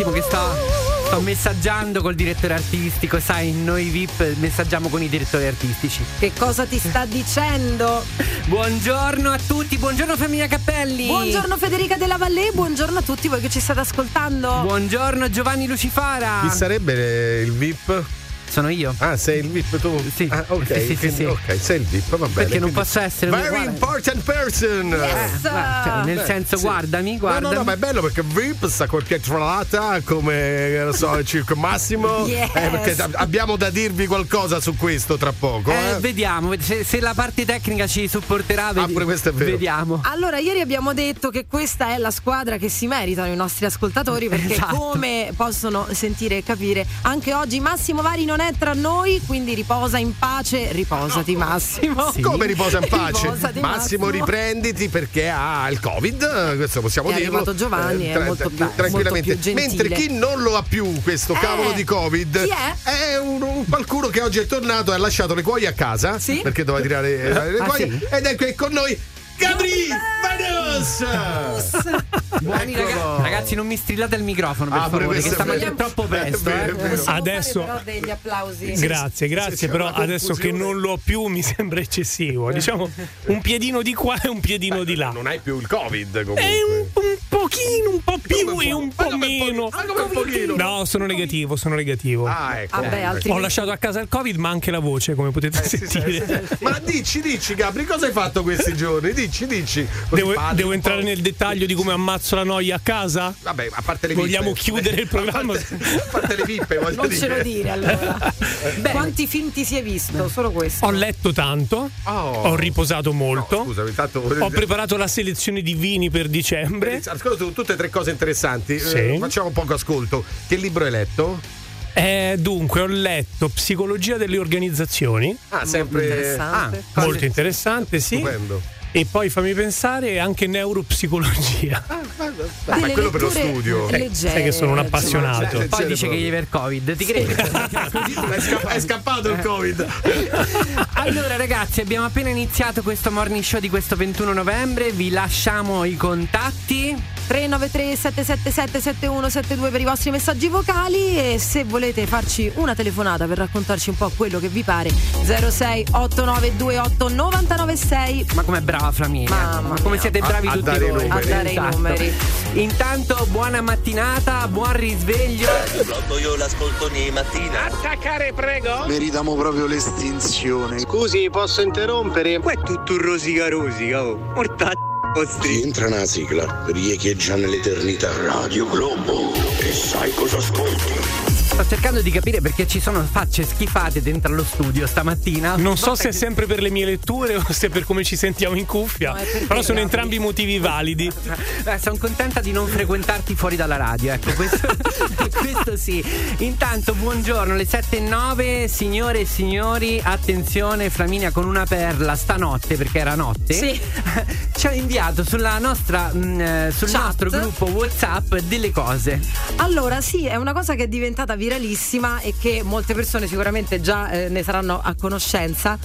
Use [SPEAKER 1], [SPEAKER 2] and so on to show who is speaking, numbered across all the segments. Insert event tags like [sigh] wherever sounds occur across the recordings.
[SPEAKER 1] Attimo che sto Sto messaggiando col direttore artistico, sai, noi VIP messaggiamo con i direttori artistici.
[SPEAKER 2] Che cosa ti sta dicendo?
[SPEAKER 1] Buongiorno a tutti, buongiorno famiglia Cappelli.
[SPEAKER 2] Buongiorno Federica della Valle, buongiorno a tutti voi che ci state ascoltando.
[SPEAKER 1] Buongiorno Giovanni Lucifara.
[SPEAKER 3] Chi sarebbe il VIP?
[SPEAKER 1] Sono io.
[SPEAKER 3] Ah, sei il VIP tu?
[SPEAKER 1] Sì.
[SPEAKER 3] Ah, ok.
[SPEAKER 1] Sì, sì,
[SPEAKER 3] quindi,
[SPEAKER 1] sì.
[SPEAKER 3] Ok, sei il VIP, va bene.
[SPEAKER 1] Perché non
[SPEAKER 3] quindi-
[SPEAKER 1] posso essere
[SPEAKER 3] Very
[SPEAKER 1] uguale.
[SPEAKER 3] important person!
[SPEAKER 2] Yes.
[SPEAKER 1] Eh, cioè, nel
[SPEAKER 3] Beh,
[SPEAKER 1] senso,
[SPEAKER 3] sì.
[SPEAKER 1] guardami,
[SPEAKER 3] No,
[SPEAKER 1] guardami.
[SPEAKER 3] no, no, ma è bello perché VIP sta col pietrolata come, ne so, il Circo Massimo. [laughs]
[SPEAKER 2] Yes.
[SPEAKER 3] Eh, perché abbiamo da dirvi qualcosa su questo tra poco.
[SPEAKER 1] Eh,
[SPEAKER 3] Eh,
[SPEAKER 1] vediamo, se, se la parte tecnica ci supporterà, vedi-
[SPEAKER 3] Ah, pure questo è vero.
[SPEAKER 1] vediamo.
[SPEAKER 2] Allora, ieri abbiamo detto che questa è la squadra che si meritano i nostri ascoltatori perché [laughs]
[SPEAKER 1] Esatto.
[SPEAKER 2] come possono sentire e capire, anche oggi Massimo Vari non è tra noi, quindi riposa in pace, riposati Massimo.
[SPEAKER 1] Sì.
[SPEAKER 3] Come riposa in pace?
[SPEAKER 2] Riposati,
[SPEAKER 3] Massimo,
[SPEAKER 2] Massimo.
[SPEAKER 3] riprenditi perché ha il Covid, eh, questo possiamo
[SPEAKER 2] È
[SPEAKER 3] dirlo.
[SPEAKER 2] arrivato Giovanni, è molto be-
[SPEAKER 3] tranquillamente.
[SPEAKER 2] molto.
[SPEAKER 3] Mentre chi non lo ha più, questo
[SPEAKER 2] Eh,
[SPEAKER 3] cavolo di Covid,
[SPEAKER 2] chi è?
[SPEAKER 3] un, un qualcuno che oggi è tornato e ha lasciato le cuoie a casa
[SPEAKER 2] Sì.
[SPEAKER 3] perché doveva tirare eh, le
[SPEAKER 1] Ah,
[SPEAKER 3] cuoie
[SPEAKER 1] sì?
[SPEAKER 3] ed è qui con noi Gabri Manos!
[SPEAKER 1] Buoni raga- ragazzi, non mi strillate il microfono, per
[SPEAKER 3] Ah,
[SPEAKER 1] favore, che
[SPEAKER 3] è vero.
[SPEAKER 1] troppo presto.
[SPEAKER 3] vero,
[SPEAKER 1] eh.
[SPEAKER 2] Possiamo
[SPEAKER 4] Adesso-
[SPEAKER 2] fare però degli applausi.
[SPEAKER 4] Grazie, grazie, però adesso che non l'ho più mi sembra eccessivo. Diciamo un piedino di qua e un piedino di là.
[SPEAKER 3] Non hai più il Covid comunque.
[SPEAKER 4] È un, un pochino, un po' più
[SPEAKER 3] Come
[SPEAKER 4] e
[SPEAKER 3] un po'?
[SPEAKER 4] meno. No, sono negativo, sono negativo.
[SPEAKER 3] Ah, ecco.
[SPEAKER 2] Vabbè,
[SPEAKER 3] Eh,
[SPEAKER 2] altri-
[SPEAKER 4] Ho lasciato a casa il Covid, ma anche la voce, come potete
[SPEAKER 3] sì, sì,
[SPEAKER 4] sentire.
[SPEAKER 3] sì. Ma dici, dici Gabri, cosa hai fatto questi giorni? Dici, dici.
[SPEAKER 4] Devo, devo entrare nel dettaglio di come ammazzo la noia a casa?
[SPEAKER 3] Vabbè, a parte le
[SPEAKER 4] Vogliamo
[SPEAKER 3] pippe.
[SPEAKER 4] chiudere il [laughs] programma?
[SPEAKER 3] A parte, a parte le pippe, voglio
[SPEAKER 2] Non
[SPEAKER 3] dire.
[SPEAKER 2] ce lo dire allora. [laughs] Quanti film ti si è visto? Solo questo.
[SPEAKER 4] Ho letto tanto,
[SPEAKER 3] Oh.
[SPEAKER 4] ho riposato molto,
[SPEAKER 3] No, scusami, intanto
[SPEAKER 4] ho preparato la selezione di vini per dicembre.
[SPEAKER 3] Ascolta tu- tutte e tre cose interessanti.
[SPEAKER 4] Sì.
[SPEAKER 3] Eh, facciamo poco ascolto. Che libro hai letto?
[SPEAKER 4] Eh, dunque, ho letto Psicologia delle organizzazioni,
[SPEAKER 3] Ah, sempre.
[SPEAKER 2] interessante.
[SPEAKER 3] Ah,
[SPEAKER 4] molto interessante, sì.
[SPEAKER 3] Stupendo.
[SPEAKER 4] E poi fammi pensare anche neuropsicologia.
[SPEAKER 3] Ma è quello per lo studio.
[SPEAKER 2] leggere,
[SPEAKER 4] sai che sono un appassionato.
[SPEAKER 3] Leggere
[SPEAKER 1] Poi dice
[SPEAKER 3] proprio.
[SPEAKER 1] che gli aver Covid, ti credo.
[SPEAKER 3] È, scappa- è scappato il Covid. [laughs]
[SPEAKER 1] Allora ragazzi abbiamo appena iniziato questo morning show di questo 21 novembre, vi lasciamo i contatti.
[SPEAKER 2] 393 777 7172 per i vostri messaggi vocali e se volete farci una telefonata per raccontarci un po' quello che vi pare 06 8928 996
[SPEAKER 1] Ma com'è brava Flaminia?
[SPEAKER 2] Mamma
[SPEAKER 1] Ma come
[SPEAKER 2] mia.
[SPEAKER 1] siete bravi
[SPEAKER 3] A- a
[SPEAKER 1] tutti
[SPEAKER 3] dare i
[SPEAKER 1] voi.
[SPEAKER 2] A dare i numeri.
[SPEAKER 1] Intanto buona mattinata, buon risveglio.
[SPEAKER 5] Pronto, io l'ascolto ogni mattina.
[SPEAKER 6] Meritiamo proprio l'estinzione.
[SPEAKER 7] Scusi, posso interrompere? Qua è tutto rosica rosica, oh. Morta vostri.
[SPEAKER 6] Entra una sigla, riecheggia nell'eternità Radio Globo. E sai cosa ascolti?
[SPEAKER 1] Sto cercando di capire perché ci sono facce schifate dentro allo studio stamattina.
[SPEAKER 4] Non so se è sempre per le mie letture o se è per come ci sentiamo in cuffia,
[SPEAKER 2] No,
[SPEAKER 4] però sono entrambi motivi validi.
[SPEAKER 1] Eh, sono contenta di non frequentarti fuori dalla radio, ecco, questo, [laughs] questo sì. Intanto, buongiorno, le 7 e 9, signore e signori, attenzione, Flaminia con una perla stanotte, perché era notte,
[SPEAKER 2] Sì. [laughs]
[SPEAKER 1] ci ha inviato sulla nostra, mh, eh, sul
[SPEAKER 2] Chat.
[SPEAKER 1] nostro gruppo WhatsApp delle cose.
[SPEAKER 2] Allora, sì, è una cosa che è diventata viralissima e che molte persone sicuramente già eh, ne saranno a conoscenza.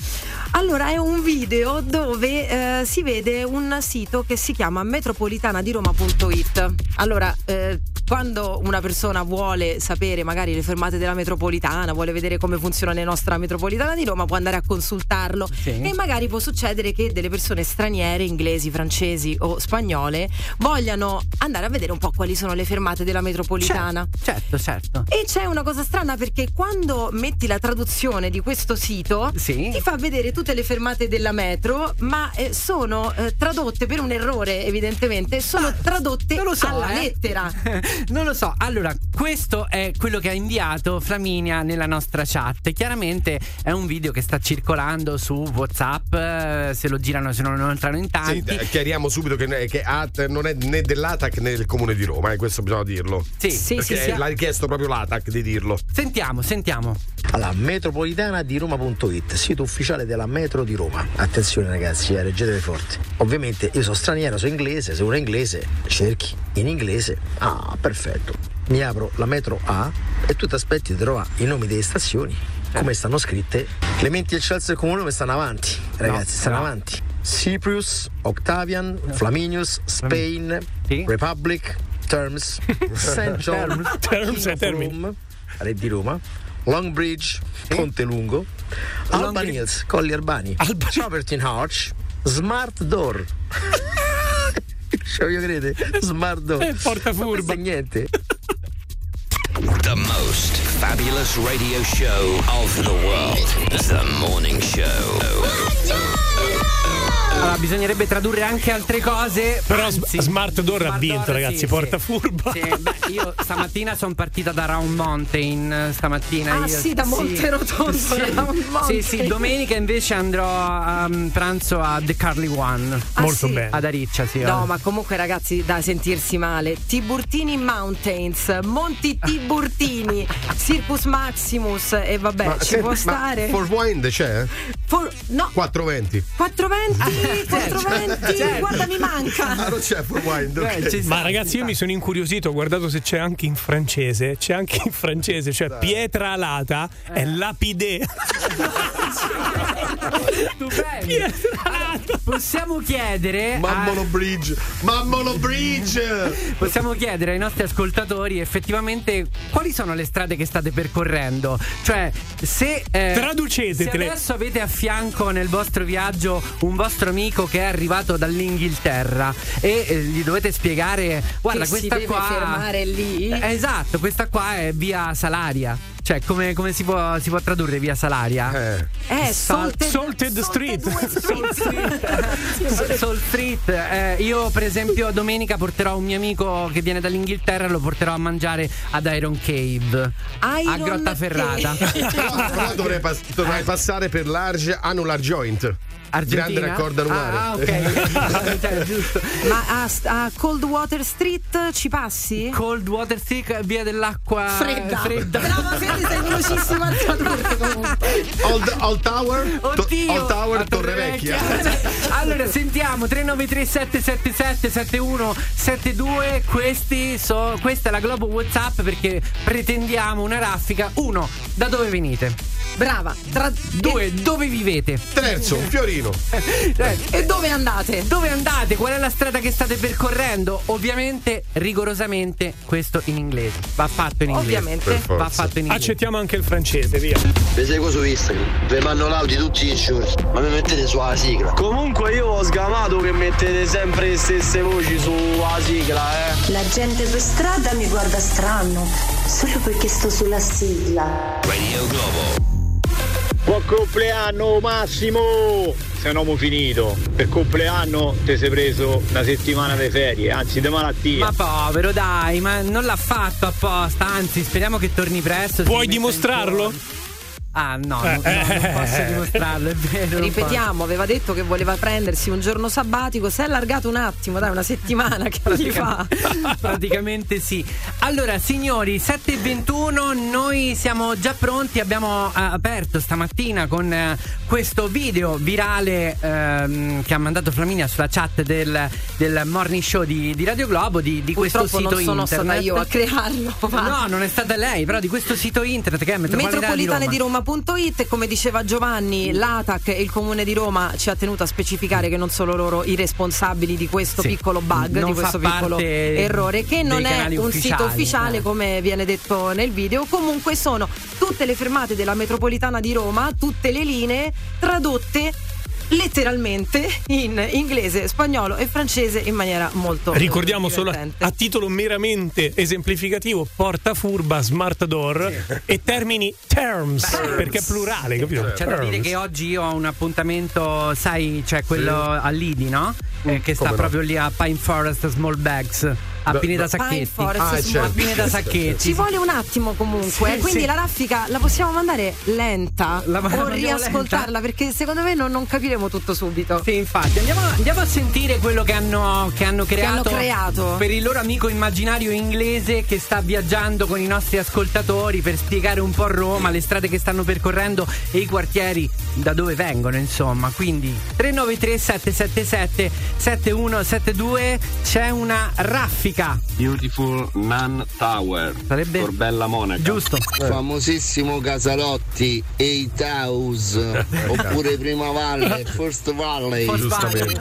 [SPEAKER 2] Allora, è un video dove eh, si vede un sito che si chiama metropolitanadiroma.it. Allora, eh, quando una persona vuole sapere magari le fermate della metropolitana, vuole vedere come funziona la nostra metropolitana di Roma, può andare a consultarlo
[SPEAKER 1] Sì.
[SPEAKER 2] e magari può succedere che delle persone straniere, inglesi, francesi o spagnole, vogliano andare a vedere un po' quali sono le fermate della metropolitana.
[SPEAKER 1] Certo, certo.
[SPEAKER 2] E c'è una cosa strana perché quando metti la traduzione di questo sito
[SPEAKER 1] Sì.
[SPEAKER 2] ti fa vedere tutte le fermate della metro, ma eh, sono eh, tradotte per un errore, evidentemente, sono tradotte
[SPEAKER 1] Non lo so,
[SPEAKER 2] alla
[SPEAKER 1] eh.
[SPEAKER 2] lettera. [laughs]
[SPEAKER 1] non lo so. Allora, questo è quello che ha inviato Flaminia nella nostra chat. Chiaramente è un video che sta circolando su WhatsApp. eh, Se lo girano, se non entrano in
[SPEAKER 3] Sì,
[SPEAKER 1] tanti.
[SPEAKER 3] eh, chiariamo subito che, che AT non è né dell'ATAC né del comune di Roma, e questo bisogna dirlo.
[SPEAKER 1] Sì,
[SPEAKER 2] Sì, sì, sì.
[SPEAKER 3] l'ha richiesto proprio l'ATAC di dirlo.
[SPEAKER 1] Sentiamo, sentiamo.
[SPEAKER 8] Alla metropolitana di Roma.it, sito ufficiale della metro di Roma. Attenzione ragazzi, eh, reggetevi forte. Ovviamente io sono straniero, sono inglese, se uno è inglese cerchi in inglese. Ah, perfetto. Mi apro la metro A e tu ti aspetti di trovare i nomi delle stazioni, come stanno scritte. Clementi e Chelsea Comune stanno avanti, ragazzi, stanno
[SPEAKER 1] no.
[SPEAKER 8] avanti. Cyprus, Octavian, Flaminius, Spain,
[SPEAKER 1] Sì.
[SPEAKER 8] Republic, Terms, [laughs] St. John,
[SPEAKER 4] Terms e termini.
[SPEAKER 8] Re di Roma, Long Bridge, Ponte Lungo, Alban Hills, Colli Albani,
[SPEAKER 4] Alba-
[SPEAKER 8] Arch, Smart Door. [laughs] Cioè, io crede? [laughs] Smart Door.
[SPEAKER 4] Eh, porta furba.
[SPEAKER 8] è niente. [laughs]
[SPEAKER 9] The most fabulous radio show of the world. The morning show.
[SPEAKER 1] Allora, bisognerebbe tradurre anche altre cose.
[SPEAKER 4] Però
[SPEAKER 1] anzi,
[SPEAKER 4] Smart Door ha vinto, ragazzi,
[SPEAKER 1] sì,
[SPEAKER 4] porta
[SPEAKER 1] sì.
[SPEAKER 4] furba.
[SPEAKER 1] Sì, beh, io stamattina sono partita da Round Mountain. Stamattina
[SPEAKER 2] Ah,
[SPEAKER 1] io-
[SPEAKER 2] sì, da da Round
[SPEAKER 1] sì, sì, domenica invece andrò a um, pranzo a The Carly One.
[SPEAKER 2] Ah,
[SPEAKER 4] Molto
[SPEAKER 2] sì?
[SPEAKER 4] bene.
[SPEAKER 1] Ad Ariccia, sì.
[SPEAKER 2] No,
[SPEAKER 1] eh.
[SPEAKER 2] ma comunque ragazzi, da sentirsi male. Tiburtini Mountains, Monti [laughs] Tiburtini, Circus Maximus e vabbè,
[SPEAKER 3] Ma
[SPEAKER 2] ci
[SPEAKER 3] senti,
[SPEAKER 2] può
[SPEAKER 3] ma
[SPEAKER 2] stare.
[SPEAKER 3] For Wind c'è?
[SPEAKER 2] For- no,
[SPEAKER 3] 420.
[SPEAKER 2] 420, 420,
[SPEAKER 1] certo.
[SPEAKER 2] guarda mi manca. [laughs]
[SPEAKER 3] Ah, non c'è For Wind. ok.
[SPEAKER 1] Eh, ci sta,
[SPEAKER 4] Ma ragazzi, io mi sono incuriosito, ho guardato se c'è anche in francese. C'è anche in francese, cioè pietra alata
[SPEAKER 1] Eh.
[SPEAKER 4] è lapide. [laughs]
[SPEAKER 1] Stupendo. Allora, possiamo chiedere. a-
[SPEAKER 3] Mammolo Bridge. Mammolo Bridge.
[SPEAKER 1] Possiamo chiedere ai nostri ascoltatori effettivamente quali sono le strade che state percorrendo. Cioè, se. eh,
[SPEAKER 4] Traducetele.
[SPEAKER 1] Se adesso avete a fianco nel vostro viaggio un vostro amico che è arrivato dall'Inghilterra e eh, gli dovete spiegare: guarda,
[SPEAKER 2] Che si
[SPEAKER 1] questa
[SPEAKER 2] deve
[SPEAKER 1] qua.
[SPEAKER 2] fermare lì.
[SPEAKER 1] Eh, esatto, questa qua è via Salaria. Cioè, come, come si, può, si può tradurre via Salaria?
[SPEAKER 3] Eh.
[SPEAKER 2] Eh,
[SPEAKER 1] Sal-
[SPEAKER 2] Salted,
[SPEAKER 4] Salted Street.
[SPEAKER 1] Soul Street. [laughs] Eh, io, per esempio, domenica porterò un mio amico che viene dall'Inghilterra, lo porterò a mangiare ad Iron Cave a
[SPEAKER 2] Iron
[SPEAKER 1] Grottaferrata.
[SPEAKER 2] Cave.
[SPEAKER 3] Però, però dovrei, pas- dovrei passare per large annular joint.
[SPEAKER 1] Argentina?
[SPEAKER 3] Grande raccordo anulare.
[SPEAKER 1] Ah, ok. [laughs] Cioè, giusto.
[SPEAKER 2] Ma a, a Cold Water Street ci passi?
[SPEAKER 1] Cold Water Stick, via dell'acqua
[SPEAKER 2] Fredda.
[SPEAKER 1] fredda.
[SPEAKER 2] Brava Fede, sei velocissimo a tradurre comunque.
[SPEAKER 3] Old, Old Tower? To-
[SPEAKER 1] Oddio,
[SPEAKER 3] Old Tower,
[SPEAKER 1] a
[SPEAKER 3] Torre Vecchia. [laughs]
[SPEAKER 1] allora sentiamo 393 777 7172 questi so, questa è la Globo Whatsapp perché pretendiamo una raffica uno da dove venite
[SPEAKER 2] Brava. Tra-
[SPEAKER 1] due dove vivete
[SPEAKER 3] Terzo, un fiorino.
[SPEAKER 1] Eh, [laughs]
[SPEAKER 2] E dove andate?
[SPEAKER 1] dove andate qual è la strada che state percorrendo ovviamente rigorosamente questo in inglese va fatto in inglese
[SPEAKER 2] Ovviamente.
[SPEAKER 1] Va fatto in inglese
[SPEAKER 4] Accettiamo anche il francese, via.
[SPEAKER 5] Vi seguo su Instagram, vi mando l'audio tutti i giorni, ma mi mettete sulla sigla.
[SPEAKER 7] Comunque io ho sgamato che mettete sempre le stesse voci sulla sigla, eh.
[SPEAKER 10] La gente per strada mi guarda strano, solo perché sto sulla sigla.
[SPEAKER 9] Radio Globo.
[SPEAKER 7] Buon compleanno Massimo! Se non ho finito, per compleanno ti sei preso una settimana di ferie, anzi di malattia.
[SPEAKER 1] ma povero dai ma non l'ha fatto apposta anzi speriamo che torni presto
[SPEAKER 4] Puoi dimostrarlo?
[SPEAKER 1] Ah no,
[SPEAKER 4] Eh,
[SPEAKER 1] no, no, non posso
[SPEAKER 4] eh.
[SPEAKER 1] dimostrarlo, è vero.
[SPEAKER 2] Ripetiamo, aveva detto che voleva prendersi un giorno sabbatico, si è allargato un attimo, dai, una settimana che gli fa.
[SPEAKER 1] posso. Praticamente sì. Allora, signori, 7.21, noi siamo già pronti. Abbiamo eh, aperto stamattina con eh, questo video virale ehm, che ha mandato Flaminia sulla chat del, del morning show di, di Radio Globo di, di questo sito
[SPEAKER 2] non sono
[SPEAKER 1] internet.
[SPEAKER 2] stata io a crearlo. ma-
[SPEAKER 1] No, non è stata lei, però di questo sito internet che è Metropolitana,
[SPEAKER 2] Metropolitane
[SPEAKER 1] di
[SPEAKER 2] di
[SPEAKER 1] Roma.
[SPEAKER 2] Roma.it come diceva Giovanni, l'ATAC e il comune di Roma ci ha tenuto a specificare che non sono loro i responsabili di questo
[SPEAKER 1] Sì.
[SPEAKER 2] piccolo bug,
[SPEAKER 1] Non
[SPEAKER 2] di questo piccolo errore, che non è un
[SPEAKER 1] ufficiali,
[SPEAKER 2] sito ufficiale
[SPEAKER 1] eh.
[SPEAKER 2] come viene detto nel video. Comunque sono tutte le fermate della metropolitana di Roma, tutte le linee tradotte letteralmente in inglese, spagnolo e francese in maniera molto
[SPEAKER 4] Ricordiamo
[SPEAKER 2] eh,
[SPEAKER 4] solo a,
[SPEAKER 2] divertente.
[SPEAKER 4] a titolo meramente esemplificativo porta furba, smart door e termini terms, perché è plurale, capito?
[SPEAKER 1] C'è da dire
[SPEAKER 4] Terms.
[SPEAKER 1] che oggi io ho un appuntamento, sai, c'è quello a Lidi, no? Eh, che sta
[SPEAKER 3] come no.
[SPEAKER 1] proprio lì a Pine Forest Small Bags, a
[SPEAKER 3] Da-
[SPEAKER 1] Pineta
[SPEAKER 3] da-
[SPEAKER 1] Sacchetti.
[SPEAKER 2] Forest
[SPEAKER 3] Ah,
[SPEAKER 2] Small
[SPEAKER 3] certo.
[SPEAKER 1] A Pineta Sacchetti.
[SPEAKER 2] Ci vuole un attimo comunque,
[SPEAKER 1] Sì,
[SPEAKER 2] quindi
[SPEAKER 1] sì.
[SPEAKER 2] la raffica la possiamo mandare lenta
[SPEAKER 1] La- la
[SPEAKER 2] o riascoltarla
[SPEAKER 1] lenta?
[SPEAKER 2] perché secondo me non, non capiremo tutto subito.
[SPEAKER 1] Sì, infatti, andiamo, andiamo a sentire quello che hanno, che hanno creato,
[SPEAKER 2] hanno creato.
[SPEAKER 1] per il loro amico immaginario inglese che sta viaggiando con i nostri ascoltatori per spiegare un po' Roma, le strade che stanno percorrendo e i quartieri da dove vengono, insomma. Quindi 393 777 7172 c'è una raffica K.
[SPEAKER 11] Beautiful Nun Tower.
[SPEAKER 1] Sarebbe
[SPEAKER 11] Corbella Monaca.
[SPEAKER 1] Giusto.
[SPEAKER 5] Famosissimo Casalotti, Eight House, [laughs] oppure Prima Valle, First Valley.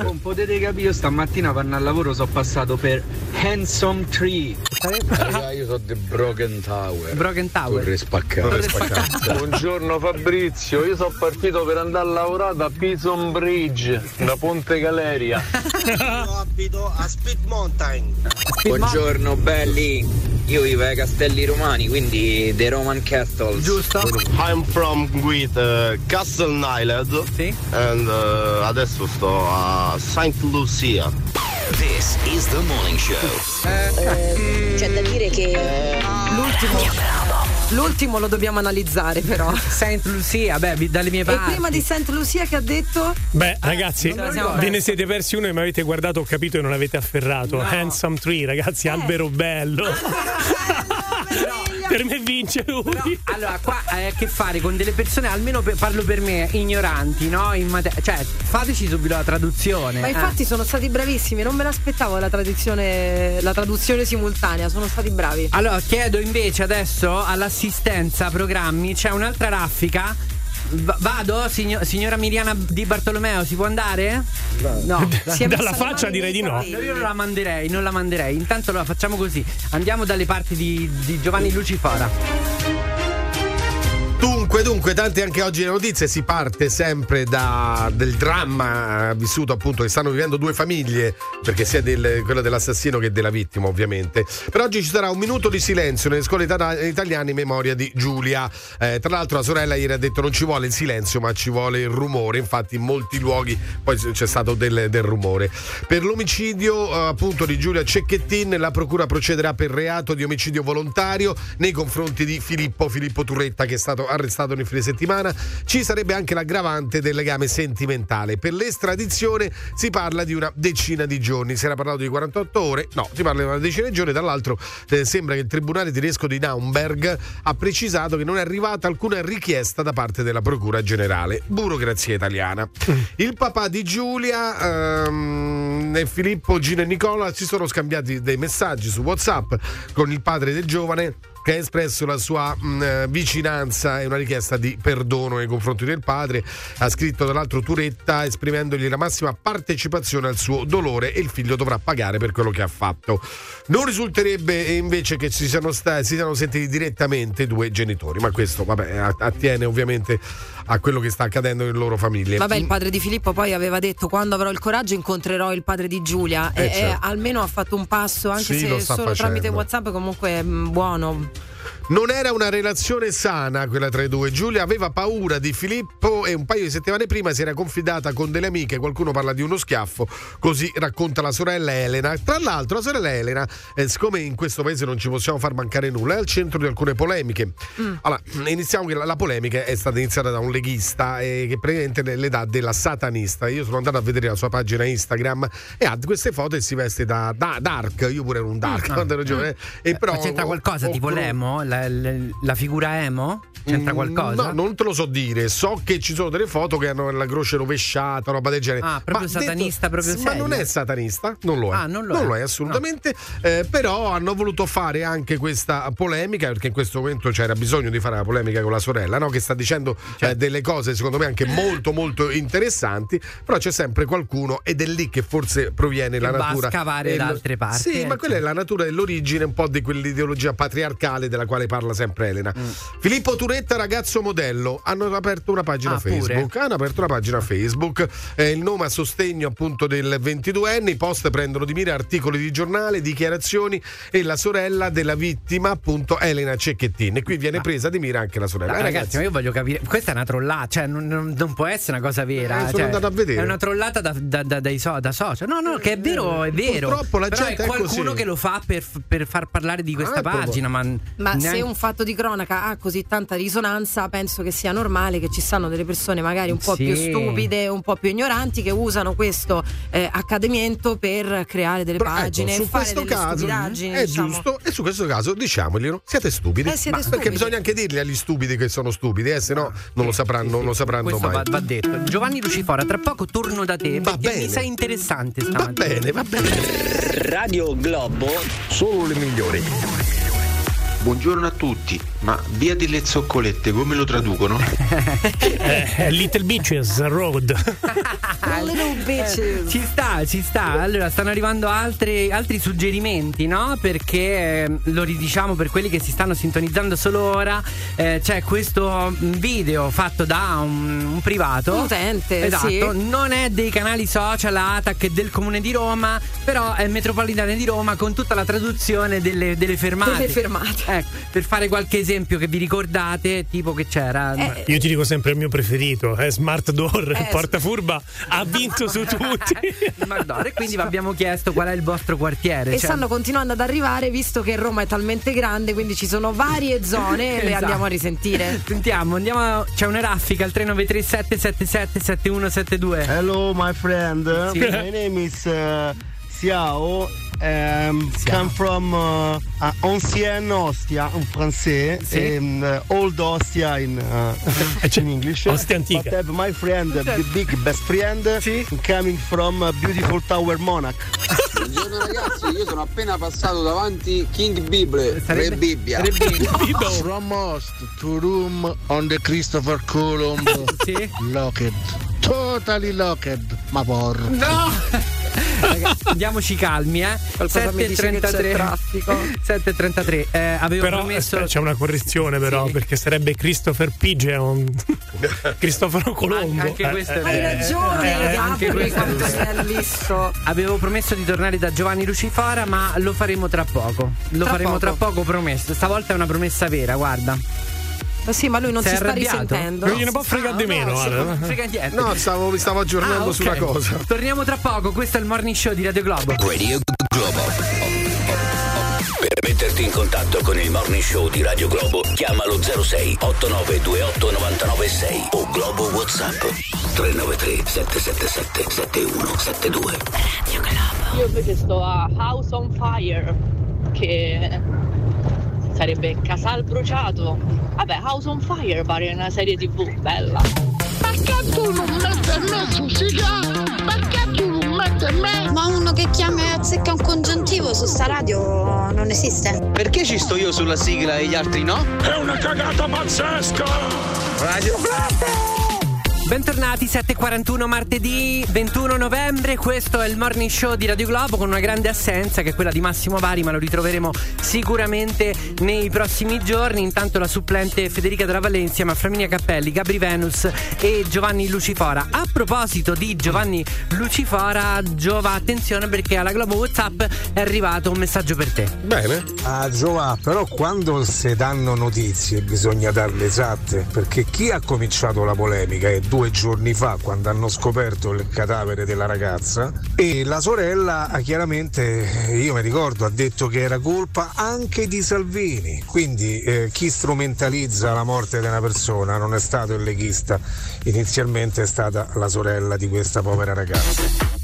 [SPEAKER 12] Non potete capire, io stamattina per andare al lavoro sono passato per Handsome Tree.
[SPEAKER 13] Raga, io sono The Broken Tower.
[SPEAKER 1] Broken Tower.
[SPEAKER 13] Torre spaccata.
[SPEAKER 1] Torre spaccata.
[SPEAKER 13] Buongiorno Fabrizio, io sono partito per andare a lavorare da Pison Bridge, da Ponte Galeria. [laughs]
[SPEAKER 5] Io abito a Speed Mountain.
[SPEAKER 12] Buongiorno belli, io vivo ai Castelli Romani, quindi The Roman Castles.
[SPEAKER 1] Giusto?
[SPEAKER 14] I'm from with uh, Castle Island
[SPEAKER 1] Sì.
[SPEAKER 14] and uh, adesso sto a Saint Lucia.
[SPEAKER 9] This is the morning show.
[SPEAKER 10] C'è da dire che
[SPEAKER 2] L'ultimo, l'ultimo lo dobbiamo analizzare però. [laughs]
[SPEAKER 1] Saint Lucia, beh, vi- dalle mie
[SPEAKER 2] E
[SPEAKER 1] parti.
[SPEAKER 2] prima di Saint Lucia che ha detto
[SPEAKER 4] Beh, ragazzi, ve ne siete persi uno e mi avete guardato, ho capito e non avete afferrato. Handsome Tree, ragazzi, albero bello. [laughs] per me vince lui.
[SPEAKER 1] Allora, qua hai a che fare con delle persone, almeno per- parlo per me, ignoranti, no? In mate- cioè, fateci subito la traduzione.
[SPEAKER 2] Ma
[SPEAKER 1] eh.
[SPEAKER 2] infatti sono stati bravissimi, non me l'aspettavo la traduzione, la traduzione simultanea, sono stati bravi.
[SPEAKER 1] Allora, chiedo invece adesso all'assistenza programmi, c'è un'altra raffica. Va- vado, signo- signora Miriana Di Bartolomeo, si può andare? No,
[SPEAKER 2] Si è messa
[SPEAKER 4] Dalla
[SPEAKER 2] le
[SPEAKER 4] faccia
[SPEAKER 2] mani
[SPEAKER 4] direi
[SPEAKER 2] nei
[SPEAKER 4] di no.
[SPEAKER 2] capelli.
[SPEAKER 1] Io non la manderei, non la manderei. Intanto lo facciamo così. Andiamo dalle parti di, di Giovanni Lucifora.
[SPEAKER 3] Dunque, dunque, tante anche oggi le notizie. Si parte sempre da, del dramma vissuto appunto che stanno vivendo due famiglie, perché sia del, quella dell'assassino che della vittima, ovviamente. Per oggi ci sarà un minuto di silenzio nelle scuole ita- italiane in memoria di Giulia. Eh, tra l'altro, la sorella ieri ha detto non ci vuole il silenzio, ma ci vuole il rumore. Infatti, in molti luoghi poi c'è stato del, del rumore. Per l'omicidio eh, appunto di Giulia Cecchettin, la procura procederà per reato di omicidio volontario nei confronti di Filippo Filippo Turretta, che è stato arrestato nel fine settimana. Ci sarebbe anche l'aggravante del legame sentimentale. Per l'estradizione si parla di una decina di giorni. Si era parlato di 48 ore, no, si parla di una decina di giorni. Tra l'altro, eh, sembra che il tribunale tedesco di Naumberg ha precisato che non è arrivata alcuna richiesta da parte della Procura Generale. Burocrazia italiana. Il papà di Giulia ehm, e Filippo, Gino e Nicola si sono scambiati dei messaggi su WhatsApp con il padre del giovane che ha espresso la sua mh, eh, vicinanza e una richiesta di perdono nei confronti del padre. Ha scritto tra l'altro Turetta esprimendogli la massima partecipazione al suo dolore e il figlio dovrà pagare per quello che ha fatto. Non risulterebbe eh, invece che ci siano, sta- si siano sentiti direttamente due genitori, ma questo vabbè, attiene ovviamente a quello che sta accadendo nelle loro famiglie.
[SPEAKER 2] Vabbè, il padre di Filippo poi aveva detto quando avrò il coraggio incontrerò il padre di Giulia
[SPEAKER 3] Eh,
[SPEAKER 2] e, e
[SPEAKER 3] certo.
[SPEAKER 2] almeno ha fatto un passo, anche
[SPEAKER 3] Sì,
[SPEAKER 2] se solo
[SPEAKER 3] facendo.
[SPEAKER 2] tramite WhatsApp comunque mm, buono.
[SPEAKER 3] Non era una relazione sana quella tra i due. Giulia aveva paura di Filippo e un paio di settimane prima si era confidata con delle amiche. Qualcuno parla di uno schiaffo, così racconta la sorella Elena. Tra l'altro, la sorella Elena, eh, siccome in questo paese non ci possiamo far mancare nulla, è al centro di alcune polemiche. Allora, iniziamo che la, la polemica è stata iniziata da un leghista eh, che praticamente le, dà della satanista. Io sono andato a vedere la sua pagina Instagram e ha queste foto e si veste da, da dark. Io pure ero un dark quando ero giovane. E però
[SPEAKER 1] Ma c'entra
[SPEAKER 3] ho-
[SPEAKER 1] qualcosa
[SPEAKER 3] ho
[SPEAKER 1] tipo
[SPEAKER 3] cru-
[SPEAKER 1] l'emo? La, la- la figura emo? C'entra
[SPEAKER 3] Mm,
[SPEAKER 1] qualcosa?
[SPEAKER 3] No, non te lo so dire. So che ci sono delle foto che hanno la croce rovesciata, roba del genere.
[SPEAKER 1] Ah, proprio satanista, proprio
[SPEAKER 3] sì, Ma
[SPEAKER 1] serio?
[SPEAKER 3] non è satanista, non lo è.
[SPEAKER 1] Ah, non lo è.
[SPEAKER 3] assolutamente. Eh, però hanno voluto fare anche questa polemica, perché in questo momento c'era bisogno di fare la polemica con la sorella, no? che sta dicendo
[SPEAKER 1] Certo.
[SPEAKER 3] eh, delle cose secondo me anche molto molto interessanti, però c'è sempre qualcuno ed è lì che forse proviene la
[SPEAKER 1] va a
[SPEAKER 3] natura.
[SPEAKER 1] scavare da altre parti,
[SPEAKER 3] Sì,
[SPEAKER 1] eh,
[SPEAKER 3] ma quella è la natura dell'origine un po' di quell'ideologia patriarcale della quale parla sempre Elena.
[SPEAKER 1] Mm.
[SPEAKER 3] Filippo Turetta, ragazzo modello, hanno aperto una pagina
[SPEAKER 1] Ah, pure?
[SPEAKER 3] Facebook. Hanno aperto una pagina Facebook. Eh, il nome a sostegno appunto del 22enne. I post prendono di mira articoli di giornale, dichiarazioni e la sorella della vittima, appunto Elena Cecchettin. E qui viene presa di mira anche la sorella.
[SPEAKER 1] Dai,
[SPEAKER 3] Eh,
[SPEAKER 1] ragazzi, ma io voglio capire. Questa è una trollata, cioè non, non- non può essere una cosa vera.
[SPEAKER 3] Eh, sono
[SPEAKER 1] cioè,
[SPEAKER 3] andato a vedere.
[SPEAKER 1] È una trollata da, da, da- dai so- da social. No, no, che è vero, è vero.
[SPEAKER 3] Purtroppo la
[SPEAKER 1] Però
[SPEAKER 3] gente
[SPEAKER 1] è
[SPEAKER 3] è
[SPEAKER 1] qualcuno
[SPEAKER 3] così.
[SPEAKER 1] che lo fa per, per far parlare di questa
[SPEAKER 3] Ah, è
[SPEAKER 1] pagina, ma,
[SPEAKER 2] Ma
[SPEAKER 1] neanche
[SPEAKER 2] se un fatto di cronaca ha così tanta risonanza, penso che sia normale che ci stanno delle persone magari un po'
[SPEAKER 1] Sì.
[SPEAKER 2] più stupide, un po' più ignoranti che usano questo eh, accadimento per creare delle
[SPEAKER 3] Però, ecco,
[SPEAKER 2] pagine e
[SPEAKER 3] su
[SPEAKER 2] fare
[SPEAKER 3] questo
[SPEAKER 2] delle
[SPEAKER 3] caso
[SPEAKER 2] stupidaggini.
[SPEAKER 3] è
[SPEAKER 2] diciamo.
[SPEAKER 3] giusto e su questo caso diciamoglielo siete stupidi,
[SPEAKER 2] Eh, siete
[SPEAKER 3] Ma
[SPEAKER 2] stupidi.
[SPEAKER 3] perché bisogna anche dirgli agli stupidi che sono stupidi eh, se no non lo sapranno, non lo sapranno
[SPEAKER 1] Questo
[SPEAKER 3] mai
[SPEAKER 1] va, va detto. Giovanni Lucifora, tra poco torno da te perché
[SPEAKER 3] bene.
[SPEAKER 1] mi sei interessante
[SPEAKER 3] va
[SPEAKER 1] stamattina.
[SPEAKER 3] bene va bene
[SPEAKER 15] Radio Globo, solo le migliori.
[SPEAKER 16] Buongiorno a tutti, ma via delle zoccolette come lo traducono? [laughs]
[SPEAKER 4] Eh, Little Beaches Road. [laughs]
[SPEAKER 2] Little bitches.
[SPEAKER 1] Ci sta, ci sta. Allora, stanno arrivando altri, altri suggerimenti, no? Perché eh, lo ridiciamo per quelli che si stanno sintonizzando solo ora. eh, c'è questo video fatto da un, un privato.
[SPEAKER 2] Un utente,
[SPEAKER 1] Esatto.
[SPEAKER 2] sì.
[SPEAKER 1] Non è dei canali social ATAC del comune di Roma, però è metropolitana di Roma con tutta la traduzione delle, delle fermate.
[SPEAKER 2] Delle fermate.
[SPEAKER 1] Ecco, per fare qualche esempio che vi ricordate, tipo che c'era.
[SPEAKER 2] Eh,
[SPEAKER 4] Io ti dico sempre il mio preferito, è Smart Door,
[SPEAKER 2] Eh,
[SPEAKER 4] il portafurba ha [laughs] vinto su tutti. [laughs]
[SPEAKER 1] Madonna, e quindi vi abbiamo chiesto qual è il vostro quartiere.
[SPEAKER 2] E
[SPEAKER 1] cioè-
[SPEAKER 2] stanno continuando ad arrivare visto che Roma è talmente grande, quindi ci sono varie zone e le [laughs]
[SPEAKER 1] Esatto.
[SPEAKER 2] andiamo a risentire.
[SPEAKER 1] Sentiamo, andiamo. a- C'è una raffica al 393 777 7172.
[SPEAKER 14] Hello, my friend.
[SPEAKER 1] Sì.
[SPEAKER 14] My name is uh, Xiao. Um, come from uh, uh, Ancienne Ostia in francese
[SPEAKER 1] Sì.
[SPEAKER 14] and uh, Old Ostia in, uh, in English.
[SPEAKER 4] Ostia antica.
[SPEAKER 14] But I have my friend, the big best friend, coming from uh, beautiful Tower Monac.
[SPEAKER 17] Buongiorno ragazzi, io sono appena passato davanti King Bible,
[SPEAKER 1] Sarebbe-
[SPEAKER 17] Re Bibbia. [laughs]
[SPEAKER 1] Re Bibbia.
[SPEAKER 14] From most to room on the Christopher Columb
[SPEAKER 1] Sì.
[SPEAKER 14] locked. Totally locked, ma porro.
[SPEAKER 1] No! Ragazzi, andiaamoci calmi, eh.
[SPEAKER 2] Qualcosa mi dice che c'è
[SPEAKER 1] 7.33.
[SPEAKER 2] traffico. [laughs]
[SPEAKER 1] 7.33. Eh, avevo
[SPEAKER 4] Però
[SPEAKER 1] promesso.
[SPEAKER 4] aspetta, c'è una correzione però,
[SPEAKER 1] Sì.
[SPEAKER 4] perché sarebbe Christopher Pigeon. [laughs] Cristoforo Colombo.
[SPEAKER 1] Anche
[SPEAKER 4] Eh,
[SPEAKER 1] questo è
[SPEAKER 4] eh,
[SPEAKER 2] Hai
[SPEAKER 1] vero.
[SPEAKER 2] ragione,
[SPEAKER 1] Eh, anche questo è
[SPEAKER 2] listo.
[SPEAKER 1] Avevo promesso di tornare da Giovanni Lucifora, ma lo faremo tra poco. Lo
[SPEAKER 2] Tra
[SPEAKER 1] faremo
[SPEAKER 2] poco.
[SPEAKER 1] tra poco, promesso. Stavolta è una promessa vera, guarda.
[SPEAKER 2] Eh Sì, ma lui non si sta
[SPEAKER 1] arrabbiato?
[SPEAKER 2] risentendo.
[SPEAKER 4] Non gliene può fregare di meno, guarda.
[SPEAKER 1] non frega niente.
[SPEAKER 3] no stavo, mi stavo aggiornando
[SPEAKER 1] Ah, ok.
[SPEAKER 3] sulla cosa
[SPEAKER 1] Torniamo tra poco, questo è il morning show di Radio Globo.
[SPEAKER 9] Radio Globo. Per metterti in contatto con il morning show di Radio Globo, chiamalo 06 8928 996 o Globo WhatsApp 393 777 7172.
[SPEAKER 18] Io invece sto a House on Fire, che sarebbe Casal Bruciato. Vabbè, House on Fire pare una serie tv bella.
[SPEAKER 19] Perché tu non metti mezzo sigaro? Perché tu non metti mezzo? Ma uno che chiama e azzecca un congiuntivo su sta radio non esiste.
[SPEAKER 17] Perché ci sto io sulla sigla e gli altri no?
[SPEAKER 19] È una cagata pazzesca!
[SPEAKER 17] Radio
[SPEAKER 1] Bentornati, 7.41 martedì 21 novembre, questo è il morning show di Radio Globo con una grande assenza che è quella di Massimo Vari, ma lo ritroveremo sicuramente nei prossimi giorni. Intanto la supplente Federica della Valle insieme a Flaminia Cappelli, Gabri Venus e Giovanni Lucifora. A proposito di Giovanni Lucifora, Giova, attenzione perché alla Globo WhatsApp è arrivato un messaggio per te.
[SPEAKER 3] bene
[SPEAKER 20] Ah Giova, però quando si danno notizie bisogna darle esatte, perché chi ha cominciato la polemica è due giorni fa quando hanno scoperto il cadavere della ragazza. E la sorella ha chiaramente, eh, io mi ricordo, ha detto che era colpa anche di Salvini, quindi eh, chi strumentalizza la morte di una persona non è stato il leghista, inizialmente è stata la sorella di questa povera ragazza.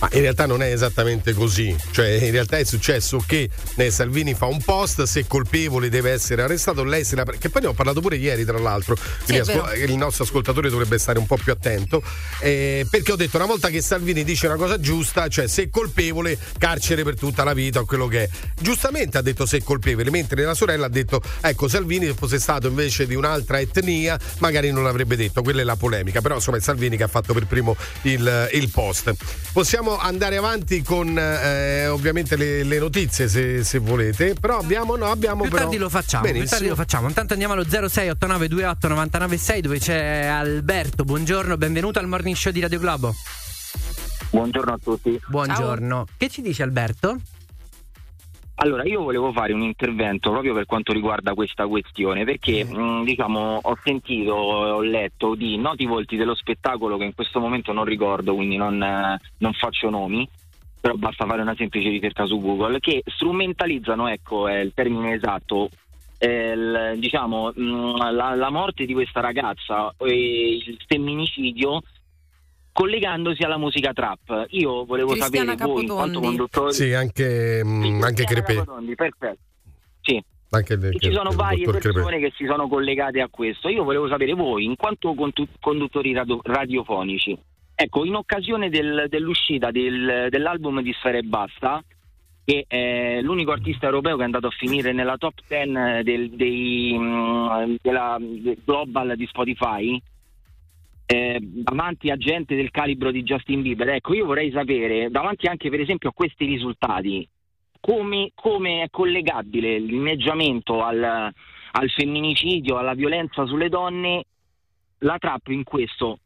[SPEAKER 3] Ma in realtà non è esattamente così, cioè in realtà è successo che eh, Salvini fa un post, se colpevole deve essere arrestato, lei se la che poi ne ho parlato pure ieri tra l'altro, quindi
[SPEAKER 2] è vero.
[SPEAKER 3] il nostro ascoltatore dovrebbe stare un po' più attento, eh, perché ho detto una volta che Salvini dice una cosa giusta, cioè se colpevole, carcere per tutta la vita o quello che è. Giustamente ha detto se colpevole, mentre la sorella ha detto ecco Salvini se fosse stato invece di un'altra etnia magari non l'avrebbe detto, quella è la polemica, però insomma è Salvini che ha fatto per primo il, il post. Possiamo andare avanti con eh, ovviamente le, le notizie se, se volete, però abbiamo, no, abbiamo
[SPEAKER 1] Più
[SPEAKER 3] però...
[SPEAKER 1] tardi lo facciamo, più
[SPEAKER 3] Benissimo.
[SPEAKER 1] tardi lo facciamo. Intanto andiamo allo 068928 996 dove c'è Alberto. Buongiorno, benvenuto al morning show di Radio Globo.
[SPEAKER 21] Buongiorno a tutti.
[SPEAKER 1] Buongiorno. Che ci dice Alberto?
[SPEAKER 21] Allora, io volevo fare un intervento proprio per quanto riguarda questa questione, perché mh, diciamo ho sentito, ho letto di noti volti dello spettacolo che in questo momento non ricordo, quindi non, non faccio nomi, però basta fare una semplice ricerca su Google, che strumentalizzano, ecco è il termine esatto, il- diciamo, mh, la, la morte di questa ragazza e il femminicidio collegandosi alla musica trap. Io volevo
[SPEAKER 2] Cristiana
[SPEAKER 21] sapere voi in quanto
[SPEAKER 2] Capotondi.
[SPEAKER 21] conduttori
[SPEAKER 3] Sì, anche, mm, anche.
[SPEAKER 21] Capotondi, perfetto. Sì.
[SPEAKER 3] Anche il,
[SPEAKER 21] E ci sono varie persone che si sono collegate a questo. Io volevo sapere voi, in quanto conduttori radio- radiofonici, ecco, in occasione del- dell'uscita del- dell'album di Sfera e Basta, che è l'unico artista europeo che è andato a finire nella top 10 del, dei, mm, della del global di Spotify, eh, davanti a gente del calibro di Justin Bieber. Ecco, io vorrei sapere, davanti anche per esempio a questi risultati, come, come è collegabile l'inneggiamento al, al femminicidio, alla violenza sulle donne, la trap in questo.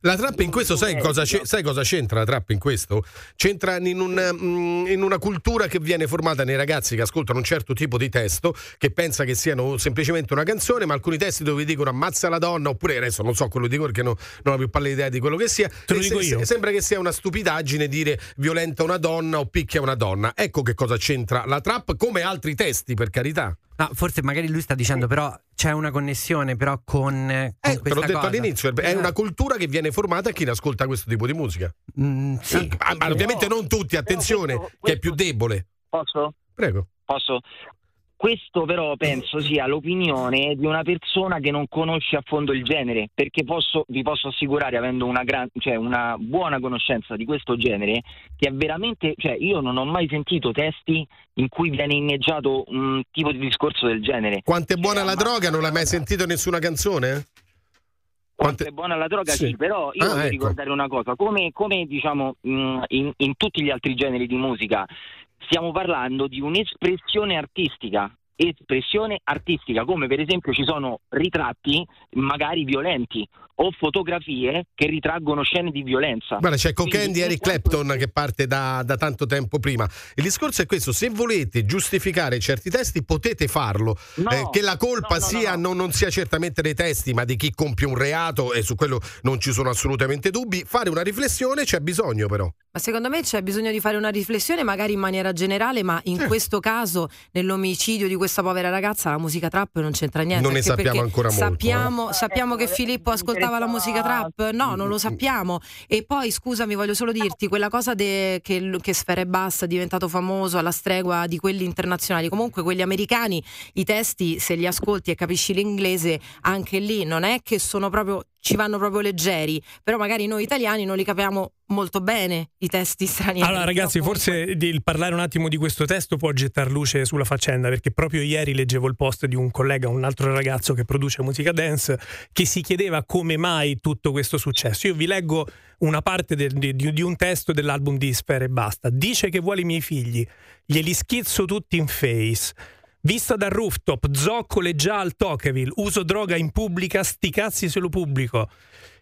[SPEAKER 3] La trap in questo, sai cosa, sai cosa c'entra la trap in questo? C'entra in, un, mm, in una cultura che viene formata nei ragazzi che ascoltano un certo tipo di testo, che pensa che siano semplicemente una canzone, ma alcuni testi dove dicono ammazza la donna, oppure adesso non so quello dico perché no- non ho più pallida idea di quello che sia.
[SPEAKER 4] Te lo dico
[SPEAKER 3] se-
[SPEAKER 4] io.
[SPEAKER 3] Sembra che sia una stupidaggine dire violenta una donna o picchia una donna. Ecco che cosa c'entra la trap, come altri testi, per carità.
[SPEAKER 1] No, forse magari lui sta dicendo, però c'è una connessione però con, con
[SPEAKER 3] Eh, te l'ho detto
[SPEAKER 1] cosa.
[SPEAKER 3] all'inizio, è
[SPEAKER 1] Eh,
[SPEAKER 3] una cultura che viene formata a chi ne ascolta questo tipo di musica.
[SPEAKER 1] mm, sì.
[SPEAKER 3] Ah, ma ovviamente non tutti, attenzione,
[SPEAKER 21] questo-
[SPEAKER 3] che è più debole.
[SPEAKER 21] Posso?
[SPEAKER 3] Prego.
[SPEAKER 21] Posso? Questo però penso sia l'opinione di una persona che non conosce a fondo il genere, perché posso- vi posso assicurare, avendo una, gran- cioè una buona conoscenza di questo genere, che è veramente, cioè io non ho mai sentito testi in cui viene inneggiato un tipo di discorso del genere.
[SPEAKER 3] Quanto è buona la droga? Non l'hai mai sentito nessuna canzone?
[SPEAKER 21] Quanto è buona la droga, sì,
[SPEAKER 3] Sì.
[SPEAKER 21] però io
[SPEAKER 3] Ah,
[SPEAKER 21] voglio
[SPEAKER 3] ecco.
[SPEAKER 21] ricordare una cosa, come, come, diciamo mh, in, in tutti gli altri generi di musica, stiamo parlando di un'espressione artistica, espressione artistica, come per esempio ci sono ritratti magari violenti o fotografie che ritraggono scene di violenza.
[SPEAKER 3] Guarda, c'è Cocaine di Eric Clapton che parte da, da tanto tempo prima. Il discorso è questo: se volete giustificare certi testi, potete farlo.
[SPEAKER 21] No,
[SPEAKER 3] Eh, che la colpa
[SPEAKER 21] no, no,
[SPEAKER 3] sia,
[SPEAKER 21] no, no.
[SPEAKER 3] Non, non sia certamente dei testi, ma di chi compie un reato, e su quello non ci sono assolutamente dubbi. Fare una riflessione c'è bisogno, però.
[SPEAKER 2] Ma secondo me c'è bisogno di fare una riflessione magari in maniera generale, ma in
[SPEAKER 3] Eh.
[SPEAKER 2] questo caso, nell'omicidio di questa povera ragazza, la musica trap non c'entra niente.
[SPEAKER 3] Non ne sappiamo ancora molto,
[SPEAKER 2] Sappiamo, sappiamo che Filippo ascoltava la musica trap? No, non lo sappiamo. E poi, scusami, voglio solo dirti, quella cosa de- che, che Sfera e Basta è diventato famoso alla stregua di quelli internazionali, comunque quelli americani, i testi, se li ascolti e capisci l'inglese, anche lì non è che sono proprio ci vanno proprio leggeri, però magari noi italiani non li capiamo molto bene i testi stranieri.
[SPEAKER 4] Allora, ragazzi, forse il parlare un attimo di questo testo può gettar luce sulla faccenda, perché proprio ieri leggevo il post di un collega, un altro ragazzo che produce musica dance, che si chiedeva come mai tutto questo successo. Io vi leggo una parte del- di, di- di un testo dell'album di Sfera e basta. Dice che vuole i miei figli, glieli schizzo tutti in face. Vista dal rooftop, zoccole già al Tocqueville, uso droga in pubblica, sti cazzi se lo pubblico.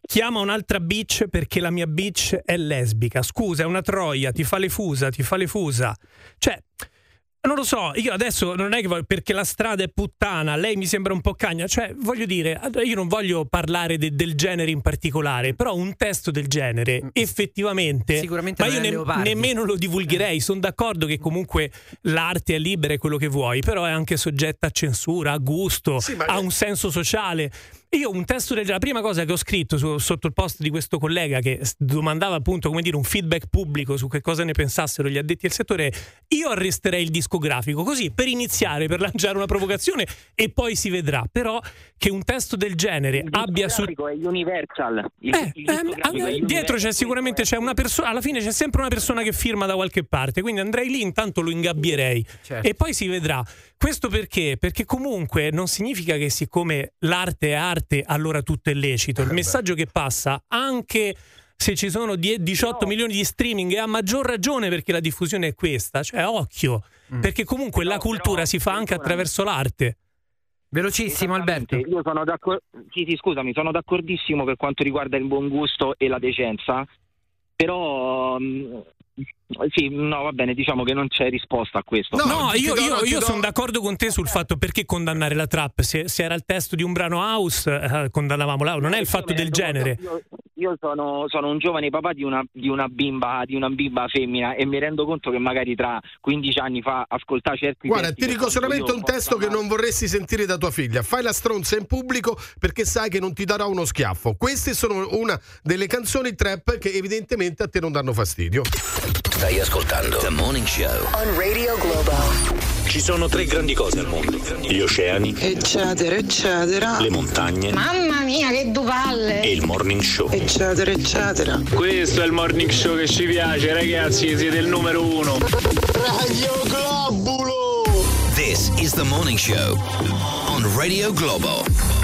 [SPEAKER 4] Chiama un'altra bitch perché la mia bitch è lesbica. Scusa, è una troia, ti fa le fusa, ti fa le fusa. Cioè, non lo so, io adesso non è che voglio, perché la strada è puttana, lei mi sembra un po' cagna, cioè voglio dire, io non voglio parlare de- del genere in particolare, però un testo del genere effettivamente,
[SPEAKER 1] Sicuramente
[SPEAKER 4] ma io ne- nemmeno lo divulgherei, sono d'accordo che comunque l'arte è libera e quello che vuoi, però è anche soggetta a censura, a gusto, ha un senso sociale. Io un testo del genere, la prima cosa che ho scritto su- sotto il post di questo collega che domandava appunto come dire un feedback pubblico su che cosa ne pensassero gli addetti al settore, io arresterei il discografico così per iniziare, per [laughs] lanciare una provocazione e poi si vedrà. Però che un testo del genere abbia su...
[SPEAKER 21] discografico è Universal. Il,
[SPEAKER 4] Eh,
[SPEAKER 21] il
[SPEAKER 4] ehm,
[SPEAKER 21] discografico è
[SPEAKER 4] eh, dietro
[SPEAKER 21] Universal.
[SPEAKER 4] c'è sicuramente c'è una persona, alla fine c'è sempre una persona che firma da qualche parte, quindi andrei lì, intanto lo ingabbierei
[SPEAKER 1] Certo.
[SPEAKER 4] e poi si vedrà. Questo perché? Perché comunque non significa che siccome l'arte è arte, allora tutto è lecito. Il messaggio che passa anche se ci sono die- 18 milioni di streaming e a maggior ragione perché la diffusione è questa, cioè occhio, perché comunque la cultura si fa anche attraverso l'arte.
[SPEAKER 1] Velocissimo, Alberto.
[SPEAKER 21] Io sono d'accordo. Sì, sì, scusami, sono d'accordissimo per quanto riguarda il buon gusto e la decenza, però. mm, Sì, no, va bene, diciamo che non c'è risposta a questo.
[SPEAKER 4] No, io, io- io sono d'accordo con te sul fatto perché condannare la trap. Se, se era il testo di un brano house, eh, condannavamo la Non è il fatto del genere.
[SPEAKER 21] Io, io sono, sono un giovane papà di una, di una bimba di una bimba femmina e mi rendo conto che magari tra 15 anni fa ascoltare certi
[SPEAKER 3] Guarda,
[SPEAKER 21] testi
[SPEAKER 3] ti dico solamente un testo che non vorresti sentire da tua figlia. Fai la stronza in pubblico perché sai che non ti darà uno schiaffo. Queste sono una delle canzoni trap che evidentemente a te non danno fastidio.
[SPEAKER 9] Stai ascoltando The Morning Show.
[SPEAKER 22] On Radio Globo.
[SPEAKER 23] Ci sono tre grandi cose al mondo: gli oceani,
[SPEAKER 22] Eccetera, eccetera.
[SPEAKER 23] le montagne
[SPEAKER 19] Mamma mia, che due palle!
[SPEAKER 23] e il morning show.
[SPEAKER 22] Eccetera, eccetera.
[SPEAKER 13] Questo è il morning show che ci piace, ragazzi, siete il numero uno.
[SPEAKER 22] Radio Globulo!
[SPEAKER 9] This is The Morning Show on Radio Globo.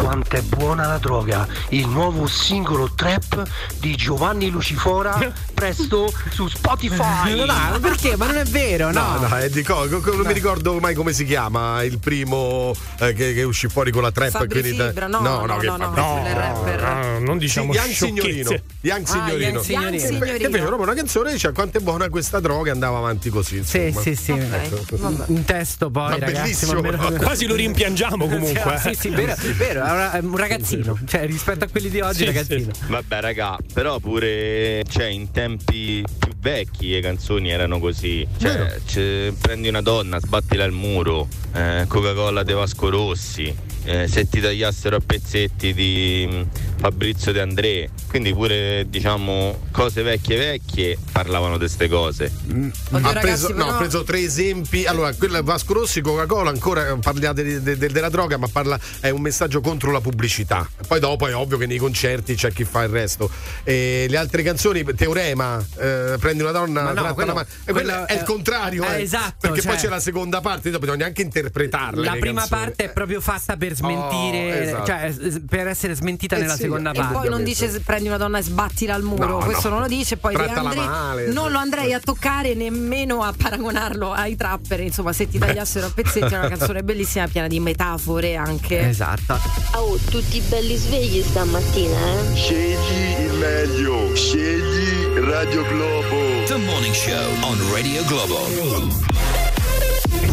[SPEAKER 24] Quanto è buona la droga, il nuovo singolo trap di Giovanni Lucifora, [laughs] presto su Spotify.
[SPEAKER 1] No, no, perché? Ma non è vero, no.
[SPEAKER 3] No, no, è di co- co- non mi ricordo mai come si chiama il primo eh, che, che uscì fuori con la trap.
[SPEAKER 2] Fabri
[SPEAKER 3] quindi-
[SPEAKER 2] Fibra, no,
[SPEAKER 3] no,
[SPEAKER 2] no,
[SPEAKER 3] che
[SPEAKER 2] no, no,
[SPEAKER 3] Fabri
[SPEAKER 2] no,
[SPEAKER 3] Fibra.
[SPEAKER 2] rapper.
[SPEAKER 4] No, non diciamo
[SPEAKER 3] Sì, Young. Signorino. Young
[SPEAKER 1] Ah,
[SPEAKER 3] Signorino.
[SPEAKER 1] Young Signorino.
[SPEAKER 2] Young Signorino.
[SPEAKER 3] Che fece proprio una canzone dice quanto è buona questa droga andava avanti così.
[SPEAKER 1] Sì,
[SPEAKER 3] insomma.
[SPEAKER 1] sì, sì.
[SPEAKER 2] vabbè. [laughs]
[SPEAKER 1] Un testo poi,
[SPEAKER 3] Ma
[SPEAKER 1] ragazzi.
[SPEAKER 3] bellissimo.
[SPEAKER 1] ma meno- [laughs]
[SPEAKER 4] Quasi lo rimpiangiamo comunque.
[SPEAKER 1] Sì, sì, vero, vero, è un ragazzino, cioè rispetto a quelli di oggi,
[SPEAKER 4] Sì,
[SPEAKER 1] ragazzino.
[SPEAKER 25] Vabbè, raga, però pure cioè, in tempi più vecchi le canzoni erano così. Cioè, c'è- prendi una donna, sbattila al muro, eh, Coca-Cola De Vasco Rossi. eh, se ti tagliassero a pezzetti di mm, Fabrizio De André, quindi pure diciamo cose vecchie vecchie parlavano di queste cose.
[SPEAKER 2] Oddio,
[SPEAKER 3] ha,
[SPEAKER 2] ragazzi,
[SPEAKER 3] preso, no,
[SPEAKER 2] però-
[SPEAKER 3] ha preso tre esempi. Allora, quella Vasco Rossi, Coca-Cola, ancora eh, parliate di- de- de- della droga, ma parla, è un messaggio contro la pubblicità. Poi dopo è ovvio che nei concerti c'è chi fa il resto. E le altre canzoni, Teorema, eh, prendi una donna,
[SPEAKER 1] Ma no,
[SPEAKER 3] tratta
[SPEAKER 1] quello-
[SPEAKER 3] la mano. E quello
[SPEAKER 1] quello
[SPEAKER 3] è il
[SPEAKER 1] è-
[SPEAKER 3] contrario.
[SPEAKER 1] eh,
[SPEAKER 3] eh,
[SPEAKER 1] esatto,
[SPEAKER 3] Perché poi
[SPEAKER 1] cioè-
[SPEAKER 3] c'è la seconda parte, dopo bisogna anche interpretarla.
[SPEAKER 1] La prima parte è proprio fatta per smentire,
[SPEAKER 3] Oh, esatto.
[SPEAKER 1] cioè per essere smentita
[SPEAKER 3] Eh
[SPEAKER 1] nella
[SPEAKER 3] sì,
[SPEAKER 1] seconda
[SPEAKER 3] e
[SPEAKER 2] E
[SPEAKER 1] parte.
[SPEAKER 2] poi non dice se prendi una donna e sbattila al muro,
[SPEAKER 3] No,
[SPEAKER 2] questo
[SPEAKER 3] no.
[SPEAKER 2] non lo dice, poi
[SPEAKER 3] Trattala
[SPEAKER 2] André
[SPEAKER 3] male.
[SPEAKER 2] non lo andrei a toccare nemmeno a paragonarlo ai trapper, insomma se ti tagliassero a pezzetti è una canzone bellissima piena di metafore anche.
[SPEAKER 1] Esatto.
[SPEAKER 26] Oh, tutti belli svegli stamattina, eh?
[SPEAKER 15] Scegli il meglio, scegli Radio Globo.
[SPEAKER 9] The Morning Show on Radio Globo.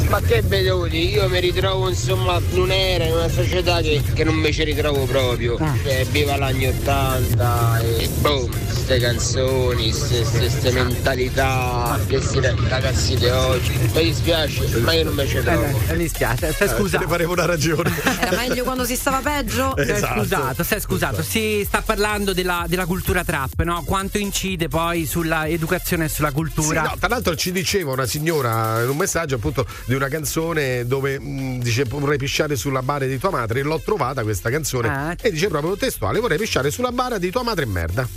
[SPEAKER 27] Ma che beduti, io mi ritrovo insomma in un'era, in una società che, che non mi ci ritrovo proprio. Cioè, viva l'anni 80 e boom, queste canzoni, queste mentalità, questi ragazzi di oggi. Mi dispiace, ma io non mi ci trovo.
[SPEAKER 1] Eh, mi dispiace, stai
[SPEAKER 3] Eh,
[SPEAKER 1] scusato.
[SPEAKER 3] ne faremo una ragione. [laughs]
[SPEAKER 2] Era meglio quando si stava peggio? [laughs]
[SPEAKER 3] Esatto.
[SPEAKER 1] scusato, stai scusato. Si sta parlando della, della cultura trap, no? Quanto incide poi sulla educazione e sulla
[SPEAKER 3] Sì,
[SPEAKER 1] cultura.
[SPEAKER 3] no, tra l'altro ci diceva una signora in un messaggio appunto di una canzone dove mh, dice vorrei pisciare sulla bara di tua madre e l'ho trovata questa canzone
[SPEAKER 1] Ah.
[SPEAKER 3] e dice proprio testuale vorrei pisciare sulla bara di tua madre e merda.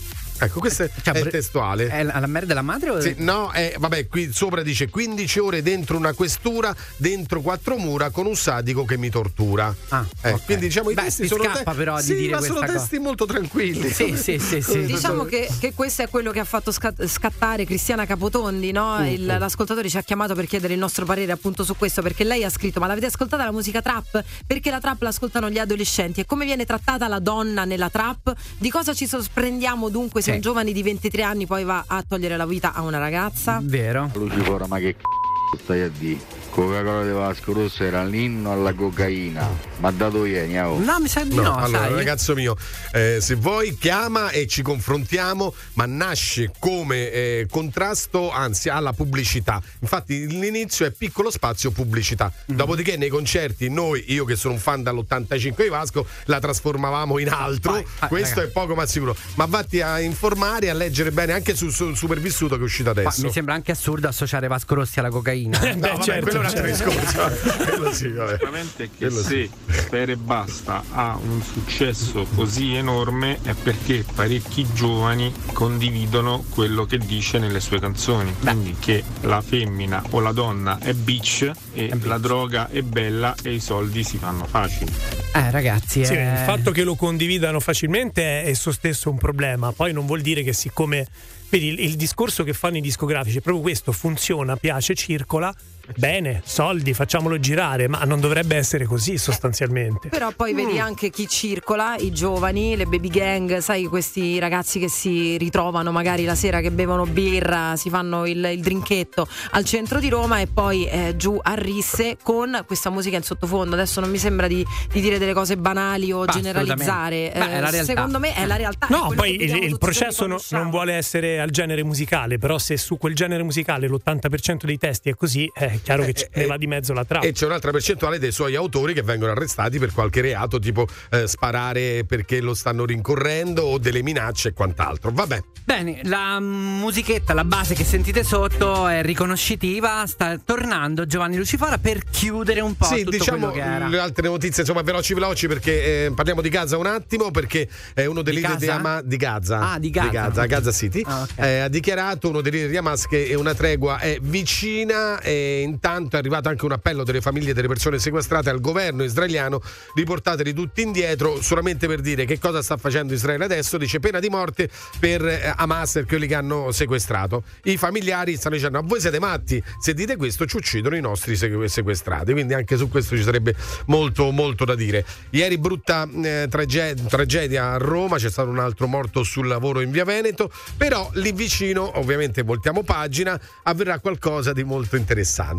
[SPEAKER 3] Ecco, questo è,
[SPEAKER 1] Cioè,
[SPEAKER 3] è testuale.
[SPEAKER 1] È la, la merda della madre o
[SPEAKER 3] Sì, no, è, vabbè, qui sopra dice 15 ore dentro una questura, dentro quattro mura con un sadico che mi tortura.
[SPEAKER 1] Ah,
[SPEAKER 3] Eh,
[SPEAKER 1] ok.
[SPEAKER 3] Quindi diciamo i
[SPEAKER 1] Beh,
[SPEAKER 3] testi
[SPEAKER 1] ti
[SPEAKER 3] sono
[SPEAKER 1] scappa però di
[SPEAKER 3] sì,
[SPEAKER 1] dire
[SPEAKER 3] ma sono
[SPEAKER 1] questa cosa.
[SPEAKER 3] testi molto tranquilli.
[SPEAKER 1] Sì, sì, sì, sì.
[SPEAKER 2] Diciamo che, che questo è quello che ha fatto scat- scattare Cristiana Capotondi, no?
[SPEAKER 3] Mm,
[SPEAKER 2] Il- l'ascoltatore ci ha chiamato per chiedere il nostro parere appunto su questo, perché lei ha scritto: Ma l'avete ascoltata la musica trap? Perché la trap l'ascoltano gli adolescenti e come viene trattata la donna nella trap? Di cosa ci sorprendiamo dunque se
[SPEAKER 1] Sì.
[SPEAKER 2] un giovane di 23 anni poi va a togliere la vita a una ragazza?
[SPEAKER 1] Vero?
[SPEAKER 28] Lucifora, ma che c***o stai a dire? Coca-Cola di Vasco Rosso era l'inno alla cocaina. Ma da dove vieni? oh?
[SPEAKER 1] No, mi sa di
[SPEAKER 3] No,
[SPEAKER 1] no,
[SPEAKER 3] allora
[SPEAKER 1] sai?
[SPEAKER 3] ragazzo mio, eh, se vuoi chiama e ci confrontiamo, ma nasce come eh, contrasto, anzi, alla pubblicità. Infatti l'inizio è piccolo spazio pubblicità.
[SPEAKER 1] Mm.
[SPEAKER 3] Dopodiché nei concerti noi, io che sono un fan dall'85 di Vasco, la trasformavamo in altro.
[SPEAKER 1] Vai, vai,
[SPEAKER 3] Questo
[SPEAKER 1] raga.
[SPEAKER 3] è poco ma sicuro. Ma vatti a informare e a leggere bene anche sul su, Supervissuto che è uscito
[SPEAKER 1] Ma
[SPEAKER 3] adesso.
[SPEAKER 1] mi sembra anche assurdo associare Vasco Rossi alla cocaina. [laughs]
[SPEAKER 3] No, vabbè,
[SPEAKER 4] certo,
[SPEAKER 3] quello è un altro discorso. quello sì, vabbè.
[SPEAKER 13] Sicuramente che
[SPEAKER 3] Quello
[SPEAKER 13] se Per e Basta ha un successo così enorme è perché parecchi giovani condividono quello che dice nelle sue canzoni. Quindi che la femmina o la donna è bitch e la droga è bella e i soldi si fanno facili.
[SPEAKER 1] Eh, ragazzi,
[SPEAKER 4] Sì,
[SPEAKER 1] eh,
[SPEAKER 4] il fatto che lo condividano facilmente è esso stesso un problema. Poi non vuol dire che siccome. Vedi, il, il discorso che fanno i discografici è proprio questo: funziona, piace, circola. Bene, soldi, facciamolo girare, ma non dovrebbe essere così sostanzialmente.
[SPEAKER 2] Però poi vedi
[SPEAKER 3] Mm.
[SPEAKER 2] anche chi circola, i giovani, le baby gang, sai, questi ragazzi che si ritrovano magari la sera che bevono birra, si fanno il, il drinketto al centro di Roma e poi eh, giù a Risse con questa musica in sottofondo. Adesso non mi sembra di, di dire delle cose banali o
[SPEAKER 1] Ma
[SPEAKER 2] generalizzare.
[SPEAKER 1] Beh,
[SPEAKER 2] Eh. Secondo me è la realtà.
[SPEAKER 4] No, poi il, il processo no- non vuole essere al genere musicale, però se su quel genere musicale l'80% dei testi è così, è chiaro che ci- ne va di mezzo la trappa.
[SPEAKER 3] E c'è un'altra percentuale dei suoi autori che vengono arrestati per qualche reato, tipo eh, sparare perché lo stanno rincorrendo o delle minacce e quant'altro. Vabbè.
[SPEAKER 1] Bene, la musichetta, la base che sentite sotto è riconoscitiva. Sta tornando Giovanni Lucifora per chiudere un po'
[SPEAKER 3] Sì,
[SPEAKER 1] tutto
[SPEAKER 3] diciamo
[SPEAKER 1] quello che era.
[SPEAKER 3] le altre notizie, insomma, veloci veloci perché eh, parliamo di Gaza un attimo perché è uno dei
[SPEAKER 1] Di
[SPEAKER 3] leader di,
[SPEAKER 1] Gaza?
[SPEAKER 3] Hamas di Gaza.
[SPEAKER 1] Ah, di Gaza.
[SPEAKER 3] Gaza, Gaza City.
[SPEAKER 1] Ah, ok.
[SPEAKER 3] Eh, ha dichiarato uno dei leader di Hamas che una tregua è vicina e intanto è arrivato anche un appello delle famiglie delle persone sequestrate al governo israeliano riportateli tutti indietro solamente per dire che cosa sta facendo Israele adesso dice pena di morte per eh, Hamas e quelli che hanno sequestrato. I familiari stanno dicendo a voi siete matti? Se dite questo ci uccidono i nostri sequ- sequestrati. Quindi anche su questo ci sarebbe molto molto da dire. Ieri brutta eh, trage- tragedia a Roma c'è stato un altro morto sul lavoro in via Veneto però lì vicino ovviamente voltiamo pagina avverrà qualcosa di molto interessante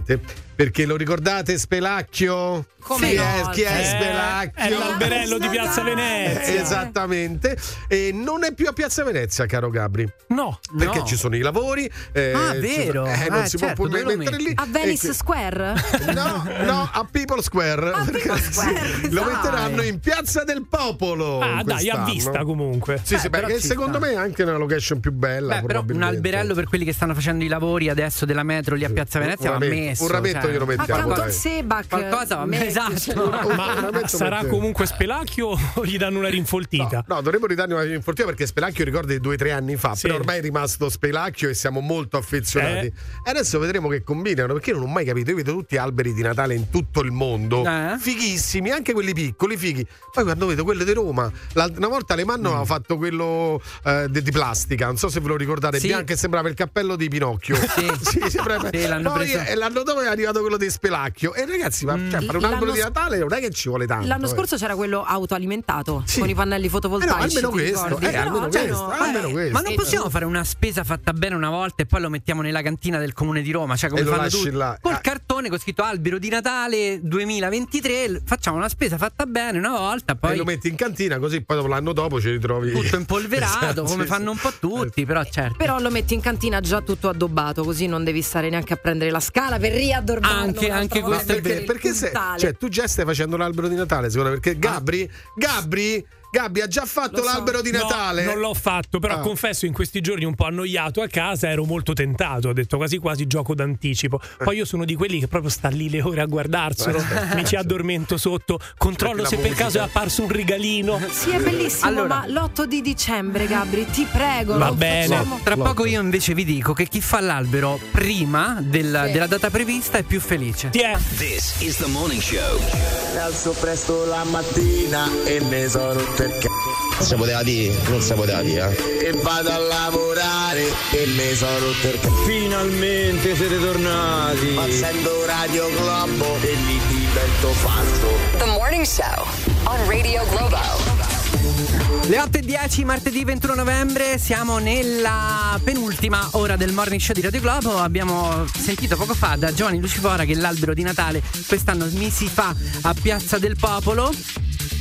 [SPEAKER 3] perché lo ricordate Spelacchio?
[SPEAKER 2] Come
[SPEAKER 3] chi,
[SPEAKER 2] no?
[SPEAKER 3] è, chi è
[SPEAKER 4] Eh,
[SPEAKER 3] Spelacchio?
[SPEAKER 4] è l'alberello di Piazza Venezia.
[SPEAKER 3] Eh, esattamente e non è più a Piazza Venezia caro Gabri
[SPEAKER 4] No,
[SPEAKER 3] perché
[SPEAKER 1] No.
[SPEAKER 3] ci sono i lavori eh,
[SPEAKER 1] Ah, vero?
[SPEAKER 3] sono- eh, non
[SPEAKER 1] Eh,
[SPEAKER 3] si
[SPEAKER 1] certo,
[SPEAKER 3] può pure
[SPEAKER 1] lo
[SPEAKER 3] mettere lì
[SPEAKER 2] A Venice
[SPEAKER 3] E
[SPEAKER 2] Square? [laughs]
[SPEAKER 3] No, no, a People Square.
[SPEAKER 2] A People Square,
[SPEAKER 3] sì, lo
[SPEAKER 2] dai.
[SPEAKER 3] metteranno in Piazza del Popolo.
[SPEAKER 4] Ah, dai, a vista comunque.
[SPEAKER 3] Sì, sì,
[SPEAKER 1] Beh, però
[SPEAKER 3] perché secondo
[SPEAKER 1] sta.
[SPEAKER 3] me è anche una location più bella.
[SPEAKER 1] Beh, però un alberello per quelli che stanno facendo i lavori adesso della metro lì a Piazza Venezia va
[SPEAKER 3] rametto-
[SPEAKER 1] messo.
[SPEAKER 3] un rametto
[SPEAKER 1] cioè,
[SPEAKER 3] glielo mettiamo,
[SPEAKER 2] Accanto
[SPEAKER 3] dai.
[SPEAKER 2] al Sebac.
[SPEAKER 1] Qualcosa va
[SPEAKER 2] metti,
[SPEAKER 1] esatto.
[SPEAKER 2] cioè,
[SPEAKER 4] Ma
[SPEAKER 3] veramente
[SPEAKER 4] sarà
[SPEAKER 3] mettete-
[SPEAKER 4] comunque Spelacchio o gli danno una rinfoltita?
[SPEAKER 3] No, dovremmo ridargli una rinfortina perché Spelacchio ricorda di due o tre anni fa,
[SPEAKER 4] Sì.
[SPEAKER 3] però ormai è rimasto Spelacchio e siamo molto affezionati.
[SPEAKER 4] Eh.
[SPEAKER 3] E adesso vedremo che combinano, perché io non ho mai capito, io vedo tutti alberi di Natale in tutto il mondo,
[SPEAKER 1] Eh.
[SPEAKER 3] fighissimi, anche quelli piccoli, fighi. Poi quando vedo quello di Roma, una volta Alemanno
[SPEAKER 1] Mm.
[SPEAKER 3] aveva fatto quello eh, di, di plastica, non so se ve lo ricordate,
[SPEAKER 1] Sì.
[SPEAKER 3] bianco che sembrava il cappello di Pinocchio.
[SPEAKER 1] Sì. [laughs]
[SPEAKER 3] sembrava-
[SPEAKER 1] Sì, l'hanno
[SPEAKER 3] Poi,
[SPEAKER 1] preso.
[SPEAKER 3] eh, l'anno dopo è arrivato quello di Spelacchio. E ragazzi, ma cioè, fare un
[SPEAKER 2] L'anno
[SPEAKER 3] albero di Natale non è che ci vuole tanto.
[SPEAKER 2] L'anno
[SPEAKER 3] eh.
[SPEAKER 2] scorso c'era quello autoalimentato
[SPEAKER 3] Sì.
[SPEAKER 2] con i pannelli
[SPEAKER 3] Eh no,
[SPEAKER 2] fotovoltaici.
[SPEAKER 3] almeno questo, eh, almeno
[SPEAKER 2] cioè,
[SPEAKER 3] questo,
[SPEAKER 2] no,
[SPEAKER 3] almeno
[SPEAKER 2] eh,
[SPEAKER 3] questo.
[SPEAKER 1] Ma non possiamo fare una spesa fatta bene una volta e poi lo mettiamo nella cantina del comune di Roma? Cioè, come
[SPEAKER 3] E lo
[SPEAKER 1] fanno tutti?
[SPEAKER 3] là.
[SPEAKER 1] Col
[SPEAKER 3] Ah.
[SPEAKER 1] cartone con scritto albero di Natale 2023. l- Facciamo una spesa fatta bene una volta,
[SPEAKER 3] e
[SPEAKER 1] poi
[SPEAKER 3] lo metti in cantina così poi dopo l'anno dopo ci ritrovi
[SPEAKER 1] tutto impolverato, [laughs]
[SPEAKER 3] Esatto,
[SPEAKER 1] come
[SPEAKER 3] sì,
[SPEAKER 1] fanno un po' tutti. Però, certo.
[SPEAKER 2] Però lo metti in cantina già tutto addobbato, così non devi stare neanche a prendere la scala per riaddorbarlo.
[SPEAKER 1] Anche- anche questo è
[SPEAKER 2] per
[SPEAKER 3] perché, se, cioè, tu già stai facendo l'albero di Natale secondo me perché Gabri Gabri Gabri ha già fatto
[SPEAKER 2] Lo so.
[SPEAKER 3] l'albero di
[SPEAKER 4] No,
[SPEAKER 3] Natale
[SPEAKER 4] non l'ho fatto, però
[SPEAKER 3] Ah.
[SPEAKER 4] confesso in questi giorni un po' annoiato a casa ero molto tentato, ho detto quasi quasi gioco d'anticipo. Poi io sono di quelli che proprio sta lì le ore a guardarselo,
[SPEAKER 3] Eh.
[SPEAKER 4] mi ci addormento sotto, controllo se per caso è apparso un regalino.
[SPEAKER 2] Sì, è bellissimo,
[SPEAKER 1] Allora-
[SPEAKER 2] ma l'8 di dicembre, Gabri, ti prego.
[SPEAKER 4] Va bene.
[SPEAKER 2] facciamo-
[SPEAKER 1] Tra poco io invece vi dico che chi fa l'albero prima del-
[SPEAKER 2] Sì.
[SPEAKER 1] della data prevista è più felice.
[SPEAKER 4] Ti è?
[SPEAKER 9] This is the morning show.
[SPEAKER 15] Mi alzo presto la mattina e mi sono c***o.
[SPEAKER 28] Si poteva dire, non si poteva dire. eh.
[SPEAKER 15] E vado a lavorare e mi sono rotto il c***o.
[SPEAKER 24] Finalmente siete tornati.
[SPEAKER 15] Ma sento Radio Globo e lì divento falso.
[SPEAKER 29] The Morning Show on Radio Globo.
[SPEAKER 1] Le 8 e 10, martedì 21 novembre, siamo nella penultima ora del morning show di Radio Globo. Abbiamo sentito poco fa da Giovanni Lucifora che l'albero di Natale quest'anno mi si fa a Piazza del Popolo.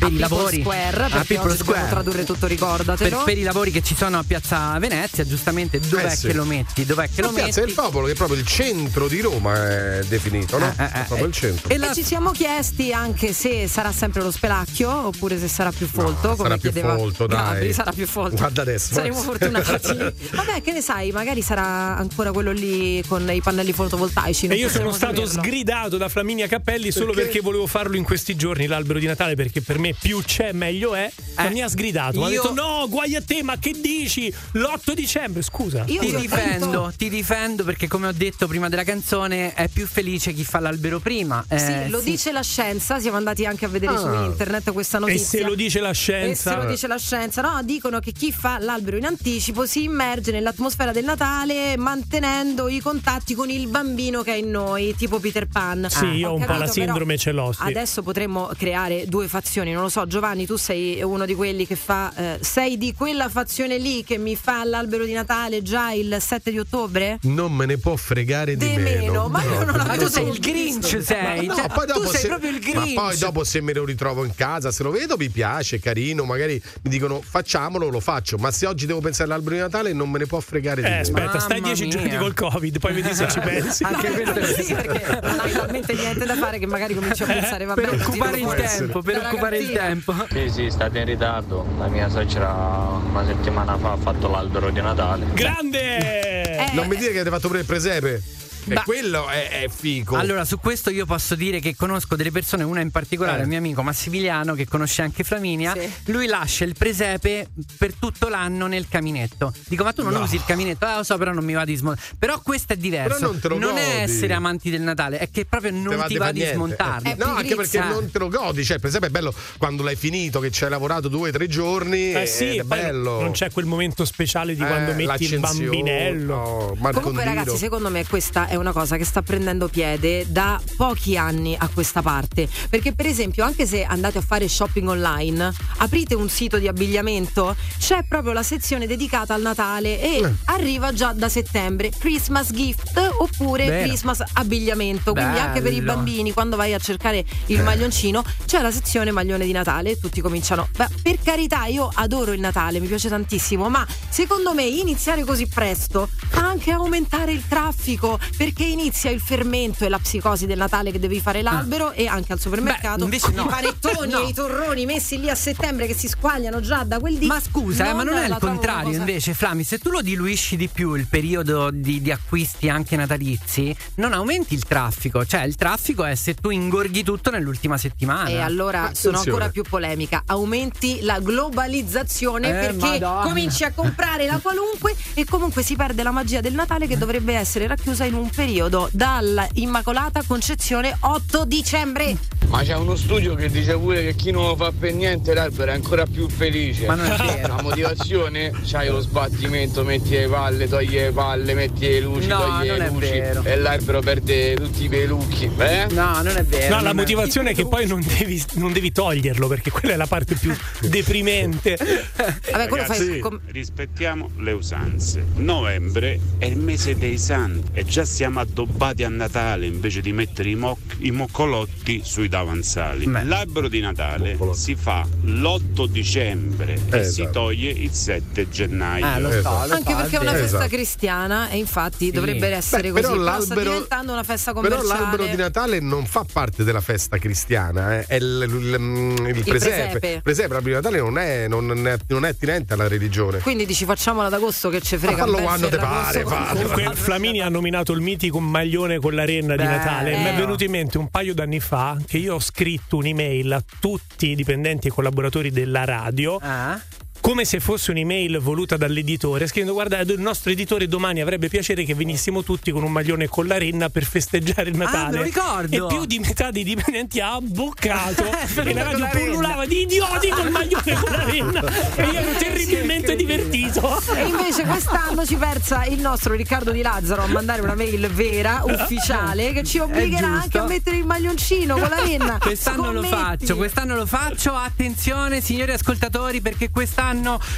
[SPEAKER 1] Per
[SPEAKER 2] a
[SPEAKER 1] i lavori
[SPEAKER 2] Square,
[SPEAKER 1] a
[SPEAKER 2] perché
[SPEAKER 1] People Square.
[SPEAKER 2] tradurre tutto,
[SPEAKER 1] per,
[SPEAKER 2] ricordatelo.
[SPEAKER 1] per i lavori che ci sono a Piazza Venezia, giustamente, dov'è
[SPEAKER 3] Eh sì.
[SPEAKER 1] che lo metti? Dov'è che
[SPEAKER 3] la
[SPEAKER 1] lo
[SPEAKER 3] piazza
[SPEAKER 1] metti?
[SPEAKER 3] del popolo che è proprio il centro di Roma è definito no?
[SPEAKER 1] Eh, eh,
[SPEAKER 3] È proprio il centro
[SPEAKER 1] E
[SPEAKER 2] E
[SPEAKER 1] la-
[SPEAKER 2] ci siamo chiesti anche se sarà sempre lo spelacchio oppure se sarà più folto.
[SPEAKER 3] No,
[SPEAKER 2] come
[SPEAKER 3] sarà più folto, dai.
[SPEAKER 2] Gabri, sarà più folto.
[SPEAKER 3] Guarda adesso.
[SPEAKER 2] Saremo fortunati. [laughs] Vabbè, che ne sai, magari sarà ancora quello lì con i pannelli fotovoltaici.
[SPEAKER 4] E io sono stato
[SPEAKER 2] saperlo.
[SPEAKER 4] sgridato da Flaminia Cappelli solo
[SPEAKER 3] Perché?
[SPEAKER 4] perché volevo farlo in questi giorni l'albero di Natale perché per me me più c'è meglio è, ma mi ha sgridato. Mi ha
[SPEAKER 1] io-
[SPEAKER 4] detto no, guai a te, ma che dici? L'8 dicembre, scusa.
[SPEAKER 2] Io
[SPEAKER 1] ti difendo, [laughs] ti difendo perché come ho detto prima della canzone è più felice chi fa l'albero prima.
[SPEAKER 2] Sì,
[SPEAKER 1] Eh,
[SPEAKER 2] lo dice la scienza, siamo andati anche a vedere
[SPEAKER 1] Ah.
[SPEAKER 2] su internet questa
[SPEAKER 4] E
[SPEAKER 2] notizia.
[SPEAKER 4] se lo dice la
[SPEAKER 2] E
[SPEAKER 4] scienza?
[SPEAKER 2] se lo dice la scienza, no? Dicono che chi fa l'albero in anticipo si immerge nell'atmosfera del Natale mantenendo i contatti con il bambino che è in noi, tipo Peter Pan.
[SPEAKER 4] Sì, io
[SPEAKER 2] Ho
[SPEAKER 4] un po' la
[SPEAKER 2] capito,
[SPEAKER 4] sindrome ce l'ho, sì.
[SPEAKER 2] Adesso potremmo creare due fazioni, non lo so, Giovanni, tu sei uno di quelli che fa eh, sei di quella fazione lì che mi fa l'albero di Natale già il 7 di ottobre?
[SPEAKER 3] Non me ne può fregare di,
[SPEAKER 2] Di meno, ma io non la
[SPEAKER 1] Ma
[SPEAKER 2] vedo
[SPEAKER 1] tu sei il Grinch, sei.
[SPEAKER 3] No,
[SPEAKER 1] Cioè,
[SPEAKER 3] poi
[SPEAKER 1] tu
[SPEAKER 3] dopo
[SPEAKER 1] sei
[SPEAKER 3] se-
[SPEAKER 1] proprio il
[SPEAKER 3] Ma
[SPEAKER 1] Grinch.
[SPEAKER 3] poi dopo se me lo ritrovo in casa, se lo vedo mi piace, è carino, magari mi dicono facciamolo, lo faccio, ma se oggi devo pensare all'albero di Natale non me ne può fregare di
[SPEAKER 4] Eh,
[SPEAKER 3] meno.
[SPEAKER 4] aspetta, stai 10
[SPEAKER 1] mia.
[SPEAKER 4] giorni col Covid, poi vedi se ci [laughs] pensi.
[SPEAKER 1] Anche questo
[SPEAKER 2] Sì, perché non hai talmente niente da fare che magari cominci a pensare vabbè,
[SPEAKER 1] per occupare il tempo, per occupare il
[SPEAKER 2] cantina.
[SPEAKER 1] tempo.
[SPEAKER 30] Sì, sì, state in ritardo. La mia suocera una settimana fa ha fatto l'albero di Natale.
[SPEAKER 4] Grande!
[SPEAKER 3] Non mi dire che avete fatto pure il presepe. E
[SPEAKER 1] Ba-
[SPEAKER 3] quello è, è fico.
[SPEAKER 1] Allora, su questo io posso dire che conosco delle persone, una in particolare,
[SPEAKER 3] Eh.
[SPEAKER 1] il mio amico Massimiliano, che conosce anche Flaminia.
[SPEAKER 2] Sì.
[SPEAKER 1] Lui lascia il presepe per tutto l'anno nel caminetto. Dico, ma tu non
[SPEAKER 3] No.
[SPEAKER 1] usi il caminetto? Ah, lo so, però non mi va di smontare. Però questo è diverso.
[SPEAKER 3] Però non te lo
[SPEAKER 1] è
[SPEAKER 3] godi.
[SPEAKER 1] essere amanti del Natale, è che proprio non
[SPEAKER 3] Te
[SPEAKER 1] ti va di
[SPEAKER 3] niente.
[SPEAKER 1] smontarlo.
[SPEAKER 3] Eh, no, anche perché non te lo godi. Cioè, per esempio, è bello quando l'hai finito, che ci hai lavorato due o tre giorni.
[SPEAKER 4] Eh sì,
[SPEAKER 3] ed è bello.
[SPEAKER 4] non c'è quel momento speciale di quando
[SPEAKER 3] Eh,
[SPEAKER 4] metti il bambinello.
[SPEAKER 3] no.
[SPEAKER 2] Comunque ragazzi, secondo me questa è una cosa che sta prendendo piede da pochi anni a questa parte, perché per esempio anche se andate a fare shopping online, aprite un sito di abbigliamento, c'è proprio la sezione dedicata al Natale e
[SPEAKER 3] Eh.
[SPEAKER 2] arriva già da settembre Christmas gift oppure
[SPEAKER 1] Vero.
[SPEAKER 2] Christmas abbigliamento, quindi anche per i
[SPEAKER 1] Bello.
[SPEAKER 2] bambini quando vai a cercare il maglioncino c'è la sezione maglione di Natale e tutti cominciano, beh, per carità io adoro il Natale, mi piace tantissimo, ma secondo me iniziare così presto fa anche aumentare il traffico perché inizia il fermento e la psicosi del Natale che devi fare l'albero e anche al supermercato
[SPEAKER 1] Beh, invece
[SPEAKER 2] i
[SPEAKER 1] no.
[SPEAKER 2] panettoni [laughs]
[SPEAKER 1] No.
[SPEAKER 2] e i torroni messi lì a settembre che si squagliano già da quel dì.
[SPEAKER 1] Ma scusa, eh, ma non è il contrario invece, Flami, se tu lo diluisci di più il periodo di, di acquisti anche natalizi, non aumenti il traffico, cioè il traffico è se tu ingorghi tutto nell'ultima settimana.
[SPEAKER 2] E allora sono
[SPEAKER 1] Attenzione.
[SPEAKER 2] ancora più polemica. Aumenti la globalizzazione
[SPEAKER 1] Eh,
[SPEAKER 2] perché
[SPEAKER 1] Madonna.
[SPEAKER 2] cominci a comprare la qualunque e comunque si perde la magia del Natale che dovrebbe essere racchiusa in un periodo dalla Immacolata Concezione 8 dicembre.
[SPEAKER 27] Ma c'è uno studio che dice pure che chi non lo fa per niente l'albero è ancora più felice.
[SPEAKER 1] Ma non è [laughs] vero.
[SPEAKER 27] La motivazione, c'hai lo sbattimento, metti le palle, togli le palle, metti le luci,
[SPEAKER 1] No,
[SPEAKER 27] togli
[SPEAKER 1] non
[SPEAKER 27] le
[SPEAKER 1] è
[SPEAKER 27] luci
[SPEAKER 1] vero.
[SPEAKER 27] e l'albero perde tutti i pelucchi. Eh?
[SPEAKER 1] No, non è vero.
[SPEAKER 4] No, la
[SPEAKER 1] non è-
[SPEAKER 4] motivazione è che poi non devi, non devi toglierlo perché quella è la parte più [laughs] deprimente.
[SPEAKER 2] Vabbè, quello
[SPEAKER 31] Ragazzi,
[SPEAKER 2] fai com-
[SPEAKER 31] rispettiamo le usanze. Novembre è il mese dei santi e già siamo addobbati a Natale invece di mettere i, moc- i moccolotti sui davanzali. L'albero di Natale si fa l'8 dicembre e si
[SPEAKER 3] Esatto.
[SPEAKER 31] toglie il 7 gennaio.
[SPEAKER 1] Eh, lo so, lo
[SPEAKER 2] anche perché è una
[SPEAKER 3] vero.
[SPEAKER 2] festa
[SPEAKER 3] Esatto.
[SPEAKER 2] cristiana e infatti dovrebbe essere
[SPEAKER 3] Beh,
[SPEAKER 2] così.
[SPEAKER 3] però
[SPEAKER 2] Però sta
[SPEAKER 3] l'albero-
[SPEAKER 2] diventando una festa
[SPEAKER 3] Però
[SPEAKER 2] commerciale.
[SPEAKER 3] l'albero di Natale non fa parte della festa cristiana, eh. è il, il- il presepe.
[SPEAKER 2] presepe.
[SPEAKER 3] Il presepe, l'albero di Natale non è, non è- non è attinente alla religione.
[SPEAKER 2] Quindi dici facciamola ad agosto che ci frega.
[SPEAKER 3] Ma fallo quando te pare. [laughs]
[SPEAKER 4] Comunque Flaminia ha nominato il mitico maglione con la renna di. Natale. Mi è venuto in mente un paio d'anni fa che io ho scritto un'email a tutti i dipendenti e collaboratori della radio.
[SPEAKER 1] Ah?
[SPEAKER 4] Come se fosse un'email voluta dall'editore, scrivendo: Guarda, il nostro editore domani avrebbe piacere che venissimo tutti con un maglione con la renna per festeggiare il Natale.
[SPEAKER 1] Ah, me lo ricordo.
[SPEAKER 4] E più di metà dei dipendenti ha abboccato [laughs] e la radio pullulava di idioti col maglione con la renna. E io ero terribilmente divertito.
[SPEAKER 2] E invece quest'anno ci persa il nostro Riccardo Di Lazzaro a mandare una mail vera, [laughs] ufficiale, che ci obbligherà anche a mettere il maglioncino con la renna.
[SPEAKER 1] Quest'anno lo
[SPEAKER 2] Scommetti.
[SPEAKER 1] faccio, quest'anno lo faccio. Attenzione, signori ascoltatori, perché quest'anno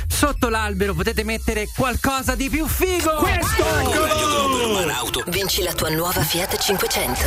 [SPEAKER 1] sotto l'albero potete mettere qualcosa di più figo.
[SPEAKER 4] Questo!
[SPEAKER 29] Vinci la tua nuova Fiat 500.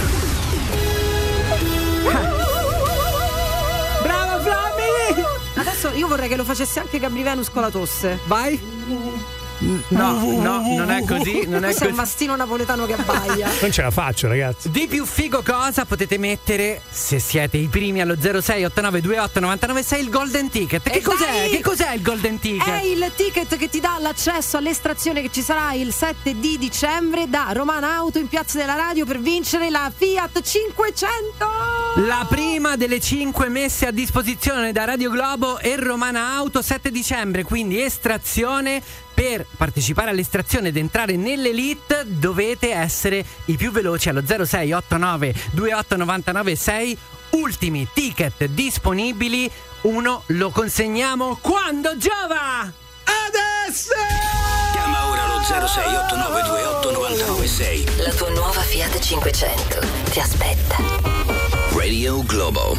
[SPEAKER 1] Brava Flammi!
[SPEAKER 2] Adesso io vorrei che lo facesse anche Gabri Venus con la tosse.
[SPEAKER 1] Vai. No, no, non è così, non è
[SPEAKER 2] Questo è un
[SPEAKER 1] così.
[SPEAKER 2] mastino napoletano che abbaia.
[SPEAKER 4] Non ce la faccio, ragazzi.
[SPEAKER 1] Di più figo cosa potete mettere se siete i primi allo 06 89 28 996 il golden ticket. Che
[SPEAKER 2] E
[SPEAKER 1] cos'è?
[SPEAKER 2] dai!
[SPEAKER 1] Che cos'è il golden ticket?
[SPEAKER 2] È il ticket che ti dà l'accesso all'estrazione che ci sarà il 7 di dicembre da Romana Auto in Piazza della Radio per vincere la Fiat 500.
[SPEAKER 1] La prima delle cinque messe a disposizione da Radio Globo e Romana Auto 7 dicembre, quindi estrazione. Per partecipare all'estrazione ed entrare nell'elite dovete essere i più veloci allo 0689 28996 ultimi ticket disponibili. Uno lo consegniamo quando giova!
[SPEAKER 3] Adesso!
[SPEAKER 9] Chiama ora lo 0689289996.
[SPEAKER 29] La tua nuova Fiat 500 ti aspetta.
[SPEAKER 9] Radio Globo.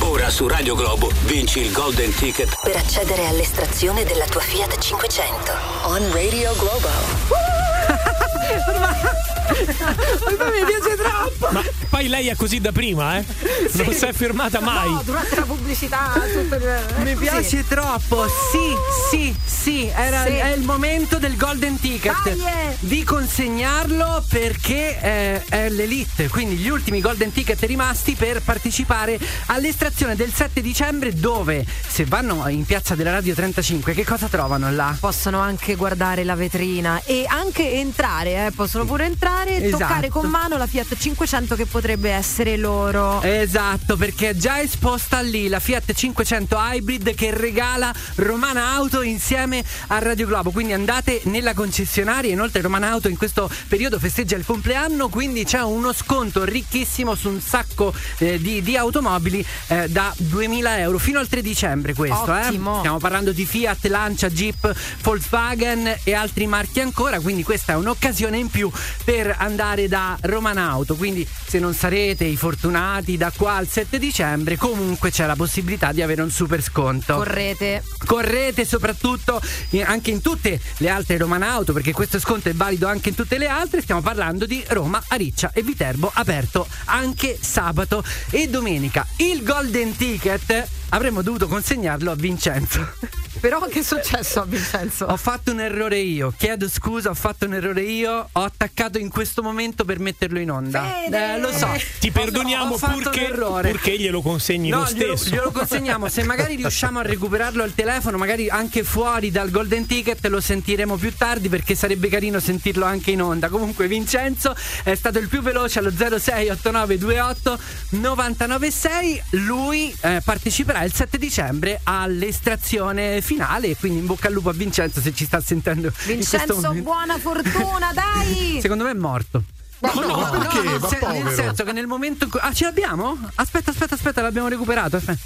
[SPEAKER 9] Ora su Radio Globo vinci il Golden Ticket
[SPEAKER 29] Per accedere all'estrazione della tua Fiat 500. On Radio Globo. [laughs] [laughs]
[SPEAKER 2] mi piace troppo.
[SPEAKER 4] Ma poi lei è così da prima, eh? Non si è fermata mai.
[SPEAKER 2] No, durante la pubblicità tutto il-
[SPEAKER 1] Mi piace troppo, sì, sì, sì, era,
[SPEAKER 2] Sì.
[SPEAKER 1] è il momento del golden ticket
[SPEAKER 2] Dai, eh.
[SPEAKER 1] di consegnarlo perché eh, è l'elite, quindi gli ultimi golden ticket rimasti per partecipare all'estrazione del 7 dicembre dove se vanno in piazza della Radio 35 che cosa trovano là?
[SPEAKER 2] Possono anche guardare la vetrina e anche entrare, eh, possono pure entrare e
[SPEAKER 1] Esatto.
[SPEAKER 2] toccare con mano la Fiat 500 che potrebbe essere loro.
[SPEAKER 1] Esatto, perché è già esposta lì la Fiat 500 Hybrid che regala Romana Auto insieme a Radio Globo. Quindi andate nella concessionaria. Inoltre, Romana Auto in questo periodo festeggia il compleanno. Quindi c'è uno sconto ricchissimo su un sacco eh, di, di automobili eh, da 2000 euro fino al 3 dicembre. Questo, eh. Stiamo parlando di Fiat, Lancia, Jeep, Volkswagen e altri marchi ancora. Quindi, questa è un'occasione in più per andare da Romana Auto. Quindi, se non sarete i fortunati da qua al 7 dicembre, comunque c'è la possibilità di avere un super sconto.
[SPEAKER 2] Correte.
[SPEAKER 1] Correte soprattutto in- anche in tutte le altre Romana Auto, perché questo sconto è valido anche in tutte le altre. Stiamo parlando di Roma, Ariccia e Viterbo, aperto anche sabato e domenica. Il Golden Ticket avremmo dovuto consegnarlo a Vincenzo. [laughs]
[SPEAKER 2] Però che è successo a Vincenzo?
[SPEAKER 1] Ho fatto un errore io, chiedo scusa, ho fatto un errore io, ho attaccato in questo momento per metterlo in onda.
[SPEAKER 2] Fede!
[SPEAKER 1] Eh, lo so.
[SPEAKER 4] Ti perdoniamo
[SPEAKER 1] ho fatto un
[SPEAKER 4] purché,
[SPEAKER 1] errore.
[SPEAKER 4] purché glielo consegni
[SPEAKER 1] No,
[SPEAKER 4] lo
[SPEAKER 1] glielo,
[SPEAKER 4] stesso.
[SPEAKER 1] glielo consegniamo. Se magari riusciamo a recuperarlo al telefono, magari anche fuori dal Golden Ticket, lo sentiremo più tardi perché sarebbe carino sentirlo anche in onda. Comunque, Vincenzo è stato il più veloce allo 068928 996. Lui eh, parteciperà il 7 dicembre all'estrazione finale. Quindi, in bocca al lupo a Vincenzo se ci sta sentendo.
[SPEAKER 2] Vincenzo, buona fortuna, [laughs] dai!
[SPEAKER 1] Secondo me è morto.
[SPEAKER 3] Ma no, ma perché?
[SPEAKER 1] nel,
[SPEAKER 3] Ma
[SPEAKER 1] sen- nel senso che nel momento in cui. Ah, ce l'abbiamo? Aspetta, aspetta, aspetta, l'abbiamo recuperato. Aspetta.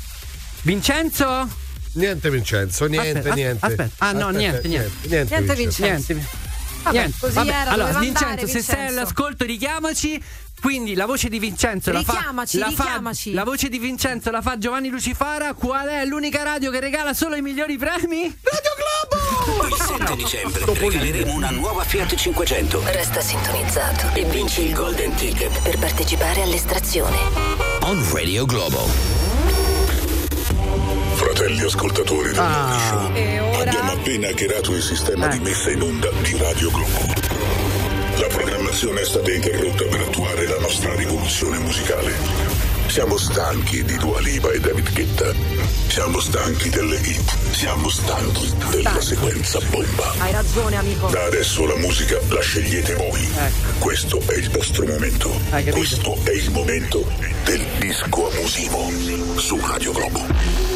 [SPEAKER 1] Vincenzo?
[SPEAKER 3] Niente Vincenzo, niente,
[SPEAKER 1] Aspetta,
[SPEAKER 3] niente.
[SPEAKER 1] aspetta. Ah, no,
[SPEAKER 3] Aspetta,
[SPEAKER 1] niente, niente.
[SPEAKER 3] Niente,
[SPEAKER 2] Niente
[SPEAKER 3] Vincenzo.
[SPEAKER 1] Niente.
[SPEAKER 2] Vabbè,
[SPEAKER 1] Niente.
[SPEAKER 2] così
[SPEAKER 1] Vabbè,
[SPEAKER 2] era,
[SPEAKER 1] allora, Vincenzo,
[SPEAKER 2] andare,
[SPEAKER 1] se sei
[SPEAKER 2] Vincenzo.
[SPEAKER 1] all'ascolto, richiamaci. Quindi la voce di Vincenzo la fa,
[SPEAKER 2] Richiamaci,
[SPEAKER 1] la fa-
[SPEAKER 2] richiamaci.
[SPEAKER 1] la voce di Vincenzo la fa Giovanni Lucifara. Qual è l'unica radio che regala solo i migliori premi? Radio Globo!
[SPEAKER 9] Il 7 dicembre regaleremo una nuova Fiat 500.
[SPEAKER 29] Resta sintonizzato e vinci il Golden Ticket per partecipare all'estrazione.
[SPEAKER 9] On Radio Globo.
[SPEAKER 32] Fratelli ascoltatori del Morning Show,
[SPEAKER 2] E ora?
[SPEAKER 32] abbiamo appena hackerato il sistema di messa in onda di Radio Globo. La programmazione è stata interrotta per attuare la nostra rivoluzione musicale. Siamo stanchi di Dua Lipa e David Guetta. Siamo stanchi delle hit. Siamo stanchi della sequenza bomba.
[SPEAKER 2] Hai ragione, amico.
[SPEAKER 32] Da adesso la musica la scegliete voi. Questo è il vostro momento. Questo è il momento del disco abusivo su Radio Globo.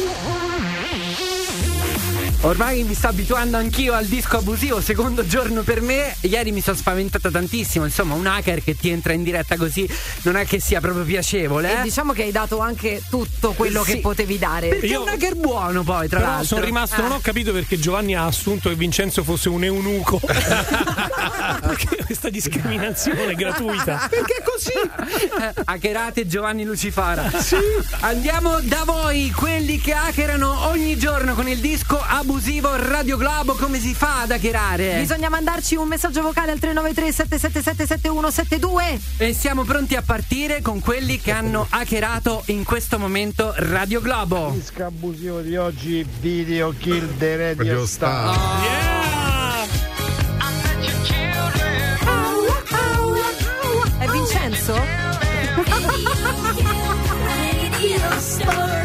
[SPEAKER 1] Ormai mi sto abituando anch'io al disco abusivo, secondo giorno per me. Ieri mi sono spaventata tantissimo. Insomma, un hacker che ti entra in diretta così non è che sia proprio piacevole.
[SPEAKER 2] E
[SPEAKER 1] Eh?
[SPEAKER 2] diciamo che hai dato anche tutto quello
[SPEAKER 1] Sì.
[SPEAKER 2] che potevi dare.
[SPEAKER 1] Perché
[SPEAKER 4] Io-
[SPEAKER 1] è un hacker buono, poi, tra
[SPEAKER 4] Però
[SPEAKER 1] l'altro.
[SPEAKER 4] sono rimasto, non ho
[SPEAKER 2] Ah.
[SPEAKER 4] capito perché Giovanni ha assunto che Vincenzo fosse un eunuco. [laughs] perché questa discriminazione gratuita.
[SPEAKER 1] Perché è così? Eh, [laughs] hackerate Giovanni Lucifara. Andiamo da voi, quelli che hackerano ogni giorno con il disco abusivo abusivo Radio Globo, come si fa ad acherare?
[SPEAKER 2] Bisogna mandarci un messaggio vocale al 393-777-7172.
[SPEAKER 1] E siamo pronti a partire con quelli che hanno hackerato in questo momento Radio Globo.
[SPEAKER 33] Il abusivo di oggi, Video Kill the Radio, Star.
[SPEAKER 3] Star.
[SPEAKER 29] Oh.
[SPEAKER 1] Yeah! Vincenzo? [laughs]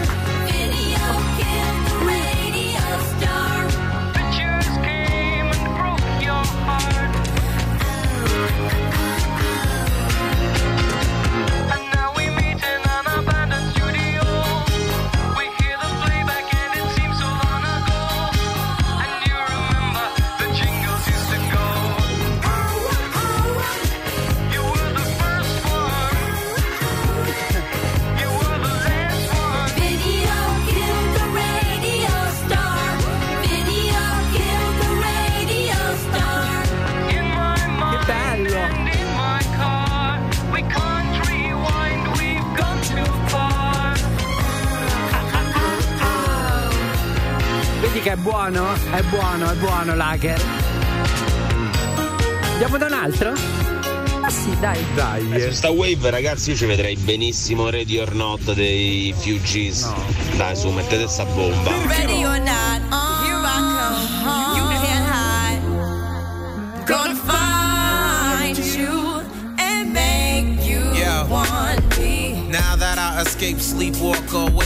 [SPEAKER 1] Dai.
[SPEAKER 14] Eh, su sta wave ragazzi io ci vedrei benissimo Ready or Not dei Fugees. Dai su, mettete sta bomba.
[SPEAKER 34] Ready or not, here I come. You can't hide. Gonna find you and make you
[SPEAKER 35] Yeah.
[SPEAKER 34] want me.
[SPEAKER 35] Now that I escape, sleep, walk awake.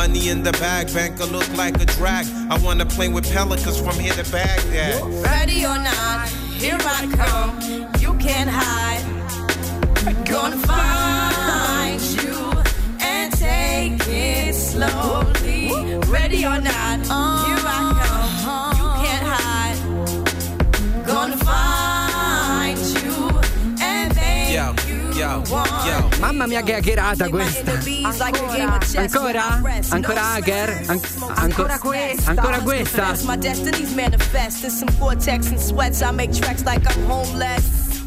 [SPEAKER 35] Money in the bag, banker look like a drag. I wanna play with pelicans from here to Baghdad.
[SPEAKER 34] Ready or not, here I come. You can't hide. Gonna find you and take it slowly. Ready or not,
[SPEAKER 35] yo.
[SPEAKER 29] Mamma mia che hackerata questa. Ancora? Ancora hacker? An-
[SPEAKER 1] Ancora questa.
[SPEAKER 29] Ancora questa?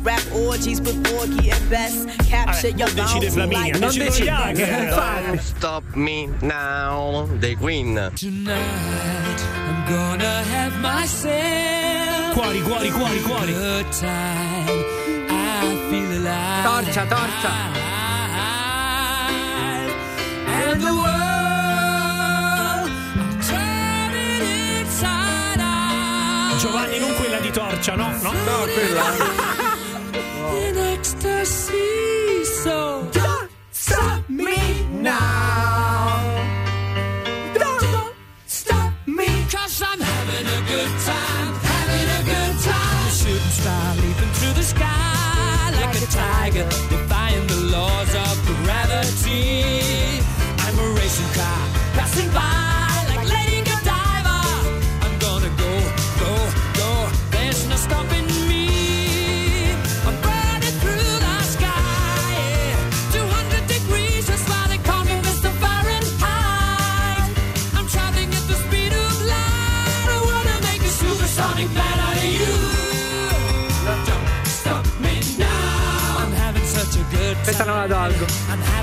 [SPEAKER 34] Rap orgies with Porgy and Bess. Capture your
[SPEAKER 4] decide Flaminia,
[SPEAKER 34] like
[SPEAKER 4] non decide.
[SPEAKER 34] Fun.
[SPEAKER 36] Stop me now, dei Queen.
[SPEAKER 34] Tonight, I'm gonna have myself
[SPEAKER 4] Cuori, cuori, cuori, cuori.
[SPEAKER 29] Torcia, torcia.
[SPEAKER 34] And the world, turning inside out.
[SPEAKER 4] Giovanni, non quella di torcia, no? No,
[SPEAKER 2] no quella. [laughs]
[SPEAKER 34] In ecstasy, so don't stop me now. A tiger,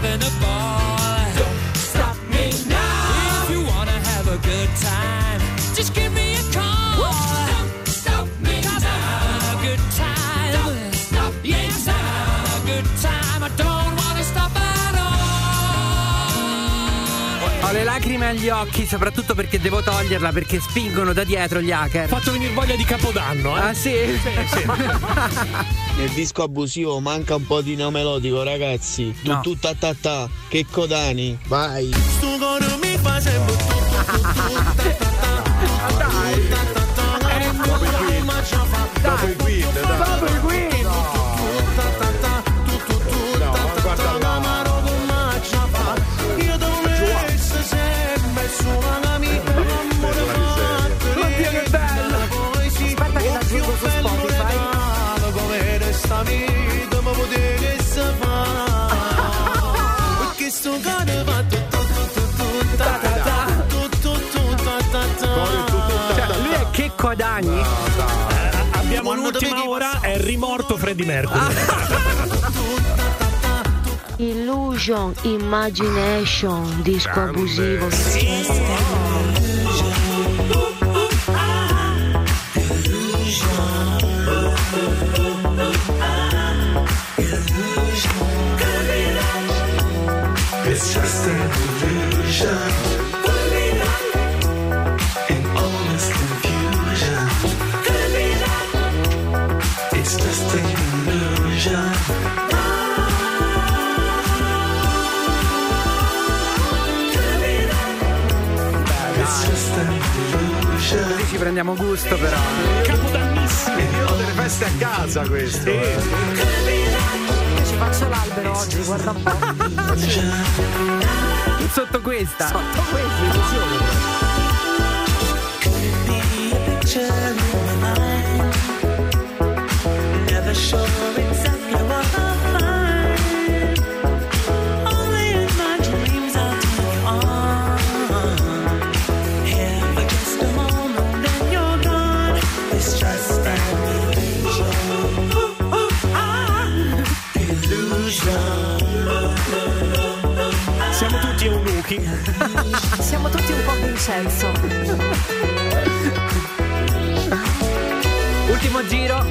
[SPEAKER 34] having a ball. Don't stop me now. If you wanna have a good time, just give me a call. Don't stop me now. I'm having a good time. Don't stop yes, I'm having a good time. I don't wanna stop at all.
[SPEAKER 29] Ho le lacrime agli occhi, soprattutto perché devo toglierla perché spingono da dietro gli hacker.
[SPEAKER 4] Fatto venire voglia di capodanno, eh?
[SPEAKER 29] Ah sì? [laughs]
[SPEAKER 37] Nel disco abusivo manca un po' di neomelodico, ragazzi. Tu
[SPEAKER 29] No.
[SPEAKER 37] tu ta ta ta. Che codani. Vai.
[SPEAKER 34] Mi fa sempre
[SPEAKER 2] dai.
[SPEAKER 29] È che codani?
[SPEAKER 4] Abbiamo l'ultima ora, è rimorto Freddie Mercury. [laughs]
[SPEAKER 3] Illusion, imagination, disco abusivo.
[SPEAKER 1] Prendiamo gusto però.
[SPEAKER 4] Capodannissimo.
[SPEAKER 3] delle feste a casa questo. eh.
[SPEAKER 2] Ci faccio l'albero oggi, guarda un po'. [laughs]
[SPEAKER 1] Sotto questa.
[SPEAKER 2] Sotto.
[SPEAKER 33] Never sure
[SPEAKER 4] Siamo tutti
[SPEAKER 2] un po' Vincenzo.
[SPEAKER 1] Ultimo giro.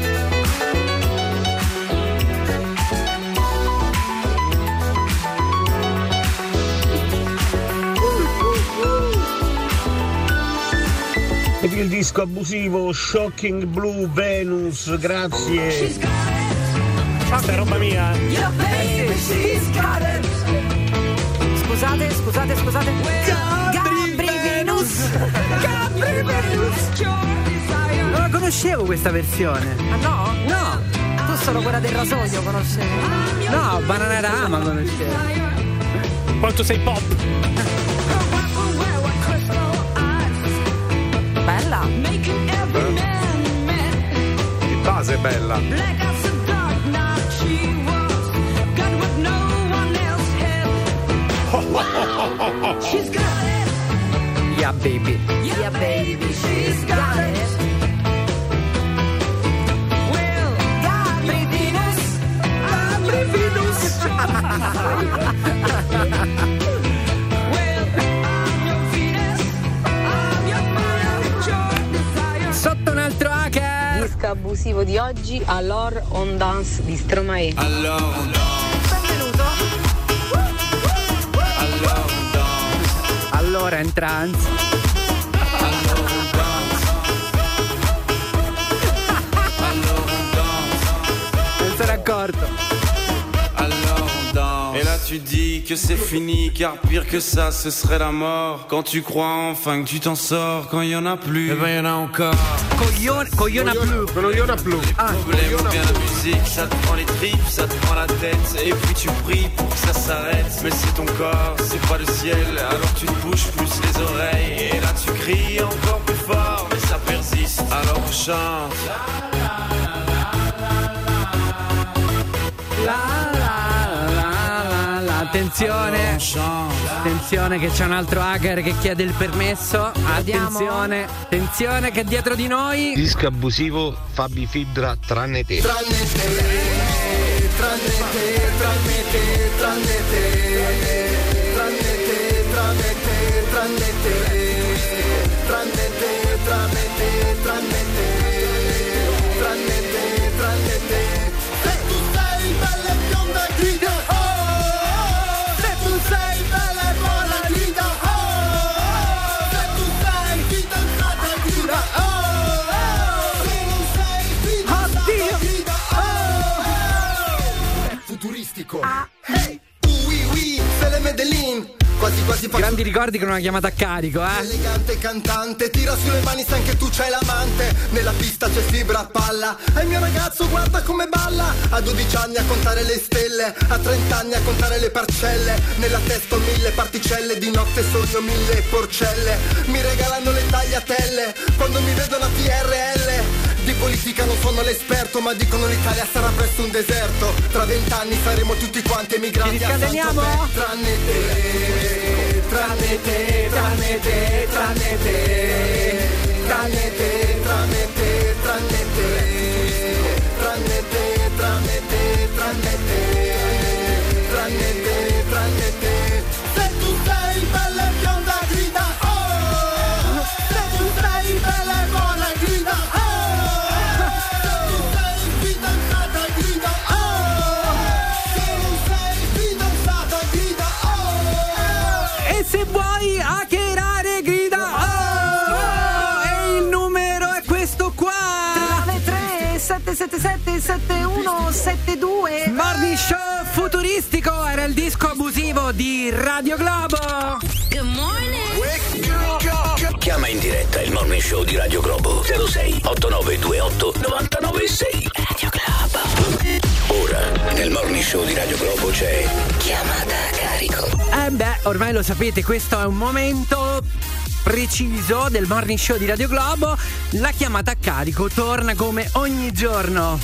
[SPEAKER 38] Ed il disco abusivo Shocking Blue Venus, grazie.
[SPEAKER 4] Questa è roba mia.
[SPEAKER 2] Scusate, scusate, scusate. Gabri Venus. Gabri Venus.
[SPEAKER 1] Non la conoscevo questa versione.
[SPEAKER 2] Ah no?
[SPEAKER 1] No.
[SPEAKER 2] Tu solo quella del rasoio conoscevi.
[SPEAKER 1] No, Bananarama conoscevo.
[SPEAKER 4] Quanto sei pop?
[SPEAKER 2] Bella.
[SPEAKER 3] Di base è bella.
[SPEAKER 1] Yeah, baby.
[SPEAKER 2] Yeah, baby, she's got it. Well, [laughs] Venus. Gabri Venus.
[SPEAKER 1] Sotto un altro hacker.
[SPEAKER 39] Disco abusivo di oggi Allure on Dance di Stromae.
[SPEAKER 1] Allora, allora in trance. Non sono accorto.
[SPEAKER 40] Tu dis que c'est fini car pire que ça ce serait la mort. Quand tu crois enfin que tu t'en sors quand il y en a plus. Eh ben y en a encore.
[SPEAKER 1] Coglione, cogliona blu.
[SPEAKER 3] Cogliona blu.
[SPEAKER 1] Ah,
[SPEAKER 40] Problème ou bien la musique ça te prend les tripes, ça te prend la tête. Et puis tu pries pour que ça s'arrête. Mais c'est ton corps, c'est pas le ciel. Alors tu te bouges plus les oreilles. Et là tu cries encore plus fort. Mais ça persiste alors on chante
[SPEAKER 1] Attenzione, attenzione che c'è un altro hacker che chiede il permesso. Attenzione, attenzione che dietro di noi.
[SPEAKER 28] Disco abusivo Fabi Fibra tranne te.
[SPEAKER 33] Tranne te, tranne te, tranne te, tranne te, Quasi quasi faccio
[SPEAKER 1] Grandi ricordi con una chiamata a carico, eh?
[SPEAKER 33] Elegante cantante, tira sulle mani se anche tu c'hai l'amante. Nella pista c'è fibra a palla. E il mio ragazzo guarda come balla. A 12 anni a contare le stelle A 30 anni a contare le parcelle. Nella testa ho mille particelle Di notte sogno mille porcelle. Mi regalano le tagliatelle Quando mi vedono a TRL di politica non sono l'esperto ma dicono l'Italia sarà presto un deserto. Tra vent'anni saremo tutti quanti emigranti a? Santo Pe- Tranne te, tranne te, tranne te, tranne te. Tranne te, tranne te,
[SPEAKER 2] 333-2677-172
[SPEAKER 1] Morning Show futuristico era il disco abusivo di Radio Globo.
[SPEAKER 29] Good morning. Chiama in diretta il morning show di Radio Globo 06 8928 996 Radio Globo. Ora nel morning show di Radio Globo c'è chiamata a carico.
[SPEAKER 1] Eh beh, ormai lo sapete, questo è un momento preciso del morning show di Radio Globo. La chiamata a carico torna come ogni giorno.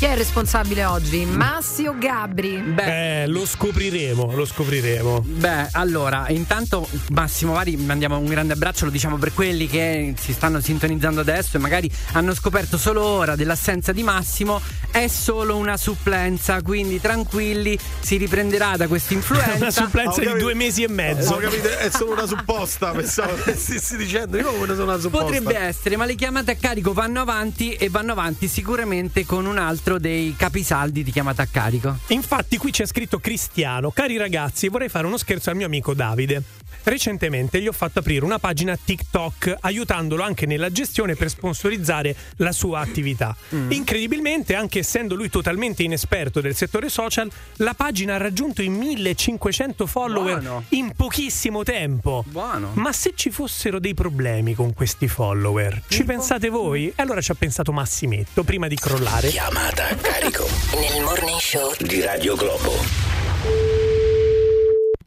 [SPEAKER 2] Chi è il responsabile oggi? Massimo Gabri.
[SPEAKER 4] Beh, lo scopriremo, lo scopriremo.
[SPEAKER 1] Beh, allora, intanto Massimo Vari mandiamo un grande abbraccio, lo diciamo per quelli che si stanno sintonizzando adesso e magari hanno scoperto solo ora dell'assenza di Massimo, è solo una supplenza, quindi tranquilli, si riprenderà da questa [laughs] influenza.
[SPEAKER 4] Una supplenza di due mesi e mezzo.
[SPEAKER 3] Ho capito, è solo una supposta, [laughs] pensavo che stessi dicendo io come sono una supposta.
[SPEAKER 1] Potrebbe essere, ma le chiamate a carico vanno avanti e vanno avanti sicuramente con un altro dei capisaldi di chiamata a carico.
[SPEAKER 4] Infatti qui c'è scritto Cristiano, cari ragazzi, vorrei fare uno scherzo al mio amico Davide. Recentemente gli ho fatto aprire una pagina TikTok aiutandolo anche nella gestione per sponsorizzare la sua attività.
[SPEAKER 1] Mm.
[SPEAKER 4] Incredibilmente, anche essendo lui totalmente inesperto del settore social, la pagina ha raggiunto i 1500 follower
[SPEAKER 1] Buono.
[SPEAKER 4] in pochissimo tempo.
[SPEAKER 1] Buono.
[SPEAKER 4] Ma se ci fossero dei problemi con questi follower, ci pensate voi? E allora ci ha pensato Massimetto prima di crollare.
[SPEAKER 29] Chiamata a carico nel morning show
[SPEAKER 9] Di Radio Globo.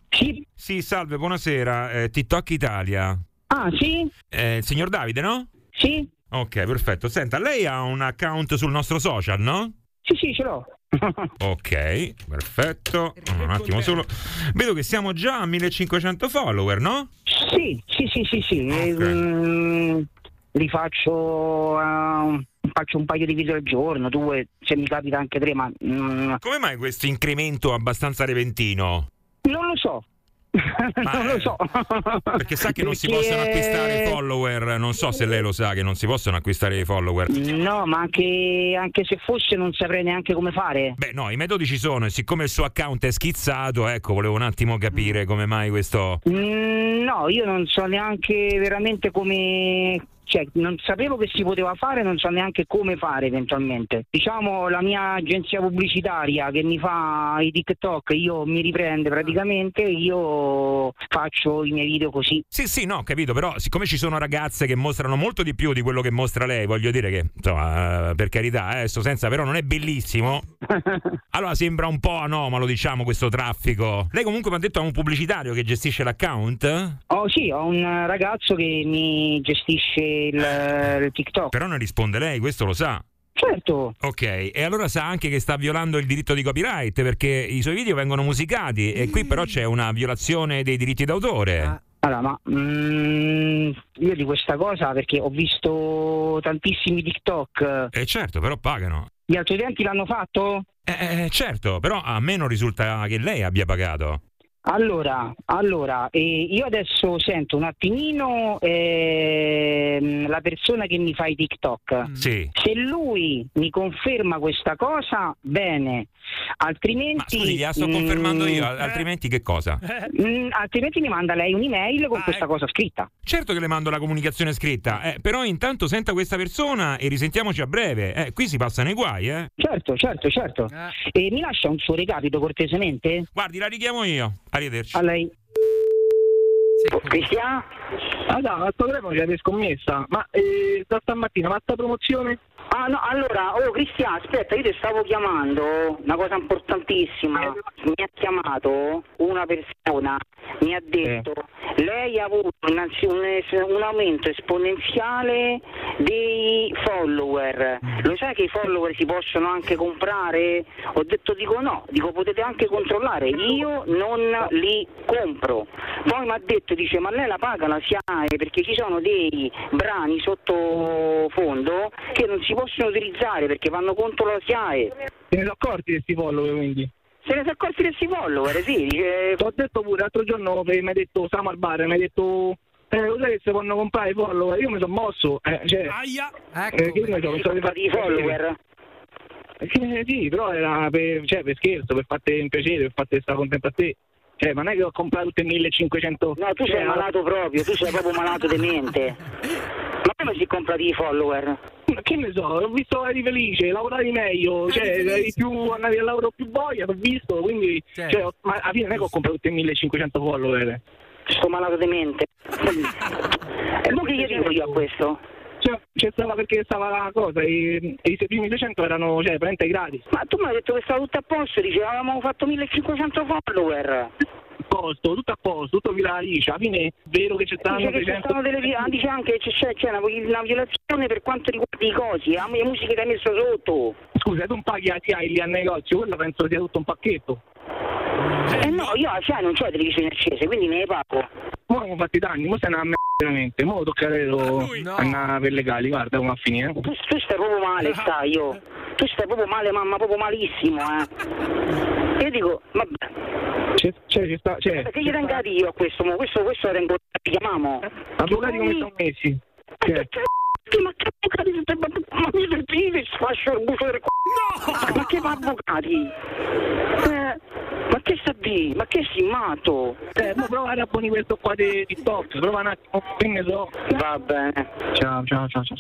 [SPEAKER 41] Sì. Sì, salve, buonasera. Eh, TikTok Italia.
[SPEAKER 39] Ah, sì?
[SPEAKER 41] Eh, il signor Davide, no?
[SPEAKER 39] Sì.
[SPEAKER 41] Ok, perfetto. Senta, lei ha un account sul nostro social, no?
[SPEAKER 39] Sì, sì, ce l'ho. [laughs]
[SPEAKER 41] Ok, perfetto. Un attimo solo. Vedo che siamo già a 1500 follower, no?
[SPEAKER 39] Sì, sì, sì, sì, sì.
[SPEAKER 41] Ok.
[SPEAKER 39] Mm, li faccio, eh, faccio un paio di video al giorno, due, se mi capita anche tre, ma mm,
[SPEAKER 41] Come mai questo incremento abbastanza repentino?
[SPEAKER 39] non lo so. Non lo so.
[SPEAKER 41] Perché sa che non si
[SPEAKER 39] Perché-
[SPEAKER 41] possono acquistare follower. Non so se lei lo sa che non si possono acquistare i follower.
[SPEAKER 39] No, ma anche, anche se fosse non saprei neanche come fare.
[SPEAKER 41] Beh, no, i metodi ci sono e siccome il suo account è schizzato, ecco, volevo un attimo capire come mai questo.
[SPEAKER 39] Mm, no, io non so neanche veramente come. Cioè, non sapevo che si poteva fare, non so neanche come fare eventualmente. Diciamo la mia agenzia pubblicitaria che mi fa i TikTok, io mi riprende praticamente, io faccio i miei video così.
[SPEAKER 41] Sì, sì, no, capito, però siccome ci sono ragazze che mostrano molto di più di quello che mostra lei, voglio dire che, insomma, eh, per carità, eh, adesso senza però non è bellissimo. [laughs] Allora sembra un po' anomalo, diciamo, questo traffico. Lei comunque mi ha detto ha un pubblicitario che gestisce l'account?
[SPEAKER 39] Oh sì, ho un ragazzo che mi gestisce il, il TikTok.
[SPEAKER 41] Però non risponde lei, questo lo sa.
[SPEAKER 39] Certo.
[SPEAKER 41] Ok, e allora sa anche che sta violando il diritto di copyright perché i suoi video vengono musicati e qui però c'è una violazione dei diritti d'autore.
[SPEAKER 39] Allora, ma mm, io di questa cosa perché ho visto tantissimi TikTok.
[SPEAKER 41] Eh certo, però pagano.
[SPEAKER 39] Gli altri utenti l'hanno fatto?
[SPEAKER 41] Eh, eh, certo, però a me non risulta che lei abbia pagato.
[SPEAKER 39] Allora, allora eh, io adesso sento un attimino ehm, la persona che mi fa i TikTok.
[SPEAKER 41] Sì.
[SPEAKER 39] Se lui mi conferma questa cosa, bene. Altrimenti.
[SPEAKER 41] Scusi, gliela sto confermando io,
[SPEAKER 39] mm,
[SPEAKER 41] altrimenti che cosa?
[SPEAKER 39] mm, altrimenti mi manda lei un'email con questa cosa scritta.
[SPEAKER 41] Certo che le mando la comunicazione scritta, eh, però intanto senta questa persona e risentiamoci a breve. Eh, qui si passano i guai, eh.
[SPEAKER 39] Certo, certo, certo. E mi lascia un suo recapito cortesemente?
[SPEAKER 41] Guardi, la richiamo io. Arrivederci.
[SPEAKER 39] A lei.
[SPEAKER 42] Cristian? Ah no, ma sto telefono c'è scommessa. Ma eh, da stamattina, ma sta promozione?
[SPEAKER 39] Ah no, allora, oh Cristian, aspetta, io ti stavo chiamando, una cosa importantissima. Mi ha chiamato una persona, mi ha detto, lei ha avuto un, es- un aumento esponenziale dei follower. Lo sai che i follower si possono anche comprare? Ho detto dico no, dico potete anche controllare, io non li compro. Poi mi ha detto, dice, ma lei la paga la SIAE perché ci sono dei brani sottofondo che non si possono utilizzare perché vanno contro la SIAE.
[SPEAKER 42] Se ne sono accorti di questi follower quindi?
[SPEAKER 39] Se ne sono accorti di questi follower, sì, dice...
[SPEAKER 42] Ho detto pure l'altro giorno che mi hai detto Siamo al bar, mi hai detto eh, lo sai che si possono comprare i follower? Io mi sono mosso, eh, cioè,
[SPEAKER 1] Ecco.
[SPEAKER 42] eh, che io mi sono fare
[SPEAKER 39] i follower?
[SPEAKER 42] Eh, sì, però era per, cioè, per scherzo, per farti un piacere, per farti stare contento a te. Cioè, ma non è che ho comprato tutte 1500.
[SPEAKER 39] No, tu sei
[SPEAKER 42] cioè,
[SPEAKER 39] malato proprio, tu sei proprio malato di mente. [laughs] Ma come si comprati i follower?
[SPEAKER 42] Ma che ne so, ho visto eri felice, lavoravi meglio, cioè eri più, andavi al lavoro più boia, ho visto, quindi
[SPEAKER 39] Certo.
[SPEAKER 42] cioè, ho- ma alla fine non è che ho comprato tutti i 1500 follower.
[SPEAKER 39] Sto malato di mente. [laughs] E mo che gli dico io a questo?
[SPEAKER 42] Cioè, c'è stava perché stava la cosa, i, i primi 600 erano, cioè, veramente gratis.
[SPEAKER 39] Ma tu mi hai detto che stava tutto a posto, dicevo avevamo fatto 1500 follower.
[SPEAKER 42] A posto, tutto a posto, tutto vila liscia, alla fine è vero che c'è stato
[SPEAKER 39] Dice che ci
[SPEAKER 42] 600...
[SPEAKER 39] stanno delle vi- ah, dice anche che c'è, c'è una, una violazione per quanto riguarda i cosi, la la musica che hai messo sotto.
[SPEAKER 42] Scusa, tu non paghi TI lì al negozio, quello penso sia tutto un pacchetto.
[SPEAKER 39] Eh no, io sai, non c'ho la televisione accese, quindi me ne pago.
[SPEAKER 42] Ora abbiamo fatto i danni, mo sei una merda veramente, mo tocca andare per legali, guarda come va a finire.
[SPEAKER 39] Tu, tu stai proprio male, stai io. Tu stai proprio male, mamma, proprio malissimo, eh. Io dico, vabbè.
[SPEAKER 42] C'è, c'è, c'è sta, c'è.
[SPEAKER 39] Perché gli tengo io a questo, mo? questo, questo lo tengo, chiamiamo.
[SPEAKER 42] Avvocati come sono messi? Cioè,
[SPEAKER 39] Ma che avvocati siete? Ma mi sentite, sfascio il buco del c***o. Ma che avvocati? Eh, ma che sta di? Ma che matto?
[SPEAKER 42] eh, mo prova a rabboni questo qua di TikTok, prova un attimo, che ne so.
[SPEAKER 39] Va bene.
[SPEAKER 42] Ciao, ciao, ciao, ciao.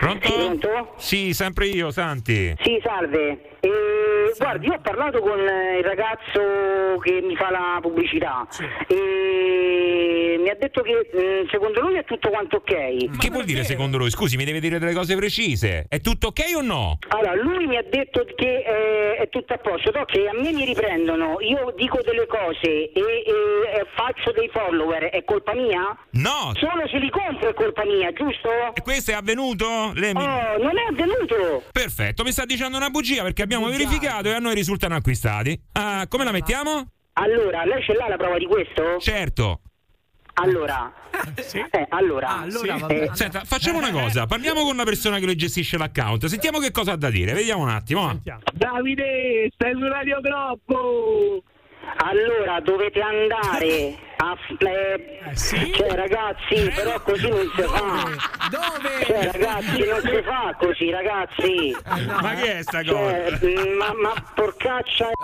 [SPEAKER 41] Pronto?
[SPEAKER 39] Sì, pronto?
[SPEAKER 41] Sì, sempre io, Santi.
[SPEAKER 39] Sì, salve. Eh, guardi, io ho parlato con il ragazzo che mi fa la pubblicità e mi ha detto che mh, secondo lui è tutto quanto ok.
[SPEAKER 41] Che vuol dire secondo lui? Scusi, mi deve dire delle cose precise. È tutto ok o no?
[SPEAKER 39] Allora, lui mi ha detto che eh, è tutto a posto, so che a me mi riprendono, io dico delle cose e, e- e faccio dei follower, è colpa mia?
[SPEAKER 41] No!
[SPEAKER 39] Solo se li compro è colpa mia, giusto?
[SPEAKER 41] E questo è avvenuto? Lei mi-
[SPEAKER 39] Oh, non è avvenuto!
[SPEAKER 41] Perfetto, mi sta dicendo una bugia perché abbiamo verificato e a noi risultano acquistati. Ah, come la mettiamo?
[SPEAKER 39] Allora, lei ce l'ha la prova di questo?
[SPEAKER 41] Certo.
[SPEAKER 39] Allora, eh, allora, eh,
[SPEAKER 41] Senta, facciamo una cosa, parliamo con una persona che lo gestisce l'account, sentiamo che cosa ha da dire, vediamo un attimo. va.
[SPEAKER 42] Davide, stai su Radio Groppo!
[SPEAKER 39] Allora dovete andare [laughs] a... f- eh, Cioè ragazzi, però così non si fa.
[SPEAKER 1] Dove?
[SPEAKER 39] Cioè ragazzi, non si fa così, ragazzi.
[SPEAKER 41] Ma che è sta
[SPEAKER 39] Cioè,
[SPEAKER 41] cosa?
[SPEAKER 39] mm, ma, ma porcaccia [laughs]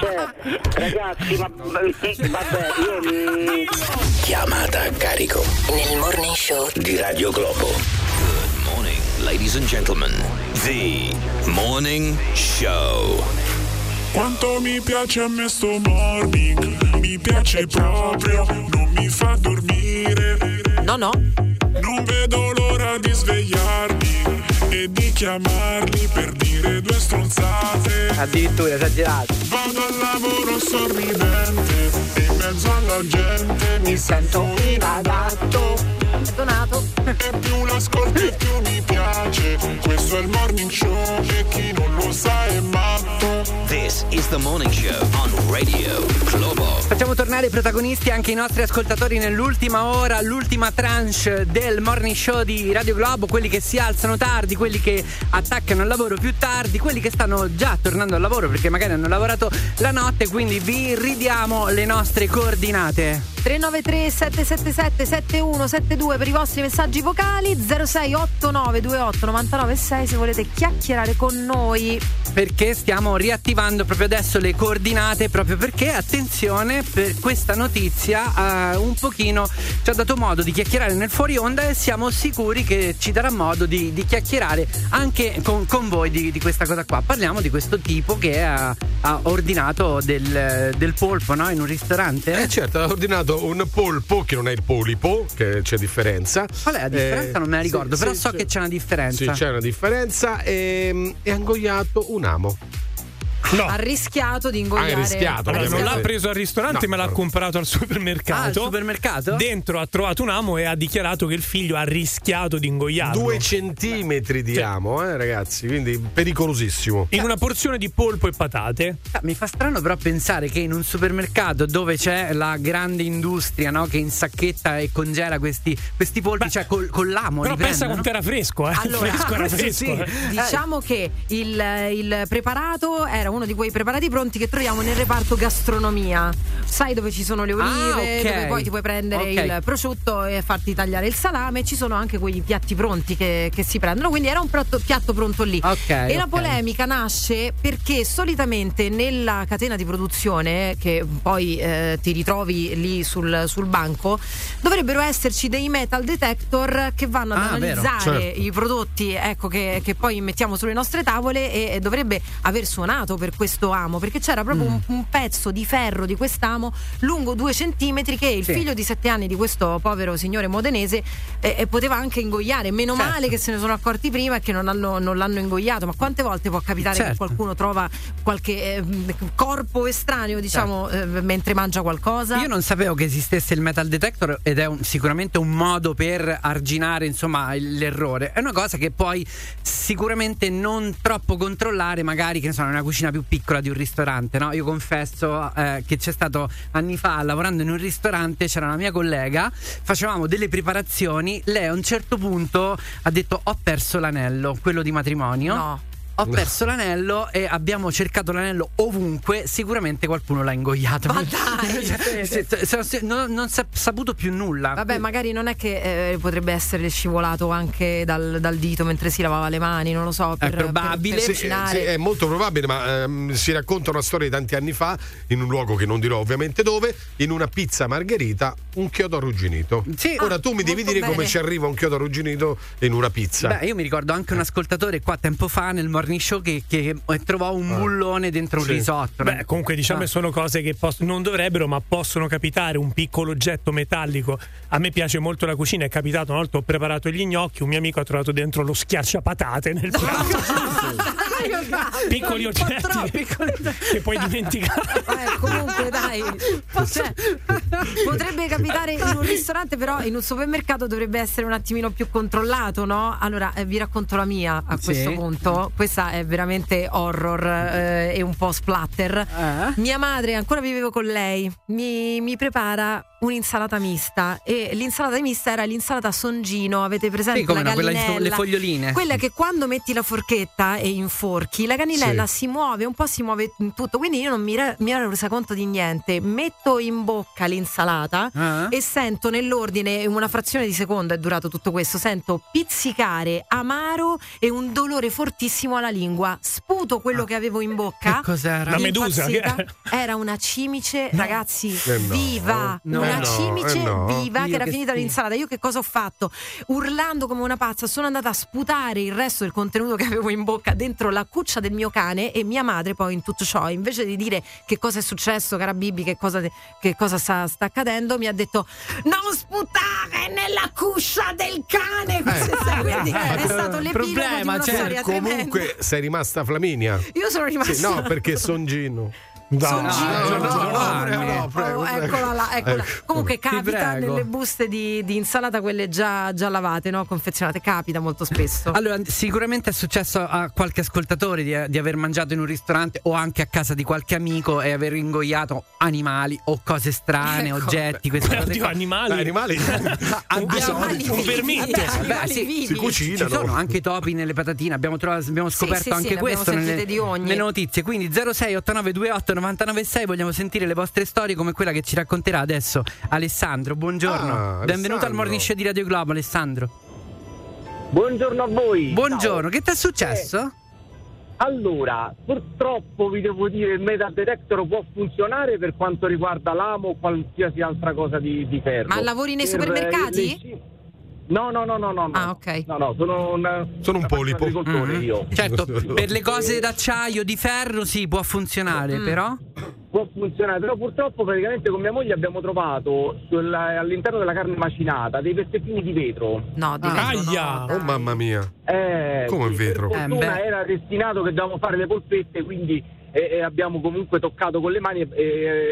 [SPEAKER 39] cioè, ragazzi, ma vabbè, io
[SPEAKER 9] Chiamata a carico
[SPEAKER 29] Nel morning show
[SPEAKER 9] di Radio Globo. Good morning, ladies and gentlemen. The Morning Show.
[SPEAKER 33] Quanto mi piace a me sto morning, mi piace proprio, non mi fa dormire.
[SPEAKER 2] No, no.
[SPEAKER 33] Non vedo l'ora di svegliarmi e di chiamarli per dire due stronzate.
[SPEAKER 1] Addirittura esagerato.
[SPEAKER 33] Vado al lavoro sorridente in mezzo alla gente mi sento inadatto.
[SPEAKER 2] Donato.
[SPEAKER 33] E più l'ascolti più mi piace. Questo è il morning show e chi non lo sa è matto.
[SPEAKER 9] This is the Morning Show on Radio Globo.
[SPEAKER 1] Facciamo tornare i protagonisti anche i nostri ascoltatori nell'ultima ora, l'ultima tranche del morning show di Radio Globo, quelli che si alzano tardi, quelli che attaccano al lavoro più tardi, quelli che stanno già tornando al lavoro perché magari hanno lavorato la notte, quindi vi ridiamo le nostre coordinate.
[SPEAKER 2] 393 777 7172 per i vostri messaggi vocali 068928 996 se volete chiacchierare con noi
[SPEAKER 1] Perché stiamo riattivando proprio adesso le coordinate, proprio perché, attenzione, per questa notizia eh, un pochino ci ha dato modo di chiacchierare nel fuori onda e siamo sicuri che ci darà modo di, di chiacchierare anche con, con voi di, di questa cosa qua. Parliamo di questo tipo che ha, ha ordinato del, del polpo no? in un ristorante.
[SPEAKER 3] Eh certo, ha ordinato un polpo che non è il polipo, che c'è differenza.
[SPEAKER 1] Qual è la differenza?
[SPEAKER 3] Eh,
[SPEAKER 1] non me la ricordo,
[SPEAKER 3] sì,
[SPEAKER 1] però
[SPEAKER 3] sì,
[SPEAKER 1] so
[SPEAKER 3] sì.
[SPEAKER 1] che c'è una differenza.
[SPEAKER 3] Sì, c'è una differenza e, e ha ingoiato un amo.
[SPEAKER 2] Ha rischiato di ingoiare
[SPEAKER 3] Ha rischiato,
[SPEAKER 4] Allora, non l'ha preso al ristorante,
[SPEAKER 3] No,
[SPEAKER 4] ma l'ha
[SPEAKER 3] no.
[SPEAKER 4] comprato al supermercato.
[SPEAKER 1] Ah, al supermercato?
[SPEAKER 4] Dentro ha trovato un amo e ha dichiarato che il figlio ha rischiato di ingoiarlo.
[SPEAKER 3] Due centimetri di amo, eh, ragazzi, quindi pericolosissimo.
[SPEAKER 4] In una porzione di polpo e patate.
[SPEAKER 1] Ah, Mi fa strano però pensare che in un supermercato dove c'è la grande industria no, che insacchetta e congela questi, questi polpi, cioè col, con l'amo.
[SPEAKER 4] Però pensa quanto era fresco, eh.
[SPEAKER 1] Allora,
[SPEAKER 4] fresco era [laughs]
[SPEAKER 1] sì,
[SPEAKER 4] fresco.
[SPEAKER 1] sì.
[SPEAKER 4] eh.
[SPEAKER 2] Diciamo che il, il preparato era uno uno di quei preparati pronti che troviamo nel reparto gastronomia. Sai dove ci sono le olive,
[SPEAKER 1] Ah, ok.
[SPEAKER 2] dove poi ti puoi prendere
[SPEAKER 1] Ok.
[SPEAKER 2] il prosciutto e farti tagliare il salame, ci sono anche quei piatti pronti che, che si prendono, quindi era un piatto, piatto pronto lì.
[SPEAKER 1] Ok,
[SPEAKER 2] e la polemica nasce perché solitamente nella catena di produzione, che poi eh, ti ritrovi lì sul, sul banco, dovrebbero esserci dei metal detector che vanno ad
[SPEAKER 1] Ah, vero,
[SPEAKER 2] analizzare
[SPEAKER 1] certo.
[SPEAKER 2] i prodotti ecco, che, che poi mettiamo sulle nostre tavole e, e dovrebbe aver suonato per questo amo, perché c'era proprio
[SPEAKER 1] Mm.
[SPEAKER 2] un, un pezzo di ferro di quest'amo lungo due centimetri che il
[SPEAKER 1] Sì.
[SPEAKER 2] figlio di sette anni di questo povero signore modenese eh, eh, poteva anche ingoiare. Meno
[SPEAKER 1] Certo.
[SPEAKER 2] male che se ne sono accorti prima e che non, hanno- non l'hanno ingoiato. Ma quante volte può capitare che
[SPEAKER 1] Certo.
[SPEAKER 2] qualcuno trova qualche eh, corpo estraneo, diciamo, eh, mentre mangia qualcosa?
[SPEAKER 1] Io non sapevo che esistesse il metal detector ed è un- sicuramente un modo per arginare insomma l'errore. È una cosa che puoi sicuramente non troppo controllare, magari che ne so, in una cucina più piccola di un ristorante. No? Io confesso eh, che c'è stato anni fa lavorando in un ristorante, c'era una mia collega, facevamo delle preparazioni. Lei a un certo punto ha detto: Ho perso l'anello, quello di matrimonio.
[SPEAKER 2] No.
[SPEAKER 1] Ho perso l'anello e abbiamo cercato l'anello ovunque, sicuramente qualcuno l'ha ingoiato.
[SPEAKER 2] Ma dai! [laughs]
[SPEAKER 1] Se- se- se- se- non, non si è saputo più nulla.
[SPEAKER 2] Vabbè, magari non è che eh, potrebbe essere scivolato anche dal, dal dito mentre si lavava le mani, non lo so. Per,
[SPEAKER 1] probabile.
[SPEAKER 2] per
[SPEAKER 3] Sì,
[SPEAKER 2] cucinare.
[SPEAKER 3] sì, è molto probabile, ma ehm, si racconta una storia di tanti anni fa, in un luogo che non dirò ovviamente dove, in una pizza margherita, un chiodo arrugginito.
[SPEAKER 1] Sì.
[SPEAKER 3] Ora tu mi devi
[SPEAKER 2] molto
[SPEAKER 3] dire come
[SPEAKER 2] bene.
[SPEAKER 3] ci arriva un chiodo arrugginito in una pizza.
[SPEAKER 1] Beh, io mi ricordo anche un ascoltatore qua tempo fa nel morning show che, che trovò un bullone dentro un
[SPEAKER 3] Sì.
[SPEAKER 1] risotto.
[SPEAKER 4] Beh, comunque diciamo
[SPEAKER 1] Ah.
[SPEAKER 4] che sono cose che pos- non dovrebbero, ma possono capitare. Un piccolo oggetto metallico. A me piace molto la cucina. È capitato una volta ho preparato gli gnocchi. Un mio amico ha trovato dentro lo schiacciapatate nel [laughs] piatto. Piccoli oggetti che puoi [laughs] dimenticare.
[SPEAKER 2] Eh, comunque dai Cioè, [laughs] potrebbe capitare in un ristorante però in un supermercato dovrebbe essere un attimino più controllato no? allora eh, vi racconto la mia a
[SPEAKER 1] Sì.
[SPEAKER 2] questo punto. Questa è veramente horror eh, e un po' splatter.
[SPEAKER 1] Eh?
[SPEAKER 2] mia madre ancora vivevo con lei. Mi, mi prepara un'insalata mista. E l'insalata mista era l'insalata songino. Avete presente
[SPEAKER 1] Sì, come
[SPEAKER 2] la
[SPEAKER 1] no,
[SPEAKER 2] gallinella
[SPEAKER 1] le foglioline.
[SPEAKER 2] quella che quando metti la forchetta e inforchi la gallinella si muove un po' si muove tutto. Quindi io non mi, re- mi ero resa conto di niente. Metto in bocca l'insalata
[SPEAKER 1] Ah.
[SPEAKER 2] e sento nell'ordine in una frazione di secondo è durato tutto questo sento pizzicare amaro e un dolore fortissimo alla lingua sputo quello che avevo in bocca
[SPEAKER 1] Ah. Che cos'era?
[SPEAKER 4] Una medusa,
[SPEAKER 2] era una cimice ragazzi
[SPEAKER 3] Eh no.
[SPEAKER 2] viva
[SPEAKER 1] No.
[SPEAKER 2] una
[SPEAKER 3] Eh no,
[SPEAKER 2] cimice
[SPEAKER 3] eh no.
[SPEAKER 2] viva che era
[SPEAKER 1] che
[SPEAKER 2] finita l'insalata io che cosa ho fatto urlando come una pazza sono andata a sputare il resto del contenuto che avevo in bocca dentro la cuccia del mio cane e mia madre poi in tutto ciò invece di dire che cosa è successo cara Bibi che cosa, che cosa sta, sta accadendo mi ha detto non sputare nella cuccia del cane quindi [laughs] è stato l'epilogo di
[SPEAKER 1] problema,
[SPEAKER 2] una
[SPEAKER 1] cioè,
[SPEAKER 2] storia tremenda
[SPEAKER 3] Comunque sei rimasta Flaminia.
[SPEAKER 2] io sono rimasta
[SPEAKER 3] Sì, no, perché Songino.
[SPEAKER 2] Songino.
[SPEAKER 3] no, no, no,
[SPEAKER 1] Giovanni.
[SPEAKER 3] no, no, prego,
[SPEAKER 2] Oh,
[SPEAKER 3] prego.
[SPEAKER 2] eccola là, eccola.
[SPEAKER 3] Ecco.
[SPEAKER 2] Comunque capita nelle buste di, di insalata, quelle già, già lavate, no? confezionate, capita molto spesso.
[SPEAKER 1] Allora, sicuramente è successo a qualche ascoltatore di, di aver mangiato in un ristorante o anche a casa di qualche amico e aver ingoiato animali o cose strane,
[SPEAKER 2] Ecco.
[SPEAKER 1] oggetti, queste cose.
[SPEAKER 4] Oddio,
[SPEAKER 1] qua.
[SPEAKER 4] animali.
[SPEAKER 3] Gli animali [laughs]
[SPEAKER 1] Abbiamo
[SPEAKER 2] Animali
[SPEAKER 4] un
[SPEAKER 1] sì,
[SPEAKER 2] vivi.
[SPEAKER 3] si cucinano.
[SPEAKER 1] Ci sono anche i topi nelle patatine, abbiamo, trovato- abbiamo
[SPEAKER 2] Sì,
[SPEAKER 1] scoperto
[SPEAKER 2] sì, sì,
[SPEAKER 1] anche
[SPEAKER 2] abbiamo
[SPEAKER 1] questo nelle,
[SPEAKER 2] di ogni.
[SPEAKER 1] nelle notizie. Quindi 068928 996 vogliamo sentire le vostre storie come quella che ci racconterà adesso Alessandro. Buongiorno.
[SPEAKER 3] Ah,
[SPEAKER 1] Benvenuto
[SPEAKER 3] Alessandro.
[SPEAKER 1] al morning show di Radio Globo, Alessandro.
[SPEAKER 43] Buongiorno a voi.
[SPEAKER 1] Buongiorno, che ti è successo?
[SPEAKER 43] Allora, purtroppo vi devo dire il metal detector può funzionare per quanto riguarda l'amo o qualsiasi altra cosa di, di ferro.
[SPEAKER 2] Ma lavori nei
[SPEAKER 43] Per,
[SPEAKER 2] supermercati?
[SPEAKER 43] eh, le No, no, no, no, no. no.
[SPEAKER 2] Ah, ok.
[SPEAKER 43] No, no, sono un,
[SPEAKER 3] Sono un polipo.
[SPEAKER 43] agricoltore
[SPEAKER 1] Mhm.
[SPEAKER 43] io.
[SPEAKER 1] Certo, per le cose d'acciaio, di ferro, sì, può funzionare,
[SPEAKER 2] Mm.
[SPEAKER 1] però.
[SPEAKER 43] Può funzionare, però purtroppo praticamente con mia moglie abbiamo trovato sul- all'interno della carne macinata dei pezzettini di vetro.
[SPEAKER 2] No, di
[SPEAKER 1] Ah.
[SPEAKER 2] vetro,
[SPEAKER 4] Aia!
[SPEAKER 2] no.
[SPEAKER 3] Oh mamma mia.
[SPEAKER 43] Eh,
[SPEAKER 3] Come il
[SPEAKER 43] sì,
[SPEAKER 3] vetro?
[SPEAKER 43] Per fortuna
[SPEAKER 1] Eh,
[SPEAKER 43] era destinato che dovevamo fare le polpette, quindi e, e abbiamo comunque toccato con le mani e,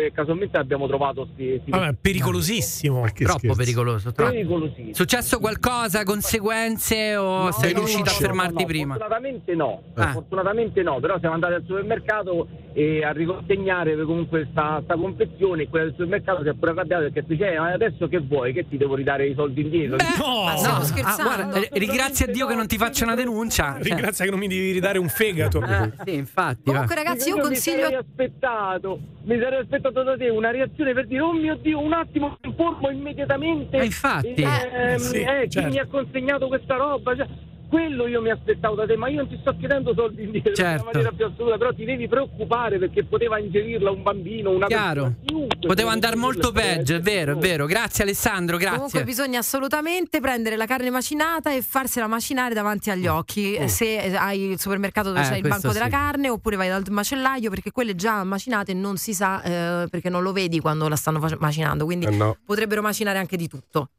[SPEAKER 43] e casualmente abbiamo trovato sti, sti
[SPEAKER 4] Vabbè, pericolosissimo.
[SPEAKER 1] Troppo
[SPEAKER 3] scherzo.
[SPEAKER 1] pericoloso. Troppo.
[SPEAKER 43] pericolosissimi.
[SPEAKER 1] Successo qualcosa, conseguenze o
[SPEAKER 43] No,
[SPEAKER 1] sei
[SPEAKER 43] no,
[SPEAKER 1] riuscito
[SPEAKER 43] no,
[SPEAKER 1] a
[SPEAKER 43] no,
[SPEAKER 1] fermarti
[SPEAKER 43] no,
[SPEAKER 1] prima?
[SPEAKER 43] Fortunatamente no,
[SPEAKER 1] Ah.
[SPEAKER 43] fortunatamente no, però siamo andati al supermercato e a riconsegnare comunque sta, sta confezione e quella del supermercato si è pure arrabbiata perché dice "Eh, adesso che vuoi che ti devo ridare i soldi indietro
[SPEAKER 4] no!
[SPEAKER 2] Ma
[SPEAKER 1] Ah,
[SPEAKER 2] scherzando?
[SPEAKER 1] guarda, eh, ringrazia Dio che non ti faccio una denuncia. Cioè,
[SPEAKER 4] Ringrazia che non mi devi ridare un fegato.
[SPEAKER 1] eh, sì, infatti. va.
[SPEAKER 2] Comunque, ragazzi, io
[SPEAKER 43] mi
[SPEAKER 2] consiglio.
[SPEAKER 43] sarei aspettato mi sarei aspettato da te una reazione per dire oh mio dio un attimo mi informo immediatamente
[SPEAKER 1] Ma infatti.
[SPEAKER 43] eh,
[SPEAKER 4] Eh, sì,
[SPEAKER 43] eh, chi
[SPEAKER 4] certo.
[SPEAKER 43] mi ha consegnato questa roba cioè, quello io mi aspettavo da te ma io non ti sto chiedendo soldi indietro
[SPEAKER 1] Certo.
[SPEAKER 43] in maniera più assoluta però ti devi preoccupare perché poteva ingerirla un bambino una
[SPEAKER 1] Chiaro.
[SPEAKER 43] persona, chiunque
[SPEAKER 1] Poteva
[SPEAKER 43] poteva
[SPEAKER 1] andare molto peggio, è vero, è vero. Grazie Alessandro,
[SPEAKER 2] Comunque
[SPEAKER 1] grazie.
[SPEAKER 2] bisogna assolutamente prendere la carne macinata e farsela macinare davanti agli occhi eh, se hai il supermercato dove
[SPEAKER 1] Mm. Eh,
[SPEAKER 2] c'è il banco della
[SPEAKER 1] sì.
[SPEAKER 2] carne oppure vai dal macellaio perché quelle già macinate non si sa eh, perché non lo vedi quando la stanno fac- macinando quindi
[SPEAKER 3] Eh no.
[SPEAKER 2] potrebbero macinare anche di tutto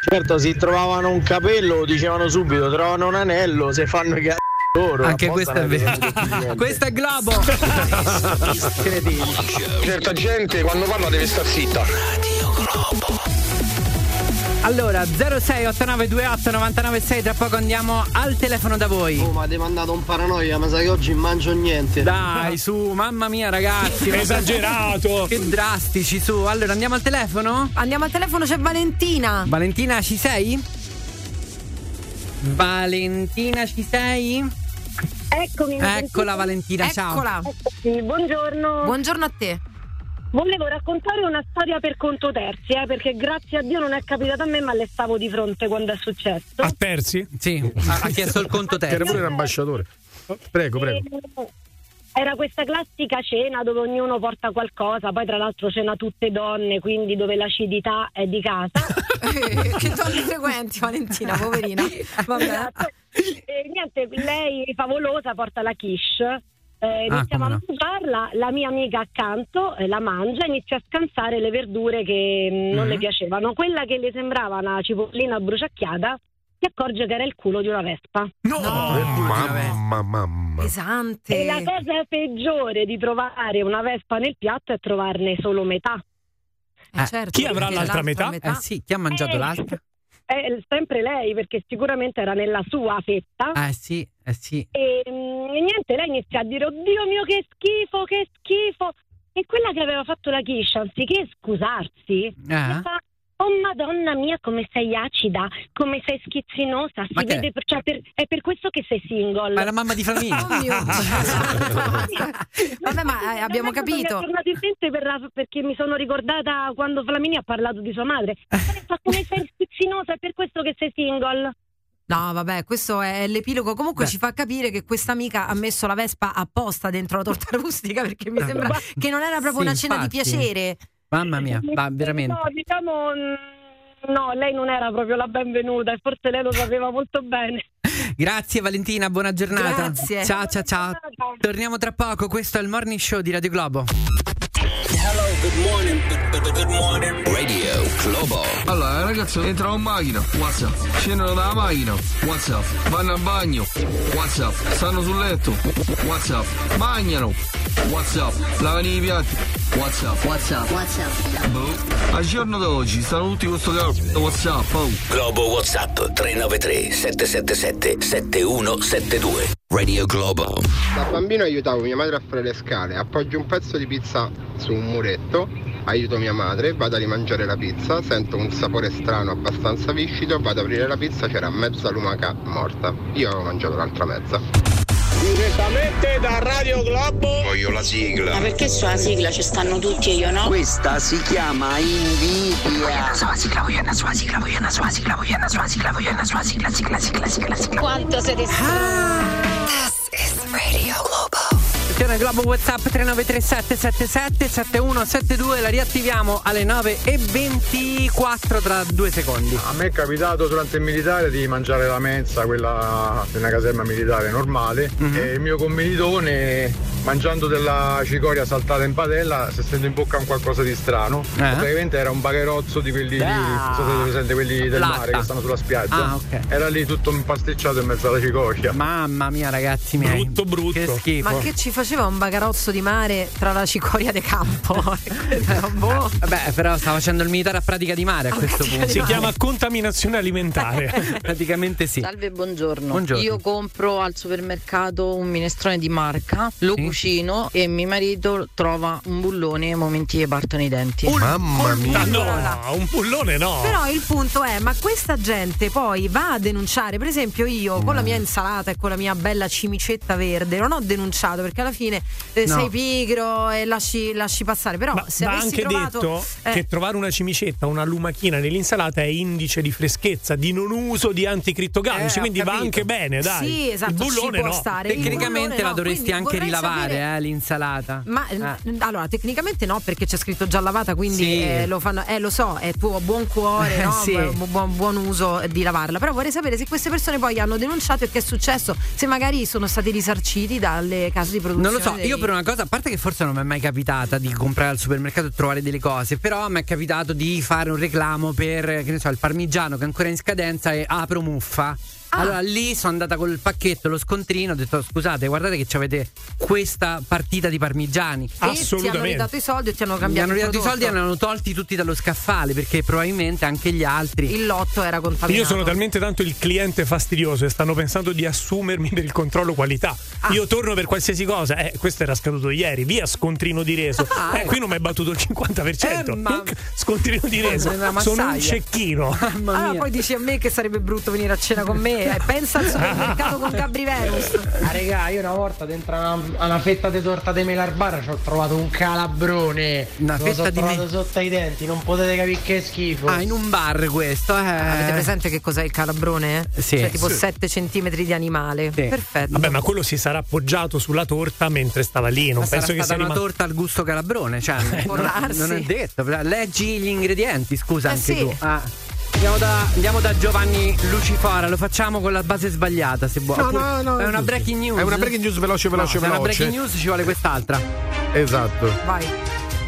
[SPEAKER 38] Certo, si trovavano un capello, dicevano subito, trovano un anello, se fanno i cazzi loro.
[SPEAKER 1] Anche questo è vero. [laughs] Questo è Globo. Incredibile.
[SPEAKER 38] Certa gente quando parla deve star zitta.
[SPEAKER 1] Allora, 068928 996, tra poco andiamo al telefono da voi.
[SPEAKER 38] Oh, ma ti mandato un paranoia, ma sai che oggi mangio niente.
[SPEAKER 1] Dai, su, mamma mia, ragazzi. [laughs]
[SPEAKER 4] Esagerato.
[SPEAKER 1] Che drastici, su. Allora, andiamo al telefono?
[SPEAKER 2] andiamo al telefono c'è Valentina
[SPEAKER 1] Valentina, ci sei? Valentina, ci sei?
[SPEAKER 44] Eccomi. mi
[SPEAKER 1] Eccola, Valentina, ciao.
[SPEAKER 2] eccola?
[SPEAKER 44] Buongiorno.
[SPEAKER 2] buongiorno a te
[SPEAKER 44] Volevo raccontare una storia per conto terzi, eh, perché grazie a Dio non è capitata a me, ma le stavo di fronte quando è successo.
[SPEAKER 4] A terzi?
[SPEAKER 1] Sì, ha, ha chiesto il conto
[SPEAKER 3] Che era pure l'ambasciatore. Prego, prego.
[SPEAKER 44] E Era questa classica cena dove ognuno porta qualcosa, poi tra l'altro cena tutte donne, quindi dove l'acidità è di casa. [laughs]
[SPEAKER 2] che donne frequenti Valentina poverina [laughs] vabbè
[SPEAKER 44] Esatto. E niente, lei favolosa porta la quiche. Eh,
[SPEAKER 1] Ah,
[SPEAKER 44] iniziamo a
[SPEAKER 1] no.
[SPEAKER 44] mangiarla, la mia amica accanto eh, la mangia e inizia a scansare le verdure che mm, non
[SPEAKER 1] Mhm.
[SPEAKER 44] le piacevano. Quella che le sembrava una cipollina bruciacchiata si accorge che era il culo di una vespa.
[SPEAKER 4] No!
[SPEAKER 3] Mamma, mamma.
[SPEAKER 2] pesante
[SPEAKER 44] E la cosa peggiore di trovare una vespa nel piatto è trovarne solo metà.
[SPEAKER 2] Eh, certo,
[SPEAKER 4] chi avrà
[SPEAKER 2] perché
[SPEAKER 4] l'altra metà?
[SPEAKER 1] Eh sì, chi ha mangiato
[SPEAKER 44] Eh.
[SPEAKER 1] l'altra?
[SPEAKER 44] È sempre lei, perché sicuramente era nella sua fetta.
[SPEAKER 1] Eh sì, eh sì.
[SPEAKER 44] E, mm, e niente, lei inizia a dire: Oddio mio, che schifo, che schifo. E quella che aveva fatto la quiche, anziché scusarsi,
[SPEAKER 1] Ah.
[SPEAKER 44] fa: Oh madonna mia, come sei acida, come sei schizzinosa. Si
[SPEAKER 1] Ma che è?
[SPEAKER 44] vede, per- cioè, per- è per questo che sei single.
[SPEAKER 1] Ma è la mamma di Flaminia.
[SPEAKER 2] Oh mio [laughs] Vabbè, ma eh, abbiamo
[SPEAKER 44] che Mi è
[SPEAKER 2] capito.
[SPEAKER 44] tornato in mente per la- perché mi sono ricordata quando Flaminia ha parlato di sua madre.
[SPEAKER 1] Eh.
[SPEAKER 44] Ma fa come sei schizzinosa, è per questo che sei single.
[SPEAKER 2] No, vabbè, questo è l'epilogo. Comunque
[SPEAKER 1] Beh.
[SPEAKER 2] ci fa capire che questa amica ha messo la Vespa apposta dentro la torta [laughs] rustica perché mi sembra che non era proprio
[SPEAKER 1] Sì,
[SPEAKER 2] una cena di piacere.
[SPEAKER 1] Mamma mia, va veramente.
[SPEAKER 44] No, diciamo. mm, No, lei non era proprio la benvenuta e forse lei lo sapeva molto bene. [laughs]
[SPEAKER 1] Grazie Valentina, buona giornata.
[SPEAKER 2] Grazie.
[SPEAKER 1] Ciao ciao ciao. Torniamo tra poco, questo è il morning show di Radio Globo.
[SPEAKER 9] Radio Globo.
[SPEAKER 38] Allora, ragazzi, entrano in macchina, WhatsApp. Scendono dalla macchina, WhatsApp. Vanno al bagno, WhatsApp. Stanno sul letto, WhatsApp. Mangiano, WhatsApp. Lavano i piatti, WhatsApp. WhatsApp. WhatsApp. Boh. Al giorno d'oggi stanno tutti con sto cazzo WhatsApp, oh.
[SPEAKER 9] Globo WhatsApp 393 777 7172. Radio Globo.
[SPEAKER 45] Da bambino aiutavo mia madre a fare le scale, appoggio un pezzo di pizza su un muretto, aiuto mia madre, vado a rimangiare la pizza, sento un sapore strano abbastanza viscido, vado ad aprire la pizza, c'era mezza lumaca morta. Io avevo mangiato l'altra mezza.
[SPEAKER 38] Direttamente da Radio Globo.
[SPEAKER 45] Voglio la sigla.
[SPEAKER 46] Ma perché sulla sigla ci stanno tutti e io no?
[SPEAKER 38] Questa si chiama invidia.
[SPEAKER 46] Sigla, voglio una sulla sigla, voglio una sulla sigla, voglio una sulla sigla, voglio una sulla sigla, sigla, sigla, sigla, sigla. Quanto siete This is Radio Globo.
[SPEAKER 1] Attenzione Globo WhatsApp 3937 77 7172 la riattiviamo alle 9 e 24 tra due secondi.
[SPEAKER 47] A me è capitato durante il militare di mangiare la mensa, quella di una caserma militare normale,
[SPEAKER 1] Mhm.
[SPEAKER 47] e il mio commilitone, mangiando della cicoria saltata in padella, si è sentito in bocca un qualcosa di strano.
[SPEAKER 1] Eh?
[SPEAKER 47] Praticamente era un bagherozzo di quelli lì,
[SPEAKER 1] Ah.
[SPEAKER 47] non so se presente quelli del
[SPEAKER 1] Latta.
[SPEAKER 47] mare che stanno sulla spiaggia.
[SPEAKER 1] Ah, ok.
[SPEAKER 47] Era lì tutto impasticciato in mezzo alla cicoria.
[SPEAKER 1] Mamma mia ragazzi miei.
[SPEAKER 4] Brutto, brutto.
[SPEAKER 1] Che schifo.
[SPEAKER 2] Ma che ci faceva faceva un bagarozzo di mare tra la cicoria de campo. [laughs] boh.
[SPEAKER 1] Vabbè, però sta facendo il militare a pratica di mare a questo punto.
[SPEAKER 4] Si chiama contaminazione alimentare. [laughs]
[SPEAKER 1] Praticamente sì.
[SPEAKER 48] Salve, buongiorno.
[SPEAKER 1] Buongiorno.
[SPEAKER 48] Io compro al supermercato un minestrone di marca, lo
[SPEAKER 1] Sì.
[SPEAKER 48] cucino e mio marito trova un bullone ai momenti che partono i denti.
[SPEAKER 3] Mamma
[SPEAKER 4] Ah, no, un pullone no.
[SPEAKER 2] Però il punto è, ma questa gente poi va a denunciare, per esempio io con la mia insalata e con la mia bella cimicetta verde, non ho denunciato perché alla fine eh,
[SPEAKER 4] No.
[SPEAKER 2] sei pigro e lasci, lasci passare, però se
[SPEAKER 4] Va
[SPEAKER 2] avessi
[SPEAKER 4] anche
[SPEAKER 2] trovato...
[SPEAKER 4] detto
[SPEAKER 2] eh,
[SPEAKER 4] che trovare una cimicetta, una lumachina nell'insalata è indice di freschezza, di non uso di anticrittogamici,
[SPEAKER 1] Eh,
[SPEAKER 4] quindi va anche bene, dai.
[SPEAKER 2] Sì, esatto,
[SPEAKER 4] Il bullone no.
[SPEAKER 2] stare.
[SPEAKER 1] Tecnicamente la
[SPEAKER 2] no,
[SPEAKER 1] dovresti anche rilavare,
[SPEAKER 2] sapere-
[SPEAKER 1] eh, l'insalata.
[SPEAKER 2] Ma
[SPEAKER 1] Eh.
[SPEAKER 2] allora, tecnicamente no, perché c'è scritto già lavata, quindi
[SPEAKER 1] Sì.
[SPEAKER 2] eh, lo fanno. Eh, lo so, è tuo buon cuore, [laughs] no?
[SPEAKER 1] Sì.
[SPEAKER 2] Bu- buon, buon uso di lavarla. Però vorrei sapere se queste persone poi hanno denunciato e che è successo, se magari sono stati risarciti dalle case di produzione.
[SPEAKER 1] Non lo so,
[SPEAKER 2] dei-
[SPEAKER 1] io per una cosa, a parte che forse non mi è mai capitata di comprare al supermercato e trovare delle cose, però mi è capitato di fare un reclamo per, che ne so, il parmigiano che è ancora in scadenza e apro muffa.
[SPEAKER 2] Ah.
[SPEAKER 1] Allora lì sono andata col pacchetto, lo scontrino, ho detto scusate, guardate che avete questa partita di parmigiani.
[SPEAKER 2] E ti hanno ridato i soldi e ti hanno
[SPEAKER 1] Mi
[SPEAKER 2] cambiato
[SPEAKER 1] hanno
[SPEAKER 2] il
[SPEAKER 1] ridato i soldi e ne hanno tolti tutti dallo scaffale perché probabilmente anche gli altri.
[SPEAKER 2] Il lotto era contaminato.
[SPEAKER 4] Io sono talmente tanto il cliente fastidioso e stanno pensando di assumermi per il controllo qualità.
[SPEAKER 2] Ah.
[SPEAKER 4] Io torno per qualsiasi cosa. Eh, questo era scaduto ieri, via scontrino di reso. [laughs]
[SPEAKER 2] Ah,
[SPEAKER 4] eh, qui non mi è battuto il 50%.
[SPEAKER 2] Eh, ma-
[SPEAKER 4] Scontrino di reso.
[SPEAKER 2] Una
[SPEAKER 4] Sono un cecchino. [laughs]
[SPEAKER 2] Allora poi dici a me che sarebbe brutto venire a cena con me. Eh, pensa al supermercato [laughs] con Gabri Venus.
[SPEAKER 49] Ah, regà, io una volta dentro a una, una fetta di torta di mela al bar ci ho trovato un calabrone.
[SPEAKER 1] Una
[SPEAKER 49] Lo
[SPEAKER 1] fetta
[SPEAKER 49] so
[SPEAKER 1] di
[SPEAKER 49] trovato
[SPEAKER 1] me-
[SPEAKER 49] sotto ai denti, non potete capire che schifo.
[SPEAKER 1] Ah, in un bar questo, eh.
[SPEAKER 2] Avete presente che cos'è il calabrone?
[SPEAKER 4] Sì.
[SPEAKER 2] Cioè tipo
[SPEAKER 4] Sì.
[SPEAKER 2] 7 centimetri di animale. Perfetto.
[SPEAKER 4] Vabbè, ma quello si sarà appoggiato sulla torta mentre stava lì. Non
[SPEAKER 1] Ma
[SPEAKER 4] penso
[SPEAKER 1] sarà
[SPEAKER 4] che
[SPEAKER 1] stata
[SPEAKER 4] sia
[SPEAKER 1] una
[SPEAKER 4] rimasto.
[SPEAKER 1] torta al gusto calabrone, cioè, [laughs] non, non è detto. Leggi gli ingredienti, scusa
[SPEAKER 2] Eh
[SPEAKER 1] anche
[SPEAKER 2] sì.
[SPEAKER 1] tu. Ah. Andiamo da, andiamo da Giovanni Lucifora, lo facciamo con la base sbagliata se vuoi.
[SPEAKER 3] No, no, no,
[SPEAKER 1] è una breaking news.
[SPEAKER 3] È una breaking news veloce, veloce,
[SPEAKER 1] No, se è una
[SPEAKER 3] veloce.
[SPEAKER 1] breaking news ci vuole quest'altra.
[SPEAKER 3] Esatto.
[SPEAKER 2] Vai.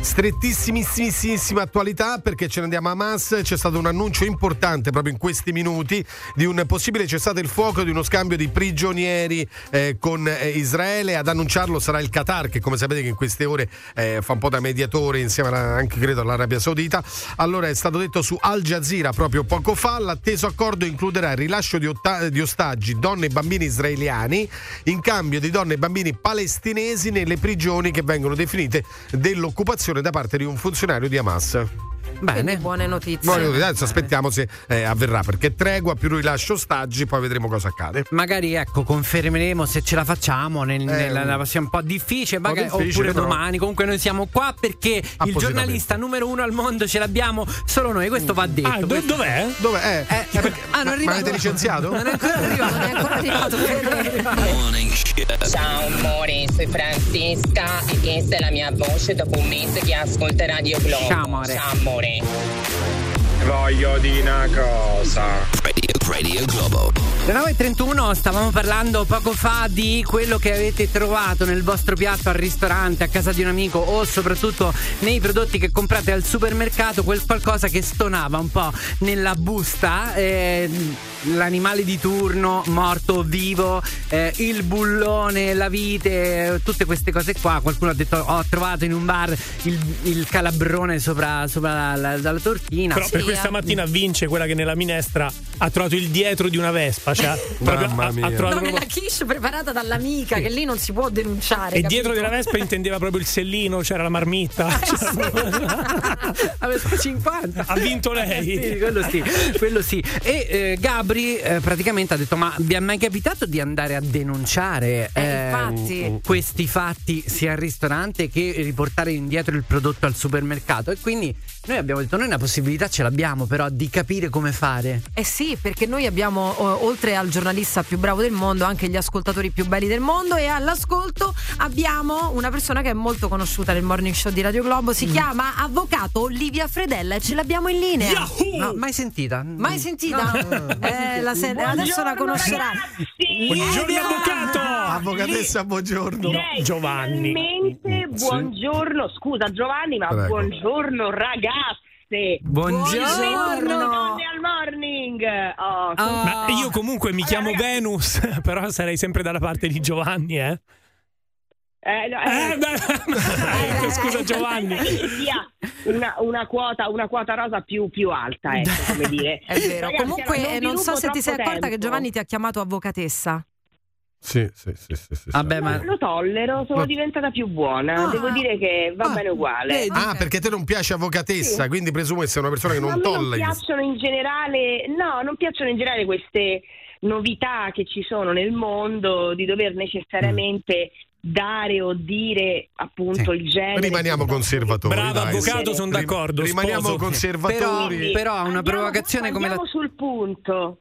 [SPEAKER 3] Strettissimissima attualità perché ce ne andiamo a Hamas. C'è stato un annuncio importante proprio in questi minuti di un possibile cessate il fuoco di uno scambio di prigionieri eh, con eh, Israele. Ad annunciarlo sarà il Qatar, che come sapete che in queste ore eh, fa un po' da mediatore insieme alla- anche credo all'Arabia Saudita. Allora è stato detto su Al Jazeera proprio poco fa: l'atteso accordo includerà il rilascio di, otta- di ostaggi, donne e bambini israeliani in cambio di donne e bambini palestinesi nelle prigioni che vengono definite dell'occupazione da parte di un funzionario di Hamas.
[SPEAKER 2] Quindi buone notizie.
[SPEAKER 3] Buone notizie, adesso aspettiamo se eh, avverrà perché tregua più rilascio ostaggi, poi vedremo cosa accade.
[SPEAKER 1] Magari ecco, confermeremo se ce la facciamo nel, nella, nella prossima un po' difficile,
[SPEAKER 3] po'
[SPEAKER 1] magari-
[SPEAKER 3] difficile,
[SPEAKER 1] oppure
[SPEAKER 3] però.
[SPEAKER 1] domani. Comunque noi siamo qua perché il giornalista numero uno al mondo ce l'abbiamo solo noi, questo va detto.
[SPEAKER 4] Ah,
[SPEAKER 1] Questo-
[SPEAKER 4] dov'è?
[SPEAKER 3] Dov'è? Eh,
[SPEAKER 1] Eh, perché- ah, non
[SPEAKER 3] ma avete licenziato?
[SPEAKER 1] Non è ancora arrivato.
[SPEAKER 2] Non è ancora arrivato. [laughs]
[SPEAKER 50] Ciao amore, sono Francesca e questa è la mia voce dopo un mese che ascolta Radio Globo.
[SPEAKER 1] Ciao, amore.
[SPEAKER 50] Ciao amore.
[SPEAKER 47] Voglio dire una cosa.
[SPEAKER 29] Radio, Globo.
[SPEAKER 1] Le 9.31 stavamo parlando poco fa di quello che avete trovato nel vostro piatto al ristorante, a casa di un amico o soprattutto nei prodotti che comprate al supermercato, quel qualcosa che stonava un po' nella busta, eh, l'animale di turno, morto o vivo, eh, il bullone, la vite, tutte queste cose qua. Qualcuno ha detto ho trovato in un bar il, il calabrone sopra, sopra la, la- la tortina.
[SPEAKER 4] Però per
[SPEAKER 1] Sì,
[SPEAKER 4] questa
[SPEAKER 1] eh.
[SPEAKER 4] mattina vince quella che nella minestra ha trovato il dietro di una Vespa. Cioè,
[SPEAKER 3] Mamma
[SPEAKER 4] ha- ha
[SPEAKER 3] mia.
[SPEAKER 4] trovato
[SPEAKER 2] No,
[SPEAKER 4] proprio-
[SPEAKER 2] nella quiche preparata dall'amica, che lì non si può denunciare.
[SPEAKER 4] E
[SPEAKER 2] capito?
[SPEAKER 4] dietro della Vespa intendeva proprio il sellino, c'era la marmitta.
[SPEAKER 1] Aveva [laughs] 50.
[SPEAKER 4] Ha vinto lei.
[SPEAKER 1] Sì, quello sì, quello sì. E eh, Gabri eh, praticamente ha detto: Ma vi è mai capitato di andare a denunciare
[SPEAKER 2] Eh, infatti.
[SPEAKER 1] questi fatti sia al ristorante che riportare indietro il prodotto al supermercato? E quindi noi abbiamo detto: Noi una possibilità ce l'abbiamo, però, di capire come fare.
[SPEAKER 2] Eh sì, perché noi abbiamo, oltre al giornalista più bravo del mondo, anche gli ascoltatori più belli del mondo e all'ascolto abbiamo una persona che è molto conosciuta nel morning show di Radio Globo,
[SPEAKER 1] Mm.
[SPEAKER 2] si chiama Avvocato Olivia Fredella e ce l'abbiamo in linea.
[SPEAKER 1] No, mai sentita?
[SPEAKER 2] Mai sentita? Eh, la se- adesso la conoscerà.
[SPEAKER 4] Buongiorno avvocato!
[SPEAKER 3] Avvocatessa, buongiorno.
[SPEAKER 4] No, Giovanni.
[SPEAKER 51] Finalmente, buongiorno, scusa Giovanni, ma
[SPEAKER 3] Prego.
[SPEAKER 51] buongiorno ragazze.
[SPEAKER 1] Buongiorno.
[SPEAKER 51] donne al morning. Oh, sono-
[SPEAKER 4] Ma io comunque mi chiamo Venus, [laughs] però sarei sempre dalla parte di Giovanni, eh?
[SPEAKER 51] Eh, no, eh,
[SPEAKER 4] Eh, beh, [laughs] ecco, scusa Giovanni.
[SPEAKER 51] che sia una, una quota, una quota rosa più, più alta, ecco, come dire. [laughs]
[SPEAKER 2] È vero.
[SPEAKER 51] Ragazzi,
[SPEAKER 2] Comunque,
[SPEAKER 51] allora,
[SPEAKER 2] eh, non so
[SPEAKER 51] rubo
[SPEAKER 2] se ti sei
[SPEAKER 51] troppo
[SPEAKER 2] accorta che
[SPEAKER 51] tempo.
[SPEAKER 2] Giovanni ti ha chiamato avvocatessa.
[SPEAKER 3] Sì, sì, sì, sì, sì,
[SPEAKER 1] Vabbè, ma
[SPEAKER 51] Lo tollero, sono
[SPEAKER 3] Ma-
[SPEAKER 51] diventata più buona.
[SPEAKER 2] Ah.
[SPEAKER 51] Devo dire che va bene uguale.
[SPEAKER 3] Ah, perché te non piace avvocatessa, quindi presumo che sei una persona che non
[SPEAKER 51] me non
[SPEAKER 3] tolleri.
[SPEAKER 51] piacciono in generale, no, non piacciono in generale queste novità che ci sono nel mondo di dover necessariamente dare o dire appunto il genere.
[SPEAKER 3] Rimaniamo conservatori.
[SPEAKER 4] Bravo
[SPEAKER 3] dai,
[SPEAKER 4] avvocato,
[SPEAKER 3] sì.
[SPEAKER 4] sono
[SPEAKER 3] Rim-
[SPEAKER 4] d'accordo,
[SPEAKER 3] Rimaniamo
[SPEAKER 4] sposo.
[SPEAKER 3] conservatori.
[SPEAKER 1] però, però ha una
[SPEAKER 51] Andiamo-
[SPEAKER 1] provocazione come la
[SPEAKER 51] andiamo sul punto.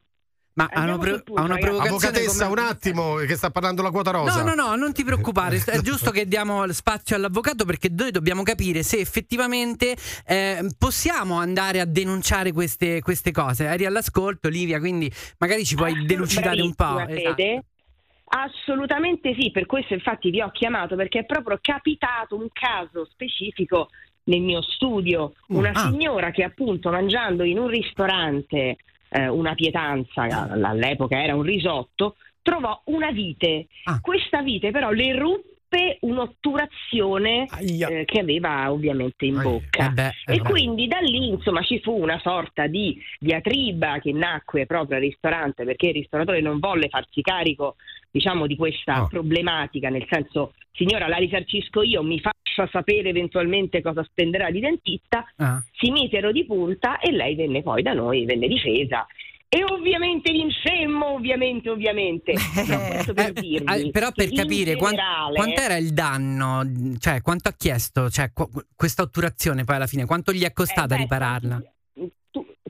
[SPEAKER 1] Ma ha una,
[SPEAKER 51] sul punto,
[SPEAKER 1] ha una
[SPEAKER 3] Avvocatessa,
[SPEAKER 1] come-
[SPEAKER 3] un attimo, che sta parlando la quota rosa.
[SPEAKER 1] No, no, no, non ti preoccupare, è giusto che diamo spazio all'avvocato perché noi dobbiamo capire se effettivamente eh, possiamo andare a denunciare queste, queste cose. Eri all'ascolto, Livia, quindi magari ci puoi delucidare un po'. Esatto.
[SPEAKER 51] Assolutamente sì, per questo infatti vi ho chiamato perché è proprio capitato un caso specifico nel mio studio, una
[SPEAKER 1] ah.
[SPEAKER 51] signora che appunto mangiando in un ristorante eh, una pietanza, all'epoca era un risotto, trovò una vite.
[SPEAKER 1] Ah.
[SPEAKER 51] Questa vite però le ruppe un'otturazione eh, che aveva ovviamente in
[SPEAKER 3] Aia.
[SPEAKER 51] bocca.
[SPEAKER 1] Eh beh, eh
[SPEAKER 51] E
[SPEAKER 1] beh.
[SPEAKER 51] quindi da lì insomma ci fu una sorta di diatriba che nacque proprio al ristorante perché il ristoratore non volle farsi carico diciamo di questa
[SPEAKER 3] No.
[SPEAKER 51] problematica, nel senso signora la risarcisco io, mi faccia sapere eventualmente cosa spenderà di dentista,
[SPEAKER 1] Ah.
[SPEAKER 51] si misero di punta e lei venne poi da noi, venne difesa. E ovviamente vincemmo, ovviamente, ovviamente. [laughs] No, per
[SPEAKER 1] Eh,
[SPEAKER 51] dirvi
[SPEAKER 1] eh, però per capire quan-
[SPEAKER 51] generale-
[SPEAKER 1] quant'era il danno, cioè quanto ha chiesto cioè, qu- questa otturazione poi alla fine, quanto gli è costata
[SPEAKER 51] Eh, beh,
[SPEAKER 1] ripararla?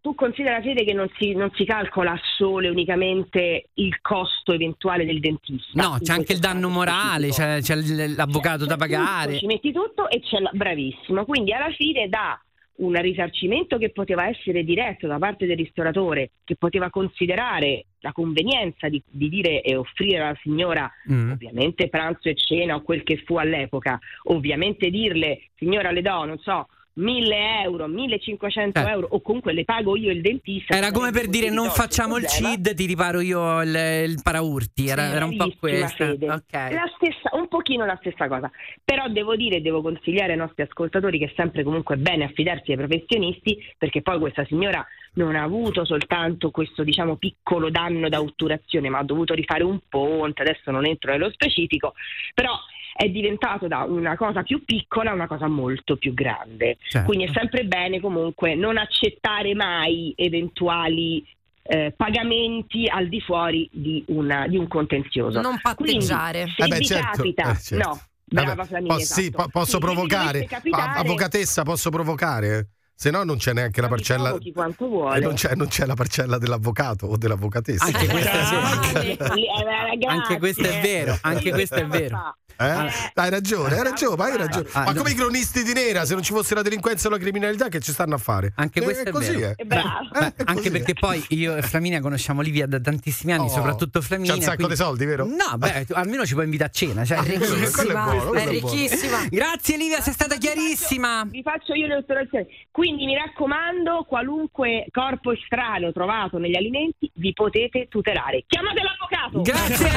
[SPEAKER 51] Tu, considera Fede che non si, non si calcola solo e unicamente il costo eventuale del dentista.
[SPEAKER 1] No, c'è anche il danno morale, c'è, c'è l'avvocato
[SPEAKER 51] C'è
[SPEAKER 1] da
[SPEAKER 51] tutto,
[SPEAKER 1] pagare.
[SPEAKER 51] ci metti tutto e c'è la, bravissimo. Quindi alla fine da un risarcimento che poteva essere diretto da parte del ristoratore, che poteva considerare la convenienza di, di dire e offrire alla signora
[SPEAKER 1] Mm.
[SPEAKER 51] ovviamente pranzo e cena o quel che fu all'epoca, ovviamente dirle signora le do, non so, 1000 euro, 1500
[SPEAKER 1] Eh.
[SPEAKER 51] euro o comunque le pago io il dentista.
[SPEAKER 1] Era come per dire non facciamo il CID, ti riparo io il, il paraurti, era,
[SPEAKER 51] Sì,
[SPEAKER 1] era un po'
[SPEAKER 51] bravissima,
[SPEAKER 1] questo.
[SPEAKER 51] Fede.
[SPEAKER 1] Ok.
[SPEAKER 51] La stessa, un pochino la stessa cosa. Però devo dire, devo consigliare ai nostri ascoltatori che è sempre comunque bene affidarsi ai professionisti, perché poi questa signora non ha avuto soltanto questo diciamo piccolo danno da otturazione, ma ha dovuto rifare un ponte, adesso non entro nello specifico, però è diventato da una cosa più piccola a una cosa molto più grande.
[SPEAKER 1] Certo.
[SPEAKER 51] Quindi è sempre bene comunque non accettare mai eventuali eh, pagamenti al di fuori di, una- di un contenzioso.
[SPEAKER 2] Non patteggiare.
[SPEAKER 51] Quindi, se
[SPEAKER 3] Eh beh,
[SPEAKER 51] vi
[SPEAKER 3] certo,
[SPEAKER 51] capita,
[SPEAKER 3] eh, certo.
[SPEAKER 51] no, brava
[SPEAKER 3] Vabbè,
[SPEAKER 51] Flaminia,
[SPEAKER 3] posso, sì,
[SPEAKER 51] esatto.
[SPEAKER 3] po- posso
[SPEAKER 51] vi
[SPEAKER 3] provocare?
[SPEAKER 51] dovesse capitare-
[SPEAKER 3] Ah, Avvocatessa, posso provocare? Se no non c'è neanche la
[SPEAKER 51] mi
[SPEAKER 3] parcella. Eh,
[SPEAKER 51] vuole.
[SPEAKER 3] non, c'è, non c'è la parcella dell'avvocato o dell'avvocatessa.
[SPEAKER 1] Anche questa sì.
[SPEAKER 51] Eh, ragazzi,
[SPEAKER 1] Anche questo è vero, anche questo è vero.
[SPEAKER 3] Eh? Hai ragione, hai ragione, ma hai ragione.
[SPEAKER 1] Ah,
[SPEAKER 3] ma
[SPEAKER 1] no.
[SPEAKER 3] come i cronisti di nera, se non ci fosse la delinquenza o la criminalità, che ci stanno a fare?
[SPEAKER 1] Anche
[SPEAKER 3] Eh,
[SPEAKER 1] questo è
[SPEAKER 3] così,
[SPEAKER 1] vero.
[SPEAKER 3] eh.
[SPEAKER 51] Bravo.
[SPEAKER 1] Beh,
[SPEAKER 3] Eh, è
[SPEAKER 1] anche
[SPEAKER 3] così,
[SPEAKER 1] perché
[SPEAKER 3] eh.
[SPEAKER 1] poi io e Flaminia conosciamo Livia da tantissimi anni,
[SPEAKER 3] Oh,
[SPEAKER 1] soprattutto Flaminia.
[SPEAKER 3] c'ha un sacco
[SPEAKER 1] quindi-
[SPEAKER 3] di soldi, vero?
[SPEAKER 1] No, beh, tu- almeno ci puoi invitare a cena. Cioè,
[SPEAKER 3] Quello è
[SPEAKER 2] Ricchissima,
[SPEAKER 3] buono,
[SPEAKER 2] è
[SPEAKER 3] è buono.
[SPEAKER 2] ricchissima. [laughs]
[SPEAKER 1] Grazie Livia, sei stata chiarissima.
[SPEAKER 51] Vi faccio io le osservazioni. Quindi mi raccomando, qualunque corpo estraneo trovato negli alimenti vi potete tutelare. Chiamate l'avvocato!
[SPEAKER 1] Grazie.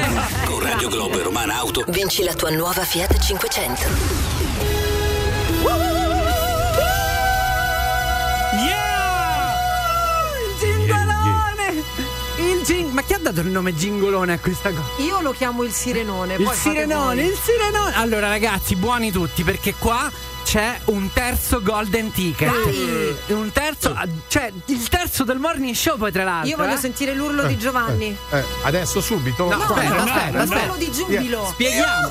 [SPEAKER 29] Con Radio Globo e Romana Auto
[SPEAKER 46] Vinci la tua nuova Fiat 500.
[SPEAKER 1] Il gingolone! Il ging- Ma chi ha dato il nome gingolone a questa cosa?
[SPEAKER 2] Io lo chiamo il sirenone.
[SPEAKER 1] Il
[SPEAKER 2] poi fate
[SPEAKER 1] sirenone,
[SPEAKER 2] voi.
[SPEAKER 1] il sirenone. Allora, ragazzi, buoni tutti perché qua c'è un terzo golden ticket.
[SPEAKER 2] Dai.
[SPEAKER 1] Un terzo, cioè il terzo del morning show, poi tra l'altro.
[SPEAKER 2] Io voglio
[SPEAKER 1] eh.
[SPEAKER 2] sentire l'urlo di Giovanni.
[SPEAKER 3] Eh, adesso, subito?
[SPEAKER 1] No,
[SPEAKER 2] No,
[SPEAKER 1] aspetta,
[SPEAKER 2] no,
[SPEAKER 1] aspetta,
[SPEAKER 2] no,
[SPEAKER 1] aspetta.
[SPEAKER 2] urlo di giubilo.
[SPEAKER 1] Spieghiamo.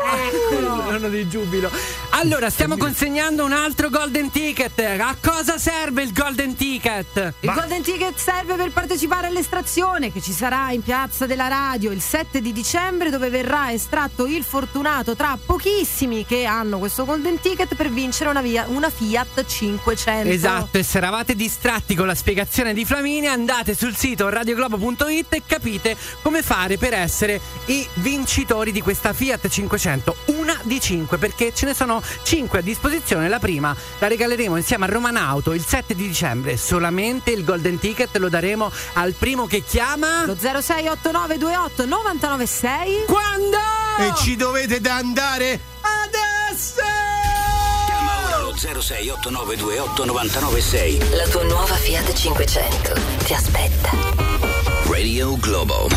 [SPEAKER 2] Eccolo.
[SPEAKER 1] Un anno di giubilo. Allora, stiamo consegnando un altro golden ticket. A cosa serve il golden ticket?
[SPEAKER 2] Il Golden Ticket serve per partecipare all'estrazione che ci sarà in Piazza della Radio il 7 di dicembre dove verrà estratto il fortunato tra pochissimi che hanno questo Golden Ticket per vincere una, via- una Fiat 500.
[SPEAKER 1] Esatto, e se eravate distratti con la spiegazione di Flaminia, andate sul sito radioglobo.it e capite come fare per essere i vincitori di questa Fiat 500. Una di cinque, perché ce ne sono cinque a disposizione. La prima la regaleremo insieme a Romanauto il 7 di dicembre. Solamente il Golden Ticket lo daremo al primo che chiama.
[SPEAKER 2] Lo 068928 996
[SPEAKER 1] Quando?
[SPEAKER 3] e ci dovete da andare adesso!
[SPEAKER 9] Chiama ora lo 0689289996.
[SPEAKER 46] La tua nuova Fiat 500 ti aspetta.
[SPEAKER 9] Radio Globo.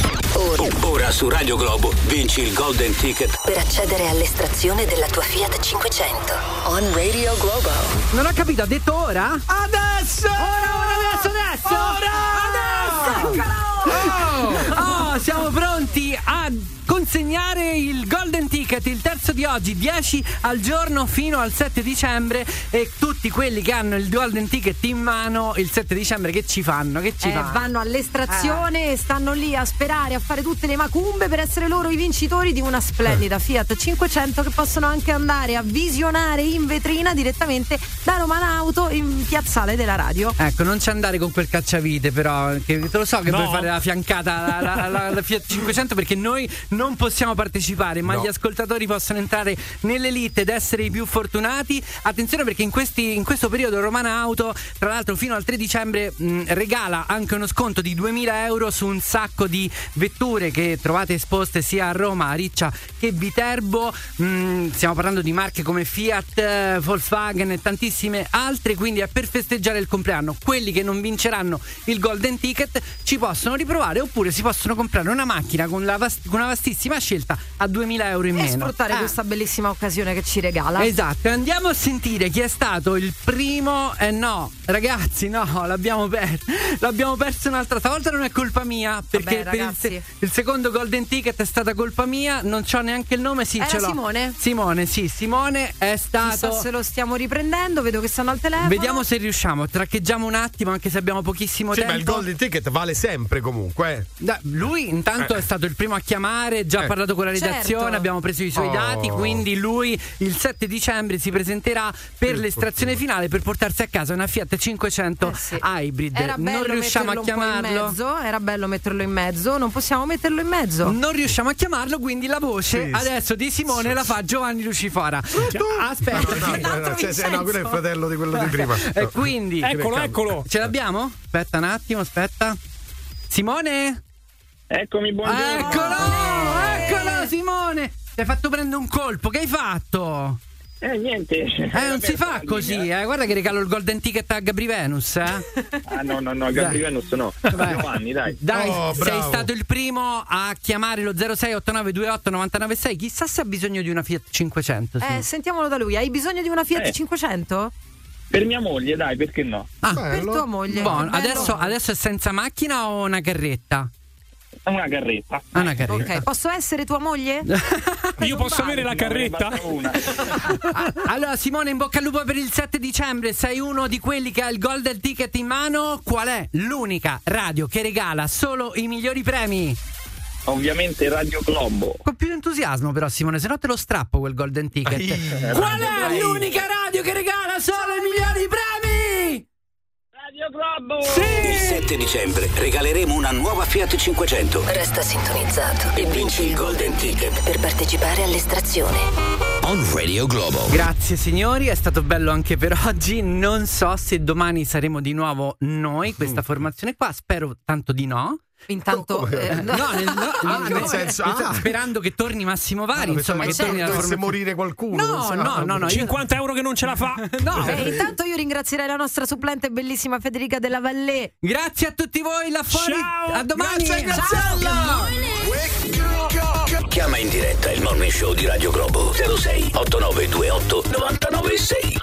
[SPEAKER 9] Ora su Radio Globo vinci il Golden Ticket
[SPEAKER 46] Per accedere all'estrazione della tua Fiat 500. On Radio Globo.
[SPEAKER 1] Non ho capito, ha detto ora?
[SPEAKER 3] Adesso!
[SPEAKER 1] Ora, ora, adesso, adesso! Adesso! Oh, siamo pronti a consegnare il Golden Ticket, il terzo di oggi, 10 al giorno fino al 7 dicembre e tutti quelli che hanno il Golden Ticket in mano il 7 dicembre che ci fanno? Che ci
[SPEAKER 2] Eh,
[SPEAKER 1] fanno?
[SPEAKER 2] vanno all'estrazione e stanno lì a sperare, a fare tutte le macumbe per essere loro i vincitori di una splendida Fiat 500 che possono anche andare a visionare in vetrina direttamente da Romana Auto in piazzale della radio.
[SPEAKER 1] Ecco, non ci andare con quel cacciavite, però. Che te lo so che
[SPEAKER 2] No.
[SPEAKER 1] vuoi fare la fiancata alla, alla- alla Fiat 500 perché noi non possiamo partecipare, ma
[SPEAKER 3] No.
[SPEAKER 1] gli ascoltatori possono entrare nell'elite ed essere i più fortunati. Attenzione perché in, questi- in questo periodo Romana Auto, tra l'altro, fino al 3 dicembre mh, regala anche uno sconto di 2000 euro su un sacco di vetture che trovate esposte sia a Roma, a Riccia che Viterbo. Mh, stiamo parlando di marche come Fiat, Volkswagen e tantissime altre. Quindi è per festeggiare il compleanno. Quelli che non vinceranno il Golden Ticket ci possono riprovare oppure si possono comprare una macchina con, vast- con una vastissima scelta a 2000 euro in
[SPEAKER 2] E
[SPEAKER 1] meno.
[SPEAKER 2] sfruttare
[SPEAKER 1] Eh.
[SPEAKER 2] questa bellissima occasione che ci regala.
[SPEAKER 1] Esatto, andiamo a sentire chi è stato il primo. Eh no, ragazzi, no, l'abbiamo perso. L'abbiamo perso un'altra stavolta non è colpa mia. Perché
[SPEAKER 2] Vabbè,
[SPEAKER 1] per il, se- il secondo Golden Ticket è stata colpa mia. Non c'ho neanche il nome, sì,
[SPEAKER 2] Era
[SPEAKER 1] ce l'ho.
[SPEAKER 2] Simone?
[SPEAKER 1] Simone, sì, Simone è stato.
[SPEAKER 2] Chissà se lo stiamo riprendendo, vedo che stanno al telefono.
[SPEAKER 1] Vediamo se riusciamo. Traccheggiamo un attimo, anche se abbiamo pochissimo
[SPEAKER 3] Sì,
[SPEAKER 1] tempo.
[SPEAKER 3] ma il Golden Ticket vale sempre comunque. eh.
[SPEAKER 1] Da- lui intanto
[SPEAKER 3] Eh.
[SPEAKER 1] è stato il primo a chiamare, già ha
[SPEAKER 3] Eh.
[SPEAKER 1] parlato con la redazione,
[SPEAKER 2] Certo.
[SPEAKER 1] abbiamo preso i suoi
[SPEAKER 3] Oh.
[SPEAKER 1] dati, quindi lui il 7 dicembre si presenterà per l'estrazione finale per portarsi a casa una Fiat 500
[SPEAKER 2] Eh sì.
[SPEAKER 1] Hybrid.
[SPEAKER 2] Era bello
[SPEAKER 1] non riusciamo a chiamarlo.
[SPEAKER 2] mezzo, era bello metterlo in mezzo, non possiamo metterlo in mezzo.
[SPEAKER 1] Non riusciamo a chiamarlo, quindi la voce
[SPEAKER 3] Sì,
[SPEAKER 1] adesso di Simone la fa Giovanni Lucifora. Aspetta,
[SPEAKER 3] No, no, no, cioè, se- no, quello è il fratello di quello di prima.
[SPEAKER 1] E quindi
[SPEAKER 4] Eccolo, eccolo.
[SPEAKER 1] ce l'abbiamo? Aspetta un attimo, aspetta. Simone?
[SPEAKER 42] Eccomi, buongiorno.
[SPEAKER 1] Eccolo! Eccolo Simone! Ti hai fatto prendere un colpo, che hai fatto?
[SPEAKER 42] Eh, niente.
[SPEAKER 1] Eh, non si fa così, eh. Guarda che regalo il golden ticket a Gabri Venus, eh.
[SPEAKER 42] Ah, no, no, no, Gabri
[SPEAKER 1] Dai.
[SPEAKER 42] Venus no.
[SPEAKER 1] Vai.
[SPEAKER 42] Giovanni, dai.
[SPEAKER 1] Dai,
[SPEAKER 3] Oh,
[SPEAKER 1] sei
[SPEAKER 3] bravo.
[SPEAKER 1] stato il primo a chiamare lo 0689289996. Chissà se ha bisogno di una Fiat 500. sì.
[SPEAKER 2] Eh, sentiamolo da lui. Hai bisogno di una Fiat
[SPEAKER 42] Eh.
[SPEAKER 2] 500?
[SPEAKER 42] Per mia moglie, dai, perché no?
[SPEAKER 1] Ah,
[SPEAKER 2] Per tua moglie.
[SPEAKER 1] buono.
[SPEAKER 2] Bello.
[SPEAKER 1] Adesso, adesso è senza macchina o una carretta?
[SPEAKER 42] Una carretta.
[SPEAKER 1] Ah, Una carretta.
[SPEAKER 2] Ok, posso essere tua moglie? [laughs]
[SPEAKER 4] Io posso avere la carretta?
[SPEAKER 42] Una. [laughs]
[SPEAKER 1] Ah, Allora Simone in bocca al lupo per il 7 dicembre Sei uno di quelli che ha il golden ticket in mano Qual è l'unica radio che regala solo i migliori premi?
[SPEAKER 42] Ovviamente Radio Globo.
[SPEAKER 1] Con più entusiasmo però Simone Se no te lo strappo quel golden ticket. Qual è l'unica radio che regala solo i migliori premi?
[SPEAKER 42] Radio Globo!
[SPEAKER 9] Il 7 dicembre regaleremo una nuova Fiat 500.
[SPEAKER 46] Resta sintonizzato e vinci il Golden Ticket per partecipare all'estrazione.
[SPEAKER 9] On Radio Globo.
[SPEAKER 1] Grazie signori, è stato bello anche per [laughs] oggi. Non so se domani saremo di nuovo noi, questa formazione qua. Spero tanto di no.
[SPEAKER 2] Intanto. eh, [laughs]
[SPEAKER 1] No, nel, no,
[SPEAKER 3] Ah,
[SPEAKER 1] nel-
[SPEAKER 3] nel senso-
[SPEAKER 1] nel-
[SPEAKER 3] ah.
[SPEAKER 1] sperando che torni Massimo Vari, insomma,
[SPEAKER 3] Pensavo
[SPEAKER 1] che torni
[SPEAKER 3] dovesse
[SPEAKER 1] formazione.
[SPEAKER 3] morire qualcuno.
[SPEAKER 1] No, no, no, no, io-
[SPEAKER 4] 50 euro che non ce la fa. [laughs]
[SPEAKER 1] No,
[SPEAKER 2] eh, intanto io ringrazierei la nostra supplente bellissima Federica della Vallée.
[SPEAKER 1] Grazie a tutti voi là fuori.
[SPEAKER 4] Ciao.
[SPEAKER 1] A domani.
[SPEAKER 3] Grazie,
[SPEAKER 1] Ciao.
[SPEAKER 3] Graziella!
[SPEAKER 9] Chiama in diretta il morning show di Radio Globo 06 8928 996.